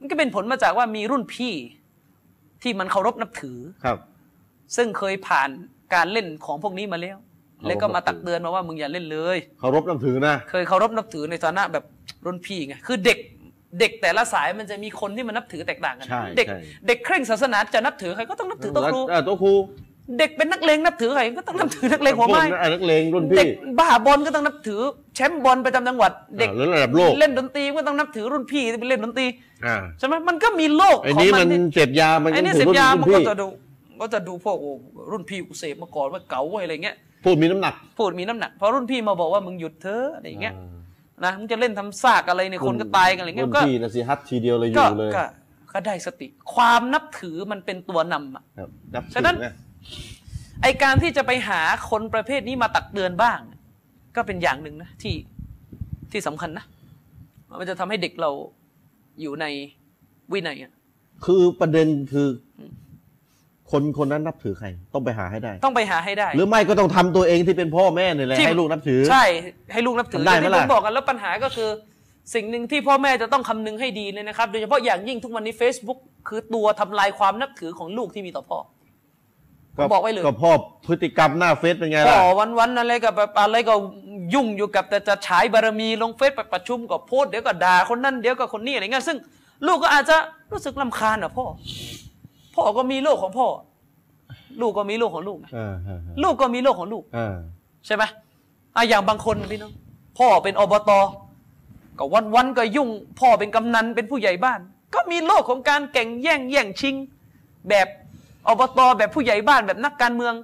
มันก็เป็นผลมาจากว่ามีรุ่นพี่ที่มันเคารพนับถือ ครับ ซึ่งเคยผ่านการเล่นของพวกนี้มาแล้ว เคารพแล้วก็มานับถือตักเตือนมาว่ามึงอย่าเล่นเลย เคารพนับถือนะ เคยเคารพนับถือในฐานะแบบรุ่นพี่ไงคือเด็ก เด็กแต่ละสายมันจะมีคนที่มันนับถือแตกต่างกัน ใช่เด็กใช่ เด็กเคร่งศาสนาจะนับถือใครก็ต้องนับถือโต๊ะครูอ่าโต๊ะครูเด็กเป็นนักเลงนับถือใครก็ต้องนับถือนักเลงหัวไม้ พกนักเลงรุ่นเด็พี่กบ้าบอลก็ต้องนับถือแชมป์บอลประจำจังหวัด เด็กอ่าแล้วระดับโลกเล่นดนตรีก็ต้องนับถือรุ่นพี่ที่ไปเล่นดนตรีอ่าใช่ไหมมันก็มีโลกไอ้ของนี้มัมันนที่เสพยา มันไอ้นี่ถืเสอพรุ่นยารุ่มันนก็พี่จะดูก็จะดูพวกโอ้รุ่นพี่กูเสพมาก่อนว่าเก๋าไว้อะไรเงี้ยพูดมีน้ำหนัก พูดมีน้ำหนักพอรุ่นพี่มาบอกว่ามึงหยุดเถอะอะไรอย่างเงี้ยอ่า นะมึงจะเล่นทำซากอะไรเนี่ยคนก็ตายกันอะไรเงี้ยรุ่นก็พี่นะสิฮัตทีเดียวเลยอก็ยู่เลยก็ก็ได้สติ ความนับถือมันเป็นตัวนำอะครับนับถือฉะนั้นนะไอการที่จะไปหาคนประเภทนี้มาตักเตือนบ้าง ก็เป็นอย่างหนึ่งนะที่ที่สำคัญนะมันจะทำให้เด็กเราอยู่ในวินัยอะคือประเด็นคือ คนคนนั้นนับถือใคร ต้องไปหาให้ได้ ต้องไปหาให้ได้ หรือไม่ก็ต้องทำตัวเองที่เป็นพ่อแม่เนี่ยแหละที่ ให้ลูกนับถือ ใช่ให้ลูกนับถือทำได้ไหมที่ผล่ะ มบอกกันแล้วปัญหาก็คือ สิ่งหนึ่งที่พ่อแม่จะต้องคำนึงให้ดีเลยนะครับ โดยเฉพาะอย่างยิ่งทุกวันนี้ Facebook คือตัวทำลายความนับถือของลูกที่มีต่อพ่อ ผมบอกไว้เลย ก็พ่อพฤติกรรมหน้าเฟซเป็นไงพ่ล่ะอวันๆอะไรกับแบบอะไรก็ยุ่งอยู่กับแต่จะฉายบารมีลงเฟซไปประชุมก็โพสต์เดี๋ยวก็ด่าคนนั้นเดี๋ยวก็คนนี้อะไรเงี้ยซึ่งลูกก็อาจจะรู้สึกลำคาญอะพ่อ พ่อก็มีโลกของพ่อ ลูกก็มีโลกของลูกนะอ่าอ่าลูกก็มีโลกของลูกอ่าใช่ไหมอะอย่างบางคนพี่น้องพ่อเป็นอบตก็วันวันๆก็ยุ่ง พ่อเป็นกำนันเป็นผู้ใหญ่บ้าน ก็มีโลกของการแข่งแย่งแย่งชิง แบบอบตแบบผู้ใหญ่บ้านแบบนักการเมือง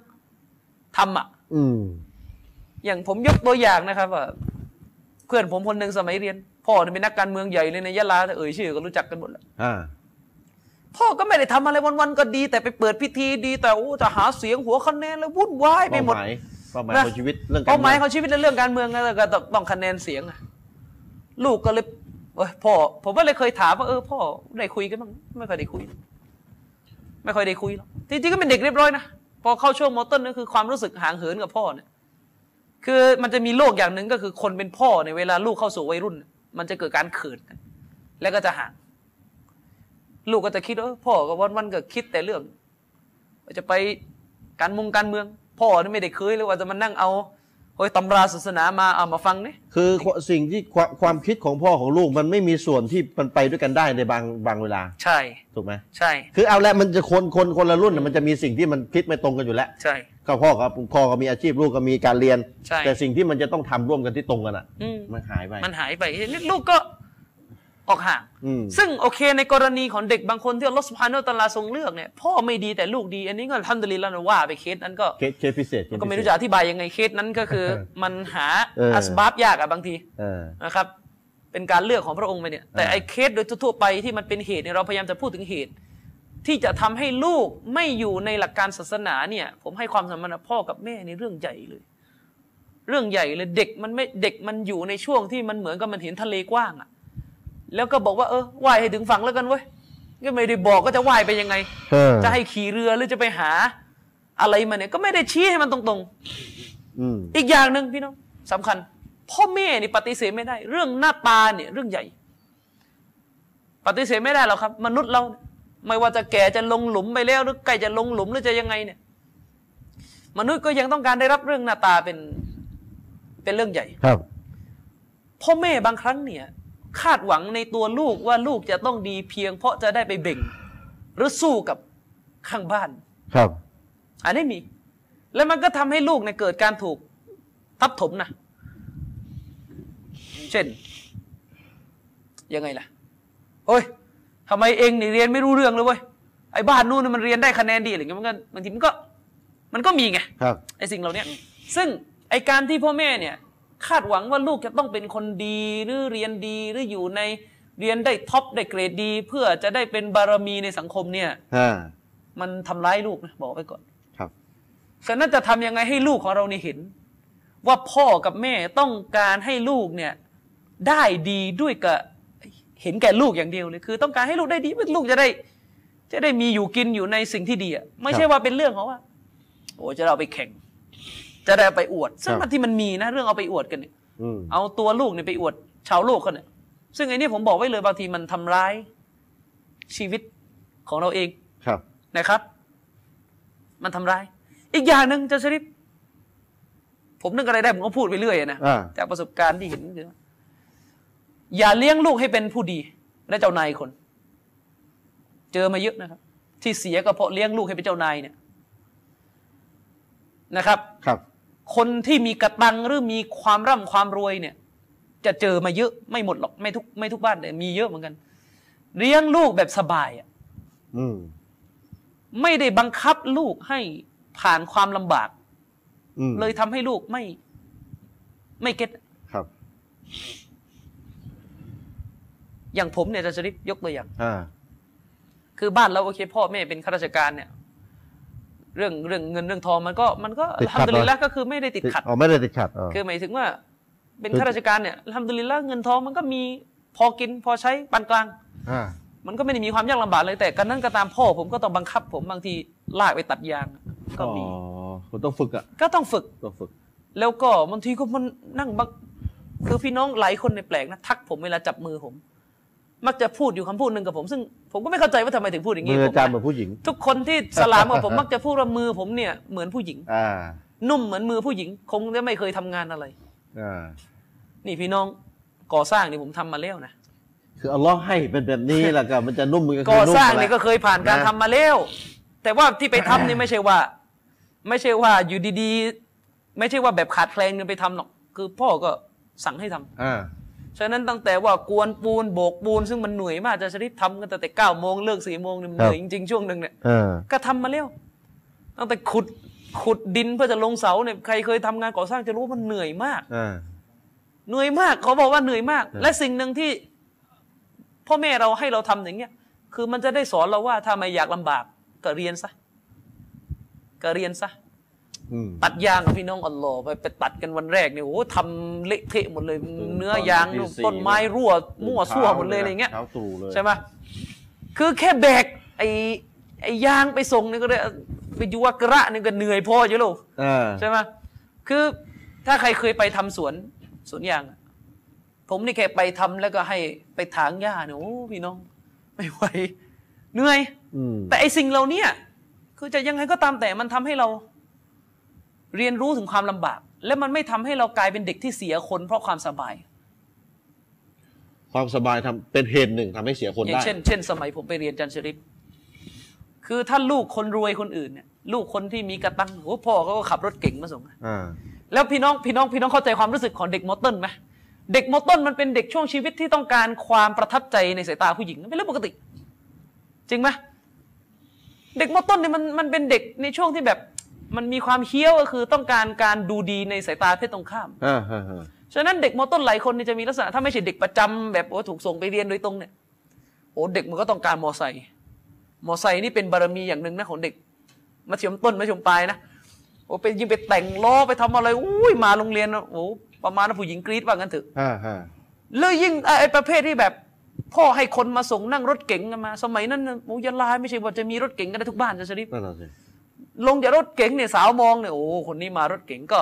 ทำอะอืมอย่างผมยกตัวอย่างนะครับว่าเพื่อนผมคนหนึ่งสมัยเรียน พ่อเนี่ยเป็นนักการเมืองใหญ่เลยในยะลาแต่เอ่ยชื่อก็รู้จักกันหมดแล้วอ่า พ่อก็ไม่ได้ทำอะไรวันๆก็ดี แต่ไปเปิดพิธีดี แต่โอ้จะหาเสียงหัวคะแนนแล้ววุ่นวายไปเป้าหมดหมายเป้าหมายนะของชีวิตเรื่องการเป้าหมายมืองของชีวิตในเรื่องการเมืองนะก็ต้องต้องคะแนนเสียงอะลูกก็เลยเอ้ยพ่อผมก็เลยเคยถามว่าเออพ่อได้คุยกันบ้างไม่ค่อยได้คุย ไม่ค่อยได้คุยหรอกจริงๆก็เป็นเด็กเรียบร้อยนะพอเข้าช่วงมอต้นนั่นคือความรู้สึกห่างเหินกับพ่อเนี่ยคือมันจะมีโลกอย่างหนึ่งก็คือคนเป็นพ่อในยเวลาลูกเข้าสู่วัยรุ่น มันจะเกิดการเขินกัน แล้วก็จะห่าง ลูกก็จะคิดว่าเออพ่อก็วันวันๆก็คิดแต่เรื่องว่าจะไปการมงการเมือง พ่อนี่ไม่ได้เคยเลยว่าจะมานั่งเอาโอ้ยตำราศาสนามาเอามาฟังเนี่ยคือสิ่งที่ความความคิดของพ่อของลูกมันไม่มีส่วนที่มันไปด้วยกันได้ในบางบางเวลา ใช่ถูกไหมใช่ คือเอาละมันจะคนคนคนละรุ่นน่ะมันจะมีสิ่งที่มันคิดไม่ตรงกันอยู่แล้วใช่ก็พ่อกับพ่อก็มีอาชีพลูกก็มีการเรียนใช่แต่สิ่งที่มันจะต้องทำร่วมกันที่ตรงกันอะอืมมันหายไปมันหายไปนี่ลูกก็ ออกห่างอืมซึ่งโอเคในกรณีของเด็กบางคนที่อัลลอฮฺสุบฮานาอัลตะอาลาทรงเลือกเนี่ยพ่อไม่ดีแต่ลูกดี อันนี้ก็ทำดุลิลละนะว่าไปเคสนั้นก็เคสเคสพิเศษเคสก็ไม่พิรู้เศษจะอธิบายยังไงเคสนั้นก็คือ มันหาเอออัอัสบาบยากอะบางทีเออนะครับเป็นการเลือกของพระองค์ไปเนี่ยแต่เออไอ้เคสโดยทั่วๆไปที่มันเป็นเหตุเนี่ยเราพยายามจะพูดถึงเหตุ ที่จะทำให้ลูกไม่อยู่ในหลักการศาสนาเนี่ย ผมให้ความสำคัญกับพ่อกับแม่ในเรื่องใหญ่เลย เรื่องใหญ่เลยเด็กมันไม่เด็กมันอยู่ในช่วงที่มันเหมือนกับมันเห็นทะเลกว้างอะ แล้วก็บอกว่าเออว่ายให้ถึงฝั่งแล้วกันเว้ยก็ไม่ได้บอกก็จะว่ายไปยังไงเออจะให้ขี่เรือหรือจะไปหา อะไรมาเนี่ยก็ไม่ได้ชี้ให้มันตรงอืมๆอีกอย่างหนึ่งพี่น้องสำคัญพ่อแม่นี่ปฏิเสธไม่ได้ เรื่องหน้าตาเนี่ยเรื่องใหญ่ ปฏิเสธไม่ได้หรอกครับ มนุษย์เราเนี่ยไม่ว่าจะแก่จะลงหลุมไปแล้วหรือใกล้จะลงหลุมหรือจะยังไงเนี่ย มนุษย์ก็ยังต้องการได้รับเรื่องหน้าตาเป็นเป็นเรื่องใหญ่ครับพ่อแม่บางครั้งเนี่ย คาดหวังในตัวลูกว่าลูกจะต้องดีเพียง เพราะจะได้ไปเบ่ง หรือสู้กับข้างบ้าน ครับ อันนี้มี แล้วมันก็ทำให้ลูกเนี่ยเกิดการถูกทับถมนะเช่น ยังไงล่ะโอ้ยทำไมเองนี่เรียนไม่รู้เรื่องเลยเว้ยไอ้บ้านนู่นนมันเรียนได้คะแนนดีอะไรเงี้ยมันก็บางทีมันก็ มันก็มีไงครับไอ้สิ่งเหล่านี้ซึ่งไอ้การที่พ่อแม่เนี่ย คาดหวังว่าลูกจะต้องเป็นคนดีหรือเรียนดีหรืออยู่ในเรียนได้ท็อปได้เกรดดี เพื่อจะได้เป็นบารมีในสังคมเนี่ยอ่ามันทำร้ายลูกนะบอกไว้ก่อน ครับฉะนั้นจะทำยังไงให้ลูกของเรานี่เห็น ว่าพ่อกับแม่ต้องการให้ลูกเนี่ย ได้ดีด้วยกับเห็นแก่ลูกอย่างเดียวเลยคือ ต้องการให้ลูกได้ดีลูกจะได้ จะได้มีอยู่กินอยู่ในสิ่งที่ดีอะไม่ใช่ว่าเป็นเรื่องของว่าโอ้จะเราไปแข่ง จะได้เอาไปอวด ซึ่งครับบางที่มันมีนะ เรื่องเอาไปอวดกันเนี่ยอืมเอาตัวลูกเนี่ยไปอวด ชาวโลกเขาเนี่ยซึ่งไอ้นี่ผมบอกไว้เลยบางทีมันทำร้ายชีวิตของเราเองครับนะครับ มันทำร้าย อีกอย่างหนึ่งจะชริปผมนึกอะไรได้ผมก็พูดไปเรื่อยนะอ่าจากประสบการณ์ที่เห็นคืออย่าเลี้ยงลูกให้เป็นผู้ดีและเจ้านายคน เจอมาเยอะนะครับ ที่เสียก็เพราะเลี้ยงลูกให้เป็นเจ้านายเนี่ยนะครับ ครับ คนที่มีกระตังหรือมีความร่ำความรวยเนี่ย จะเจอมาเยอะไม่หมดหรอกไม่ทุกไม่ทุกบ้านแต่มีเยอะเหมือนกัน เลี้ยงลูกแบบสบายอะอืมไม่ได้บังคับลูกให้ผ่านความลำบากอืมเลยทำให้ลูกไม่ ไม่เก็ตครับ อย่างผมเนี่ยจะชริปยกตัวอย่างอ่าคือบ้านเราโอเค พ่อแม่เป็นข้าราชการเนี่ย เรื่องเรื่องเงินเรื่องทองมันก็มันก็ติดขัดทำดุลิลละก็คือไม่ได้ติดขัดอ๋อไม่ได้ติดขัดอ๋อคือหมายถึงว่า เป็นคือข้าราชการเนี่ยทำดุลิลละเงินทองมันก็มีพอกินพอใช้ปานกลางอ่ามันก็ไม่ได้มีความยากลำบากเลยแต่กันนั้นก็ตามพ่อผมก็ต้องบังคับ ผมบางทีลากไปตัดยางก็มีอ๋อคุณต้องฝึกอะก็ต้องฝึกต้องฝึก แล้วก็บางทีก็มันนั่งบักคือพี่น้องหลายคนในแปลกนะทักผมเวลาจับมือผม มักจะพูดอยู่คำพูดหนึ่งกับผม ซึ่งผมก็ไม่เข้าใจว่าทำไมถึงพูดอย่างมืนี้อผมอาจารย์เหมือนผู้หญิง ทุกคนที่สลามกับผมมักจะพูดว่ามือผมเนี่ยเหมือนผู้หญิงอ่านุ่มเหมือนมือผู้หญิง คงจะไม่เคยทำงานอะไรอ่านี่พี่น้องก่อสร้างนี่ผมทำมาแล้วนะคืออัลลอฮ์ให้เป็นแบบนี้แหละก็มันจะนุ่มมือก่อนุ่มสร้างแหละนี่ก็เคยผ่านการนะทำมาแล้วแต่ว่าที่ไปทำนี่ไม่ใช่ว่า ไม่ใช่ว่าอยู่ดีๆ ไม่ใช่ว่าแบบขาดแคลนเงินไปทำหรอก คือพ่อก็สั่งให้ทำอ่า ฉะนั้นตั้งแต่ว่ากวนปูนโบกปูน ซึ่งมันเหนื่อยมากจะชริปทำกันตั้งแต่เก้าโมงเลิกสี่โมงเนี่ยมันเหนื่อยจริงๆช่วงหนึ่งเนี่ยอ่าก็ทำมาแล้วตั้งแต่ขุดขุดดินเพื่อจะลงเสาเนี่ยใครเคยทำงานก่อสร้างจะรู้ว่ามันเหนื่อยมากอ่าเหนื่อยมากเขาบอกว่าเหนื่อยมาก และสิ่งหนึ่งที่พ่อแม่เราให้เราทำอย่างเงี้ยคือมันจะได้สอนเราว่าถ้าไม่อยากลำบากก็เรียนซะก็เรียนซะอืม ตัดยางกับพี่น้องอัลลอฮ์ไปไปตัดกันวันแรกเนี่ยโอ้โหทำเละเทะหมดเลยตื่นเนื้อยางตอนตีสี่ต้นไม้รั่วมั่วซั่วหมดเลยอะไรเงี้ยเช้าตรู่เลยใช่ไหมคือแค่แบกไอ้ไอ้ยางไปส่งนี่ก็ได้ไปยูวกระนี่ก็เหนื่อยพออยู่แล้วอ่าใช่ไหมคือถ้าใครเคยไปทำสวนสวนยางอะผมนี่แค่ไปทำแล้วก็ให้ไปถางหญ้าเนี่ยโอ้พี่น้อง ไม่ไหวเหนื่อยอืมแต่ไอ้สิ่งเหล่านี้คือจะยังไงก็ตามแต่มันทำให้เรา เรียนรู้ถึงความลำบาก และมันไม่ทำให้เรากลายเป็นเด็กที่เสียคนเพราะความสบาย ความสบายทำเป็นเหตุหนึ่งทำให้เสียคนอย่างได้เช่นเช่นสมัยผมไปเรียนจันทร์ชริปคือถ้าลูกคนรวยคนอื่นเนี่ยลูกคนที่มีกระตังโอ้พ่อเขาก็ขับรถเก่งมาส่งอ่าแล้วพี่น้องพี่น้องพี่น้องเข้าใจความรู้สึกของเด็กมอต้นไหมเด็กมอต้นมันเป็นเด็กช่วงชีวิตที่ต้องการความประทับใจในสายตาผู้หญิงเป็นเรื่องปกติ จริงไหมเด็กมอต้นเนี่ยมันมันเป็นเด็กในช่วงที่แบบ มันมีความเฮี้ยวก็คือต้องการการดูดีในสายตาเพศตรงข้ามอ่าอ่าอ่าฉะนั้นเด็กมอต้นหลายคนเนี่ยจะมีลักษณะถ้าไม่ใช่เด็กประจำแบบโอ้ถูกส่งไปเรียนโดยตรงเนี่ยโอ้เด็กมันก็ต้องการมอไซค์มอไซค์นี่เป็นบารมีอย่างหนึ่งนะของเด็กมัธยมต้นมัธยมปลายนะโอ้ไปยิงไปแต่งล้อไปทำอะไรอุ้ยมาโรงเรียนนะโอ้ประมาณว่าผู้หญิงกรี๊ดว่างั้นเถอะอ่าอ่าเลยยิ่งไอ้ไอ้ประเภทที่แบบพ่อให้คนมาส่งนั่งรถเก๋งกันมา สมัยนั้นน่ะโอ้ยะลาไม่ใช่ว่าจะมีรถเก๋งกันได้ทุกบ้านจะชริปนั่นน่ะสิ ลงจากรถเก๋งเนี่ยสาวมองเนี่ยโอ้คนนี้มารถเก๋งก็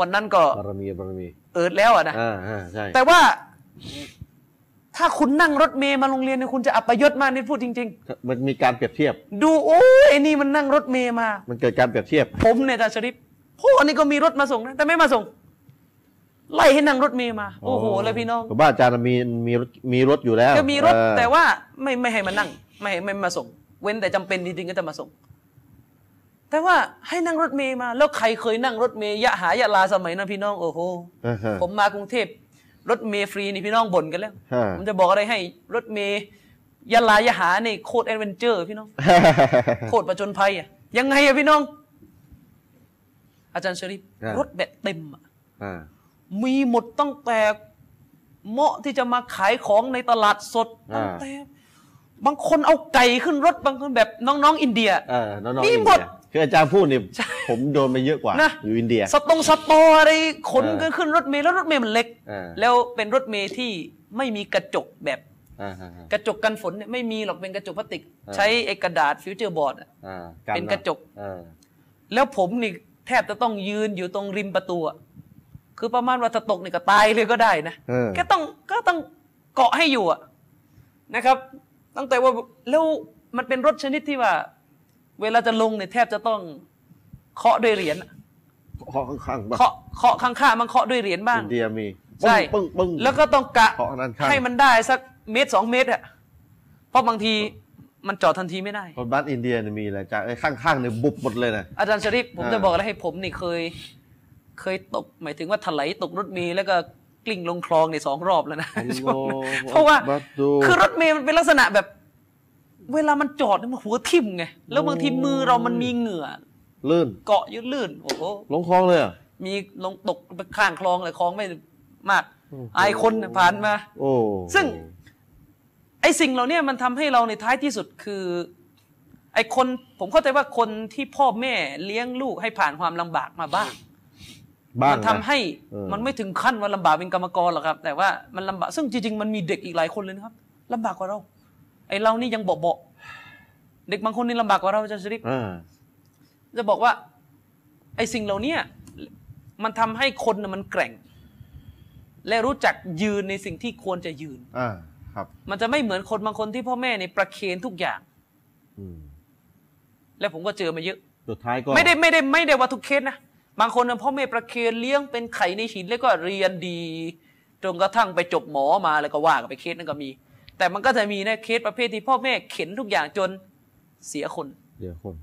วันนั้นก็บารมีบารมี เอิดแล้วอะนะอ่าอ่าใช่แต่ว่า ถ้าคุณนั่งรถเมย์มาโรงเรียนเนี่ยคุณจะอับประยศมากนี่พูดจริงมันมีการเปรียบเทียบๆดูโอ้ยไอ้นี่มันนั่งรถเมย์มา มันเกิดการเปรียบเทียบ ผมเนี่ยอาจารย์ชริปพ่อนี่ก็มีรถมาส่งนะแต่ไม่มาส่ง ไล่ให้นั่งรถเมย์มา โอ้โหเลยพี่น้องผมว่าอาจารย์มีมีรถมีรถอยู่แล้วก็มีรถเออแต่ว่าไม่ไม่ให้มานั่ง ไม่ให้ไม่มาส่ง เว้นแต่จำเป็นจริงๆก็จะมาส่ง แต่ว่าให้นั่งรถเมย์มา แล้วใครเคยนั่งรถเมย์ยะหายะลาสมัยนั้นพี่น้องโอ้โหอ่าฮะผมมากรุงเทพรถเมย์ฟรีนี่พี่น้องบ่นกันแล้วฮะผมจะบอกอะไรให้รถเมย์ยะลายะหานี่โคตรแอดเวนเจอร์พี่น้องโคตรประจนภัยอะยังไงอะพี่น้อง อาจารย์ชริปอ่ารรถแบบเต็มอะอ่ามีหมดตั้งแต่เหมาะที่จะมาขายของในตลาดสดอ่าตั้งแต่บางคนเอาไก่ขึ้นรถบางคนแบบน้องๆ อินเดียเออน้องๆมีอินหมเดีดย คืออาจารย์พูดนี่ผมโดนมาเยอะกว่านะอยู่อินเดีย สตงสตออะไรขนเออกันขึ้นรถเมล์แล้วรถเมล์มันเล็กเออแล้วเป็นรถเมล์ที่ไม่มีกระจกแบบ อ่าฮะฮะ กระจกกันฝนเนี่ยไม่มีหรอกเป็นกระจกพลาสติกเออใช้ไอ้กระดาษฟิวเจอร์บอร์ดอะ อ่าเป็นกระจกเออแล้วผมนี่แทบจะต้องยืนอยู่ตรงริมประตูอะคือประมาณว่าถ้าตกนี่ก็ตายเลยก็ได้นะ เออ ก็ต้องก็ต้องเกาะให้อยู่อะนะครับ ตั้งแต่ว่าแล้วมันเป็นรถชนิดที่ว่า เวลาจะลงเนี่ยแทบจะต้องเคาะด้วยเหรียญอะเคาะข้างๆบ้างเคาะเคาะข้างๆมันเคาะด้วยเหรียญบ้างอินเดียมีใช่ปึ้งปึ้งปึ้งแล้วก็ต้องกะเคาะด้านข้างให้มันได้สักเมตรสองเมตรอะเพราะบางทีมันจอดทันทีไม่ได้รถบัสอินเดียเนี่ยมีอะไรจ้าไอ้ข้างๆเนี่ยบุบหมดเลยนะอาจารย์ชริปผมอ่าจะบอกอะไรให้ผมนี่เคย เคยตกหมายถึงว่าถลายตกรถเมล์แล้วก็กลิ้งลงคลองในสองรอบแล้วนะเพราะว่าบัสดูคือรถเมล์มันเป็นลักษณะแบบ เวลามันจอดเนี่ยมันหัวทิ่มไง แล้วบางทีมือเรามันมีเหงื่อลื่นเกาะยืดลื่น โอ้โหลงคลองเลยเหรอะมีลงตกไปข้างคลองเลยคลองไม่มากโอ้โหอายคนน่ะผ่านมาโอ้ซึ่ง ไอ้สิ่งเหล่านี้มันทำให้เราในท้ายที่สุดคือ ไอ้คนผมเข้าใจว่าคนที่พ่อแม่เลี้ยงลูกให้ผ่านความลำบากมาบ้างบ้างมันทำนะให้เออมันไม่ถึงขั้นว่าลำบากเป็นกรรมกรหรอกครับ แต่ว่ามันลำบากซึ่งจริงๆมันมีเด็กอีกหลายคนเลยนะครับลำบากกว่าเราไอ้เรานี่ยังเบาๆเด็กบางคนนี่ลำบากกว่าเราจะชริปอ่าจะบอกว่าไอ้สิ่งเหล่านี้มันทำให้คนน่ะมันแกร่ง และรู้จักยืนในสิ่งที่ควรจะยืนอ่าครับมันจะไม่เหมือนคนบางคนที่พ่อแม่ในยประเคนทุกอย่างอืมและผมก็เจอมาเยอะสุดท้ายก็ไม่ได้ไม่ได้ไม่ได้ว่าทุกเคสนะบางคนน่ะพ่อแม่ประเคนเลี้ยงเป็นไข่ในหินแล้วก็เรียนดีจนกระทั่งไปจบหมอมาแล้วก็ว่ากันไปเคสนั้นก็มี แต่มันก็จะมีนะเคสประเภทที่พ่อแม่เข็นทุกอย่างจนเสียคนเดี๋ยวคน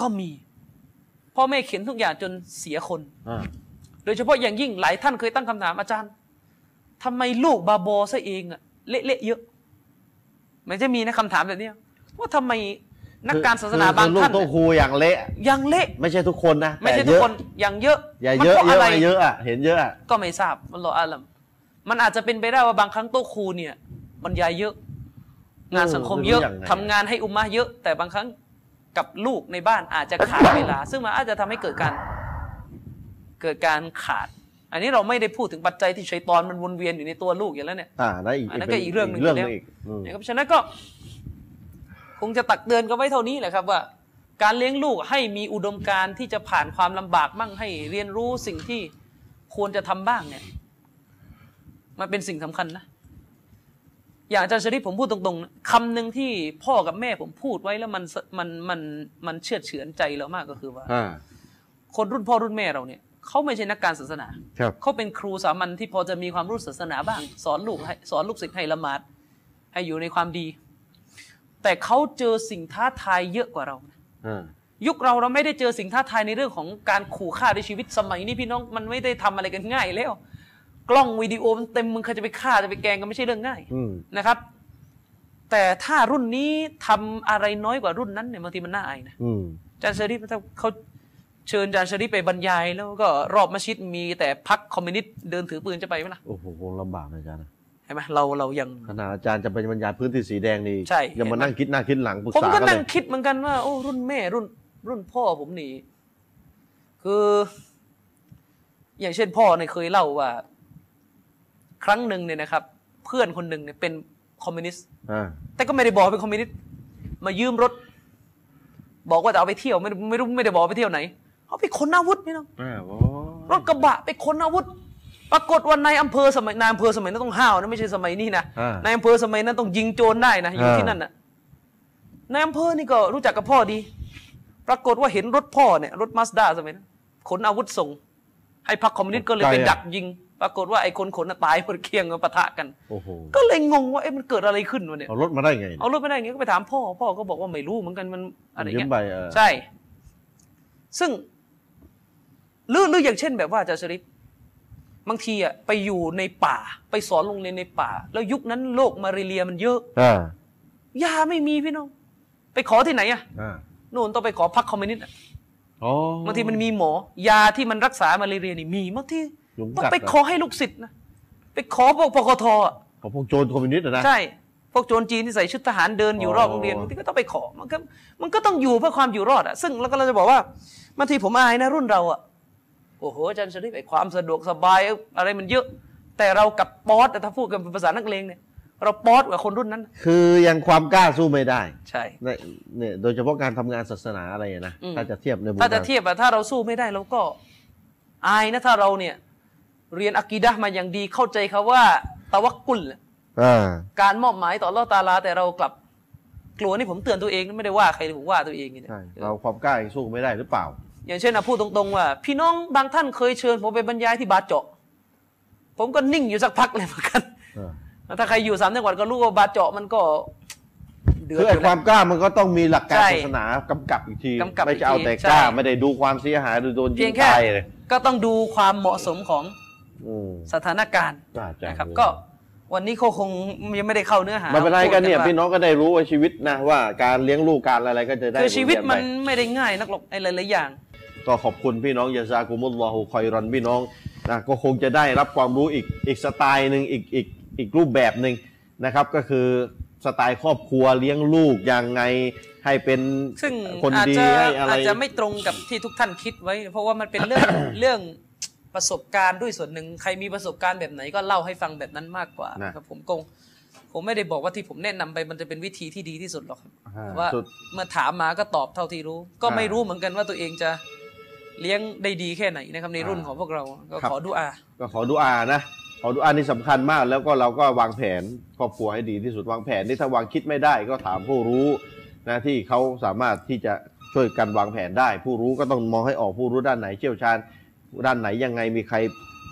ก็มีพ่อแม่เข็นทุกอย่างจนเสียคนอ่าโดยเฉพาะอย่างยิ่งหลายท่านเคยตั้งคำถามอาจารย์ทำไมลูกบาบอซะเองอะเละๆเยอะมันจะมีนะคำถามแบบเนี้ยว่าทำไมนักการศาสนาบางคือลูกท่านโตครูอย่างเละยังเละ ไม่ใช่ทุกคนนะไม่ใช่แต่ทุกเยอะคนยังเยอะอย่ามันเยอะพราเยอะไรอะเยอะอะเห็นเยอะอะก็ไม่ทราบมันรออาลัมมันอาจจะเป็นไปได้ว่าบางครั้งโต๊ะครูเนี่ย บรรยายเยอะ งานสังคมเยอะทำงานให้อุมมะเยอะ แต่บางครั้งกับลูกในบ้านอาจจะขาดเวลา ซึ่งมันอาจจะทำให้เกิดการเกิดการขาด อันนี้เราไม่ได้พูดถึงปัจจัยที่ชัยตอนมันวนเวียนอยู่ในตัวลูกอย่างแล้วเนี่ยอ่านั่นอีกอันนั้นก็อีกเรื่องหนึ่งเรื่องหอยู่นึงแล้วอีกอืมนะครับฉะนั้นก็ คงจะตักเตือนกันไว้เท่านี้แหละครับว่า การเลี้ยงลูกให้มีอุดมการณ์ที่จะผ่านความลำบากบ้างให้เรียนรู้สิ่งที่ควรจะทำบ้างเนี่ย มันเป็นสิ่งสำคัญนะ อย่างอาจารย์ชริปผมพูดตรงๆนะคำหนึ่งที่พ่อกับแม่ผมพูดไว้แล้วมันมันมันมันเชื่อดเฉือนใจเรามากก็คือว่าอ่าคนรุ่นพ่อรุ่นแม่เราเนี่ยเขาไม่ใช่นักการศาสนาครับเขาเป็นครูสามัญที่พอจะมีความรู้ศาสนาบ้าง สอนลูกให้สอนลูกศิษย์ให้ละหมาดให้อยู่ในความดี แต่เขาเจอสิ่งท้าทายเยอะกว่าเรานะอ่ายุคเราเราไม่ได้เจอสิ่งท้าทายในเรื่องของการขู่ฆ่าด้วยชีวิตสมัยนี้พี่น้องมันไม่ได้ทำอะไรกันง่ายแล้ว กล้องวิดีโอมันเต็มมึงใครจะไปฆ่าจะไปแกล้งก็ไม่ใช่เรื่องง่ายอืมนะครับ แต่ถ้ารุ่นนี้ทำอะไรน้อยกว่ารุ่นนั้นเนี่ยบางทีมันน่าอายนะอืมอาจารย์ชริปถ้าเขาเชิญอาจารย์ชริปไปบรรยาย แล้วก็รอบมัสยิดมีแต่พักคอมมิวนิสต์เดินถือปืนจะไปไหมล่ะโอ้โหคงลำบากนะอาจารย์นะเห็นไหมเราเรายังขนาดอาจารย์จะไปบรรยายพื้นที่สีแดงนี่ใช่ยังมานั่งคิดหน้าคิดหลังปรึกผมษาก็กันเลนั่งยคิดเหมือนกันว่าโอ้รุ่นแม่รุ่น รุ่นพ่อผมนี่คือ อย่างเช่นพ่อเนี่ยเคยเล่าว่า ครั้งหนึ่งเนี่ยนะครับ เพื่อนคนหนึ่งเนี่ยเป็นคอมมิวนิสต์อ่าแต่ก็ไม่ได้บอกว่าเป็นคอมมิวนิสต์มายืมรถ บอกว่าจะเอาไปเที่ยวไม่รู้ไม่รู้ไม่ได้บอกว่าไปเที่ยวไหนเอาไปขนอาวุธนี่น้องอ่าโอ้รถกระบะไปขนอาวุธ ปรากฏว่านายอำเภอสมัยนายอำเภอสมัยนั้นต้องห้าวนะไม่ใช่สมัยนี้นะอ่านายอำเภอสมัยนั้นต้องยิงโจรได้นะอยู่อ่าที่นั่นน่ะนายอำเภอนี่ก็รู้จักกับพ่อดี ปรากฏว่าเห็นรถพ่อเนี่ยรถมาสด้าสมัยนั้นขนอาวุธส่ง ให้พรรคคอมมิวนิสต์ก็เลยไปดักยิง ปรากฏว่าไอ้คนขนน่ะตายหมดเคียงกันปะทะกัน โอ้โหก็เลยงงว่าเอ๊ะมันเกิดอะไรขึ้นวะเนี่ยเอารถมาได้ไงเนี่ยเอารถไม่ได้ไงก็ไปถามพ่อพ่อก็บอกว่าไม่รู้เหมือนกันมันอะไรยืเงี้มยไปเออใช่ ซึ่งหรือหรืออย่างเช่นแบบว่าอาจารย์ชริปบางทีอะไปอยู่ในป่า ไปสอนโรงเรียนในป่า แล้วยุคนั้นโรคมาเรียมันเยอะอ่ายาไม่มีพี่น้อง ไปขอที่ไหนอะอ่าโน่นต้องไปขอพักคอมมิวนิสต์อะอ๋อบางทีมันมีหมอ ยาที่มันรักษามาเรียนี่มีบางที ยุงต้องกัดไปอะขอให้ลูกศิษย์นะไปขอพวกปกทอะของพวกโจรคอมมิวนิสต์อะนะ ใช่ พวกโจรจีนที่ใส่ชุดทหารเดินอยู่อ๋อรอบโรงเรียนบางทีก็ต้องไปขอมันก็มันก็ต้องอยู่เพื่อความอยู่รอดอะซึ่งแล้วก็เราจะบอกว่าบางทีผมอายนะรุ่นเราอะโอ้โหอาจารย์ชริปไอ้ความสะดวกสบายอะไรมันเยอะ แต่เรากับป๊อตแต่ถ้าพูดกันเป็นภาษานักเลงเนี่ย เราป๊อตกว่าคนรุ่นนั้น คือยังความกล้าสู้ไม่ได้ใช่เนี่ยเนี่ยโดยเฉพาะการทำงานศาสนาอะไรอะนะอืม ถ้าจะเทียบในมุมถ้าจะการเทียบอะถ้าเราสู้ไม่ได้เราก็อายนะถ้าเราเนี่ย เรียนอะกีดะห์มาอย่างดีเข้าใจคาว่าตะวักกุลอ่าการมอบหมายต่ออัลเลอฮ์ตาลา แต่เรากลับกลัวนี่ผมเตือนตัวเองนะไม่ได้ว่าใครเลยผมว่าตัวเองนี่เนี่ยใช่เราความกล้ายังสู้ไม่ได้หรือเปล่า อย่างเช่นนะพูดตรงๆว่า พี่น้องบางท่านเคยเชิญ ผมไปบรรยายที่บาเจาะ ผมก็นิ่งอยู่สักพักเลยเหมือนกันเออถ้าใครอยู่สามจังหวัดก็รู้ว่าบาเจาะมันก็เดือดคืออไอ้ยู่คแล้ววามกล้ามันก็ต้องมีหลักการใช่ศาสนากำกับอีกทีกำกับไม่จะเอาอีกทีแต่กล้าใช่ไม่ได้ดูความเสียหายหรือโดนยิเพียงงแค่ตายเลยก็ต้องดูความเหมาะสมของอืม สถานการณ์น่าจะนะครับก็วันนี้เขาคงยังไม่ได้เข้าเนื้อหาไม่เป็นไรกันเนี่ยพูดพี่น้องก็ได้รู้ว่าชีวิตนะว่าการเลี้ยงลูกการอะไรก็จะได้คือชีวิตมันบทเรียนไปไม่ได้ง่ายนักหรอกไอ้หลายๆอย่าง ก็ขอบคุณพี่น้องยาซากุมุลลอฮุคอยรอนพี่น้องนะก็คงจะได้รับความรู้อีกอีกสไตล์หนึ่งอีกอีกอีกรูปแบบหนึ่งนะครับก็คือสไตล์ครอบครัวเลี้ยงลูกยังไงให้เป็นซึ่งคนอาจดีจะให้อะไรอาจจะไม่ตรงกับที่ทุกท่านคิดไว้ เพราะว่ามันเป็นเรื่องเรื่อง ประสบการณ์ด้วยส่วนหนึ่งใครมีประสบการณ์แบบไหนก็เล่าให้ฟังแบบนั้นมากกว่านะนะครับผมคงผมไม่ได้บอกว่าที่ผมแนะนำไปมันจะเป็นวิธีที่ดีที่สุดหรอกครับอ่าแต่ว่าสุดเมื่อถามมาก็ตอบเท่าที่รู้ ก็อ่าไม่รู้เหมือนกันว่าตัวเองจะเลี้ยงได้ดีแค่ไหนนะครับในรุ่นอ่าของพวกเราก็ครับขอดุอาก็ขอดุอานะขอดุอานี่สำคัญมาก แล้วก็เราก็วางแผนครอบครัวให้ดีที่สุดวางแผนนี่ถ้าวางคิดไม่ได้ก็ถามผู้รู้นะที่เขาสามารถที่จะช่วยกันวางแผนได้ ผู้รู้ก็ต้องมองให้ออกผู้รู้ด้านไหนเชี่ยวชาญ ด้านไหนยังไงมีใคร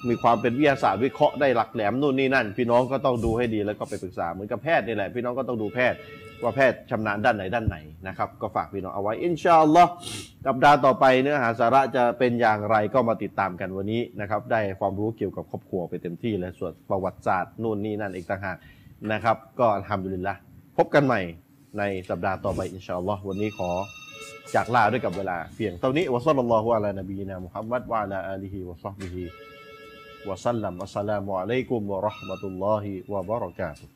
มีความเป็นวิทยาศาสตร์วิเคราะห์ได้หลักแหลมนู่นนี่นั่น พี่น้องก็ต้องดูให้ดีแล้วก็ไปปรึกษาเหมือนกับแพทย์นี่แหละพี่น้องก็ต้องดูแพทย์ว่าแพทย์ชำนาญด้านไหนด้านไหนนะครับก็ฝากพี่น้องเอาไว้إن شاء الله สัปดาห์ต่อไปเนื้อหาสาระจะเป็นอย่างไรก็มาติดตามกันวันนี้นะครับได้ความรู้เกี่ยวกับครอบครัวไปเต็มที่และส่วนประวัติศาสตร์นู่นนี่นั่นอีกต่างหากนะครับ ก็ الحمد لله พบกันใหม่ในสัปดาห์ต่อไปإن شاء الله วันนี้ขอ จากลาด้วยกับเวลาเพียงเท่านี้وصلى الله على نبينا محمد وعلى آله وصحبه وسلم السلام عليكم ورحمة الله وبركاته